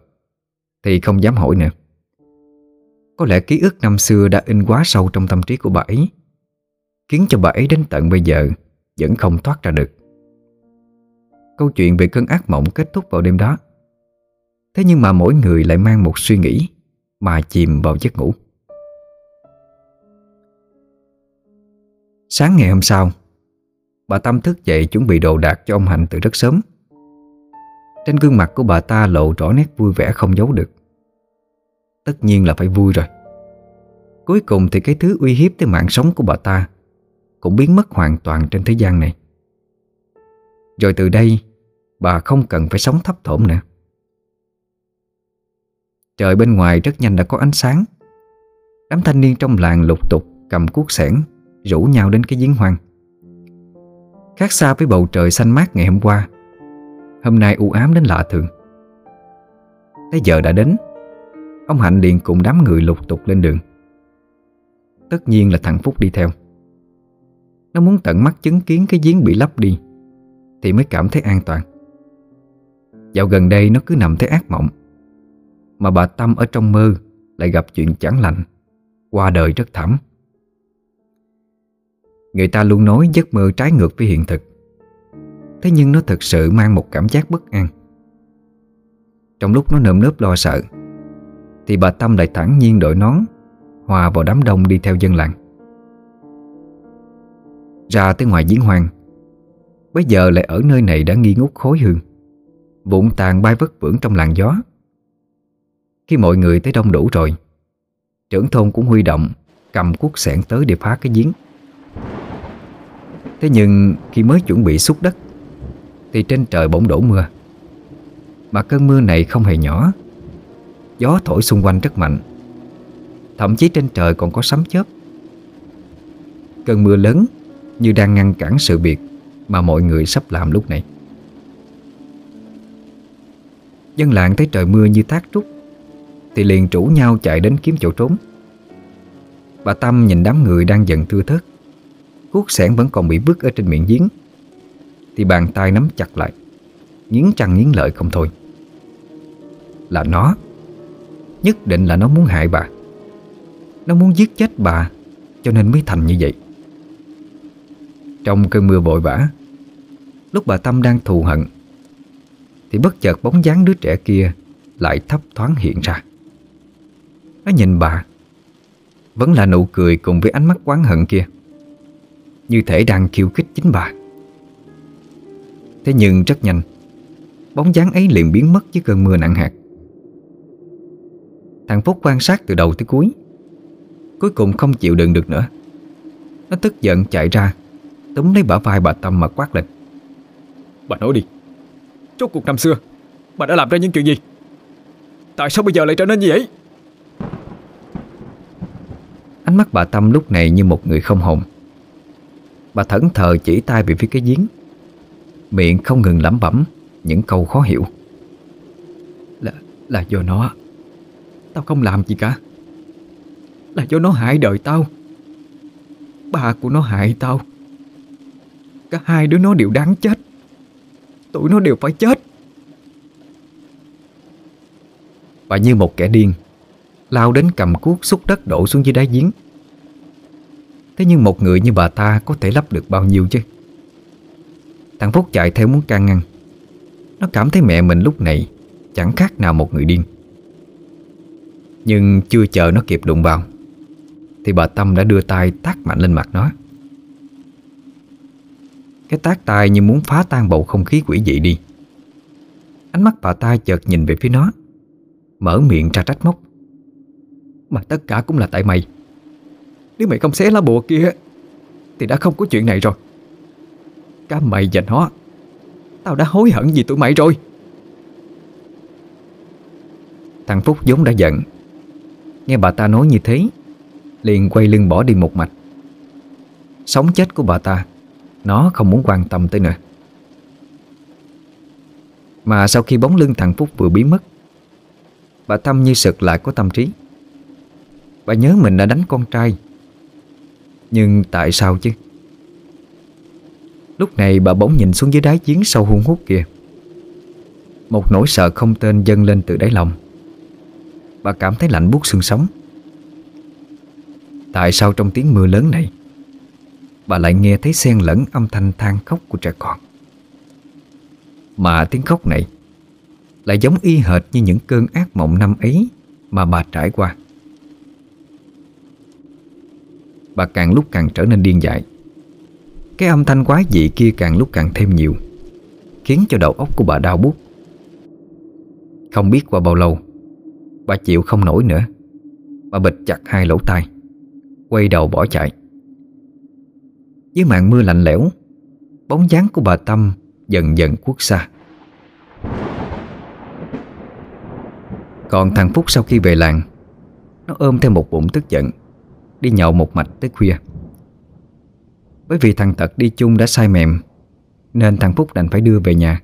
Thì không dám hỏi nữa. Có lẽ ký ức năm xưa đã in quá sâu trong tâm trí của bà ấy, Khiến cho bà ấy đến tận bây giờ Vẫn không thoát ra được. Câu chuyện về cơn ác mộng kết thúc vào đêm đó. Thế nhưng mà mỗi người lại mang một suy nghĩ Mà chìm vào giấc ngủ. Sáng ngày hôm sau, Bà Tâm thức dậy chuẩn bị đồ đạc cho ông Hạnh từ rất sớm. Trên gương mặt của bà ta lộ rõ nét vui vẻ không giấu được. Tất nhiên là phải vui rồi. Cuối cùng thì cái thứ uy hiếp tới mạng sống của bà ta Cũng biến mất hoàn toàn trên thế gian này. Rồi từ đây, Bà không cần phải sống thấp thỏm nữa. Trời bên ngoài rất nhanh đã có ánh sáng. Đám thanh niên trong làng lục tục cầm cuốc sẻn Rủ nhau đến cái giếng hoang. Khác xa với bầu trời xanh mát ngày hôm qua Hôm nay u ám đến lạ thường. Tới giờ đã đến. Ông Hạnh liền cùng đám người lục tục lên đường. Tất nhiên là thằng Phúc đi theo. Nó muốn tận mắt chứng kiến cái giếng bị lấp đi, Thì mới cảm thấy an toàn. Dạo gần đây nó cứ nằm thấy ác mộng, Mà bà Tâm ở trong mơ Lại gặp chuyện chẳng lành, Qua đời rất thảm. Người ta luôn nói giấc mơ trái ngược với hiện thực. Thế nhưng nó thực sự mang một cảm giác bất an. Trong lúc nó nơm nớp lo sợ, Thì bà Tâm lại thẳng nhiên đội nón, Hòa vào đám đông đi theo dân làng. Ra tới ngoài giếng hoang Bây giờ lại ở nơi này đã nghi ngút khối hương, Vụn tàn bay vất vưởng trong làn gió. Khi mọi người tới đông đủ rồi, Trưởng thôn cũng huy động Cầm cuốc sẻn tới để phá cái giếng. Thế nhưng khi mới chuẩn bị xúc đất thì trên trời bỗng đổ mưa. Mà cơn mưa này không hề nhỏ. Gió thổi xung quanh rất mạnh. Thậm chí trên trời còn có sấm chớp. Cơn mưa lớn Như đang ngăn cản sự việc Mà mọi người sắp làm lúc này. Dân làng thấy trời mưa như thác trúc Thì liền rủ nhau chạy đến kiếm chỗ trốn. Bà Tâm nhìn đám người đang dần thưa thớt, Cuốc sẻn vẫn còn bị bứt ở trên miệng giếng. Thì bàn tay nắm chặt lại. Nghiến răng nghiến lợi không thôi. Là nó. Nhất định là nó muốn hại bà. Nó muốn giết chết bà, Cho nên mới thành như vậy. Trong cơn mưa vội vã, Lúc bà Tâm đang thù hận, Thì bất chợt bóng dáng đứa trẻ kia Lại thấp thoáng hiện ra. Nó nhìn bà. Vẫn là nụ cười cùng với ánh mắt quán hận kia. Như thể đang khiêu khích chính bà. Thế nhưng rất nhanh Bóng dáng ấy liền biến mất với cơn mưa nặng hạt. Thằng Phúc quan sát từ đầu tới cuối Cuối cùng không chịu đựng được nữa. Nó tức giận chạy ra Túm lấy bả vai bà Tâm mà quát lên. Bà nói đi Rốt cuộc năm xưa Bà đã làm ra những chuyện gì? Tại sao bây giờ lại trở nên như vậy? Ánh mắt bà Tâm lúc này như một người không hồn. Bà thẫn thờ chỉ tay về phía cái giếng Miệng không ngừng lẩm bẩm Những câu khó hiểu. Là, là do nó. Tao không làm gì cả. Là do nó hại đời tao. Ba của nó hại tao. Cả hai đứa nó đều đáng chết. Tụi nó đều phải chết. Bà như một kẻ điên Lao đến cầm cuốc xúc đất đổ xuống dưới đáy giếng. Thế nhưng một người như bà ta Có thể lắp được bao nhiêu chứ? Thằng Phúc chạy theo muốn can ngăn. Nó cảm thấy mẹ mình lúc này Chẳng khác nào một người điên. Nhưng chưa chờ nó kịp đụng vào, Thì bà Tâm đã đưa tay tác mạnh lên mặt nó. Cái tác tay như muốn phá tan bầu không khí quỷ dị đi. Ánh mắt bà ta chợt nhìn về phía nó, Mở miệng ra trách móc. Mà tất cả cũng là tại mày. Nếu mày không xé lá bùa kia, Thì đã không có chuyện này rồi. Cả mày và nó. Tao đã hối hận vì tụi mày rồi. Thằng Phúc vốn đã giận. Nghe bà ta nói như thế, Liền quay lưng bỏ đi một mạch. Sống chết của bà ta, Nó không muốn quan tâm tới nữa. Mà sau khi bóng lưng thằng Phúc vừa biến mất, Bà Tâm như sực lại có tâm trí. Bà nhớ mình đã đánh con trai, Nhưng tại sao chứ? Lúc này bà bỗng nhìn xuống dưới đáy giếng sâu hun hút kia. Một nỗi sợ không tên dâng lên từ đáy lòng. Bà cảm thấy lạnh buốt xương sống. Tại sao trong tiếng mưa lớn này, Bà lại nghe thấy xen lẫn âm thanh than khóc của trẻ con? Mà tiếng khóc này Lại giống y hệt như những cơn ác mộng năm ấy Mà bà trải qua. Bà càng lúc càng trở nên điên dại. Cái âm thanh quái dị kia càng lúc càng thêm nhiều, Khiến cho đầu óc của bà đau buốt. Không biết qua bao lâu, Bà chịu không nổi nữa. Bà bịch chặt hai lỗ tai, Quay đầu bỏ chạy. Dưới màn mưa lạnh lẽo, Bóng dáng của bà Tâm Dần dần quốc xa. Còn thằng Phúc sau khi về làng, Nó ôm theo một bụng tức giận, Đi nhậu một mạch tới khuya. Bởi vì thằng Tật đi chung đã sai mềm, Nên thằng Phúc đành phải đưa về nhà.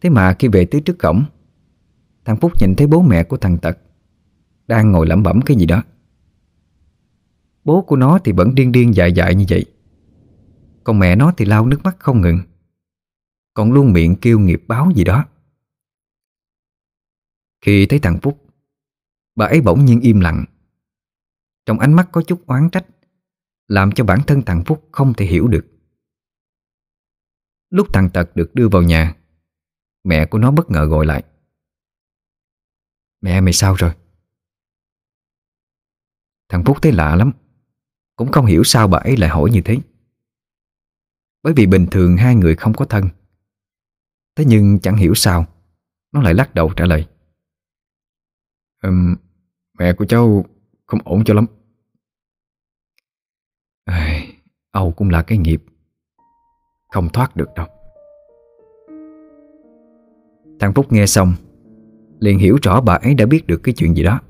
Thế mà khi về tới trước cổng, Thằng Phúc nhìn thấy bố mẹ của thằng Tật Đang ngồi lẩm bẩm cái gì đó. Bố của nó thì vẫn điên điên dại dại như vậy, Còn mẹ nó thì lau nước mắt không ngừng, Còn luôn miệng kêu nghiệp báo gì đó. Khi thấy thằng Phúc, Bà ấy bỗng nhiên im lặng, Trong ánh mắt có chút oán trách. Làm cho bản thân thằng Phúc không thể hiểu được. Lúc thằng Tật được đưa vào nhà Mẹ của nó bất ngờ gọi lại. Mẹ mày sao rồi? Thằng Phúc thấy lạ lắm Cũng không hiểu sao bà ấy lại hỏi như thế. Bởi vì bình thường hai người không có thân Thế nhưng chẳng hiểu sao Nó lại lắc đầu trả lời. Um, Mẹ của cháu không ổn cho lắm à, Âu cũng là cái nghiệp. Không thoát được đâu. Thằng Phúc nghe xong Liền hiểu rõ bà ấy đã biết được cái chuyện gì đó.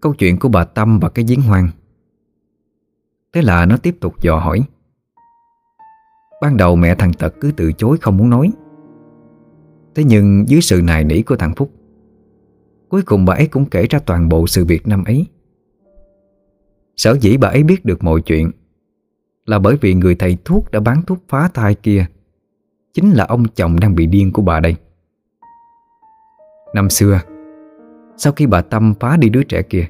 Câu chuyện của bà Tâm và cái giếng hoang. Thế là nó tiếp tục dò hỏi. Ban đầu mẹ thằng Tật cứ từ chối không muốn nói. Thế nhưng dưới sự nài nỉ của thằng Phúc Cuối cùng bà ấy cũng kể ra toàn bộ sự việc năm ấy. Sở dĩ bà ấy biết được mọi chuyện Là bởi vì người thầy thuốc đã bán thuốc phá thai kia. Chính là ông chồng đang bị điên của bà đây. Năm xưa, Sau khi bà Tâm phá đi đứa trẻ kia,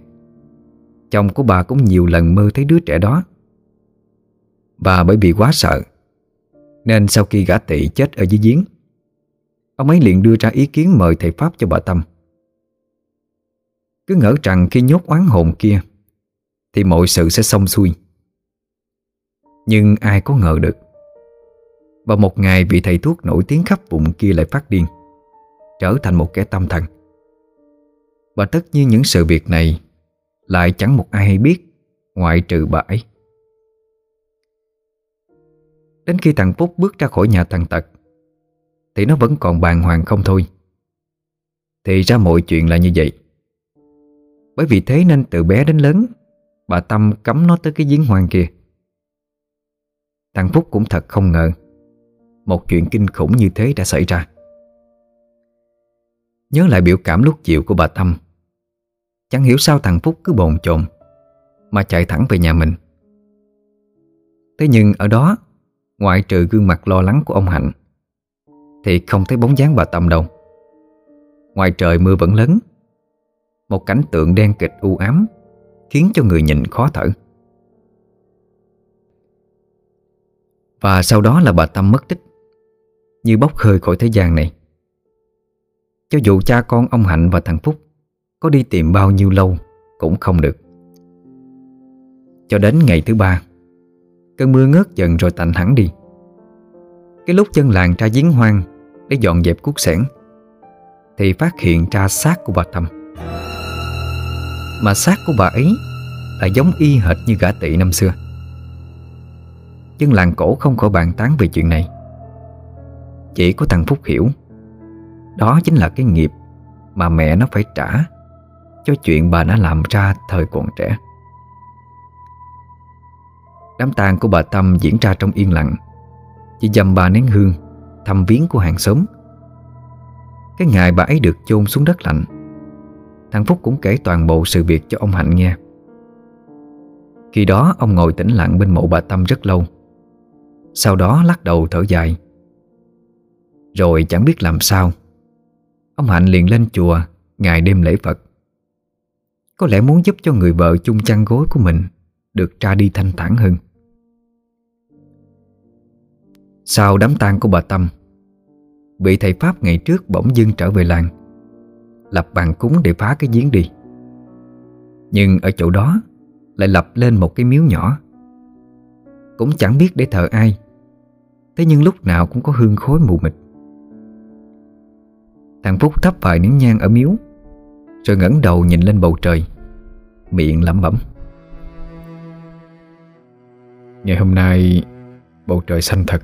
Chồng của bà cũng nhiều lần mơ thấy đứa trẻ đó. Bà bởi vì quá sợ, Nên sau khi gã tị chết ở dưới giếng, Ông ấy liền đưa ra ý kiến mời thầy Pháp cho bà Tâm. Cứ ngỡ rằng khi nhốt oán hồn kia thì mọi sự sẽ xong xuôi. Nhưng ai có ngờ được Và một ngày vị thầy thuốc nổi tiếng khắp vùng kia lại phát điên, Trở thành một kẻ tâm thần. Và tất nhiên những sự việc này Lại chẳng một ai hay biết, Ngoại trừ bà ấy. Đến khi thằng Phúc bước ra khỏi nhà thằng Tật, Thì nó vẫn còn bàng hoàng không thôi. Thì ra mọi chuyện là như vậy. Bởi vì thế nên từ bé đến lớn Bà Tâm cấm nó tới cái giếng hoang kia. Thằng Phúc cũng thật không ngờ, Một chuyện kinh khủng như thế đã xảy ra. Nhớ lại biểu cảm lúc chiều của bà Tâm, Chẳng hiểu sao thằng Phúc cứ bồn chồn Mà chạy thẳng về nhà mình. Thế nhưng ở đó, Ngoại trừ gương mặt lo lắng của ông Hạnh, Thì không thấy bóng dáng bà Tâm đâu. Ngoài trời mưa vẫn lớn, Một cảnh tượng đen kịch u ám Khiến cho người nhìn khó thở. Và sau đó là bà Tâm mất tích, Như bốc hơi khỏi thế gian này. Cho dù cha con ông Hạnh và thằng Phúc Có đi tìm bao nhiêu lâu Cũng không được. Cho đến ngày thứ ba, Cơn mưa ngớt dần rồi tạnh hẳn đi. Cái lúc dân làng ra giếng hoang Để dọn dẹp cuốc sẻn Thì phát hiện ra xác của bà Tâm. Mà xác của bà ấy Là giống y hệt như gã tị năm xưa. Dân làng cổ không khỏi bàn tán về chuyện này. Chỉ có thằng Phúc hiểu, Đó chính là cái nghiệp Mà mẹ nó phải trả Cho chuyện bà đã làm ra thời còn trẻ. Đám tang của bà Tâm diễn ra trong yên lặng, Chỉ dầm bà nén hương, Thăm viếng của hàng xóm. Cái ngày bà ấy được chôn xuống đất lạnh Thằng Phúc cũng kể toàn bộ sự việc cho ông Hạnh nghe. Khi đó, ông ngồi tĩnh lặng bên mộ bà Tâm rất lâu. Sau đó lắc đầu thở dài. Rồi chẳng biết làm sao, Ông Hạnh liền lên chùa Ngày đêm lễ Phật. Có lẽ muốn giúp cho người vợ chung chăn gối của mình Được ra đi thanh thản hơn. Sau đám tang của bà Tâm, Vị thầy Pháp ngày trước bỗng dưng trở về làng. Lập bàn cúng để phá cái giếng đi. Nhưng ở chỗ đó Lại lập lên một cái miếu nhỏ. Cũng chẳng biết để thờ ai. Thế nhưng lúc nào cũng có hương khói mù mịt. Thằng Phúc thắp vài nén nhang ở miếu, Rồi ngẩng đầu nhìn lên bầu trời, Miệng lẩm bẩm. Ngày hôm nay Bầu trời xanh thật.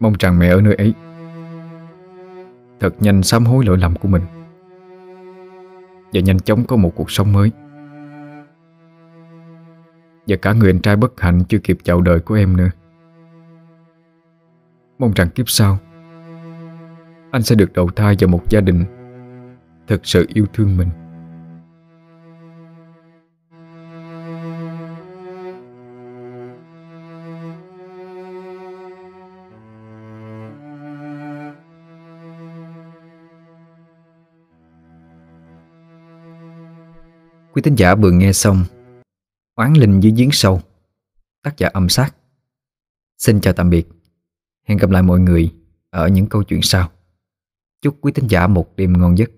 Mong rằng mẹ ở nơi ấy Thật nhanh sám hối lỗi lầm của mình. Và nhanh chóng có một cuộc sống mới. Và cả người anh trai bất hạnh chưa kịp chào đời của em nữa. Mong rằng kiếp sau, Anh sẽ được đầu thai vào một gia đình Thực sự yêu thương mình. Quý tín giả vừa nghe xong Oán linh dưới giếng sâu, Tác giả âm sát. Xin chào tạm biệt. Hẹn gặp lại mọi người Ở những câu chuyện sau. Chúc quý thính giả một đêm ngon giấc.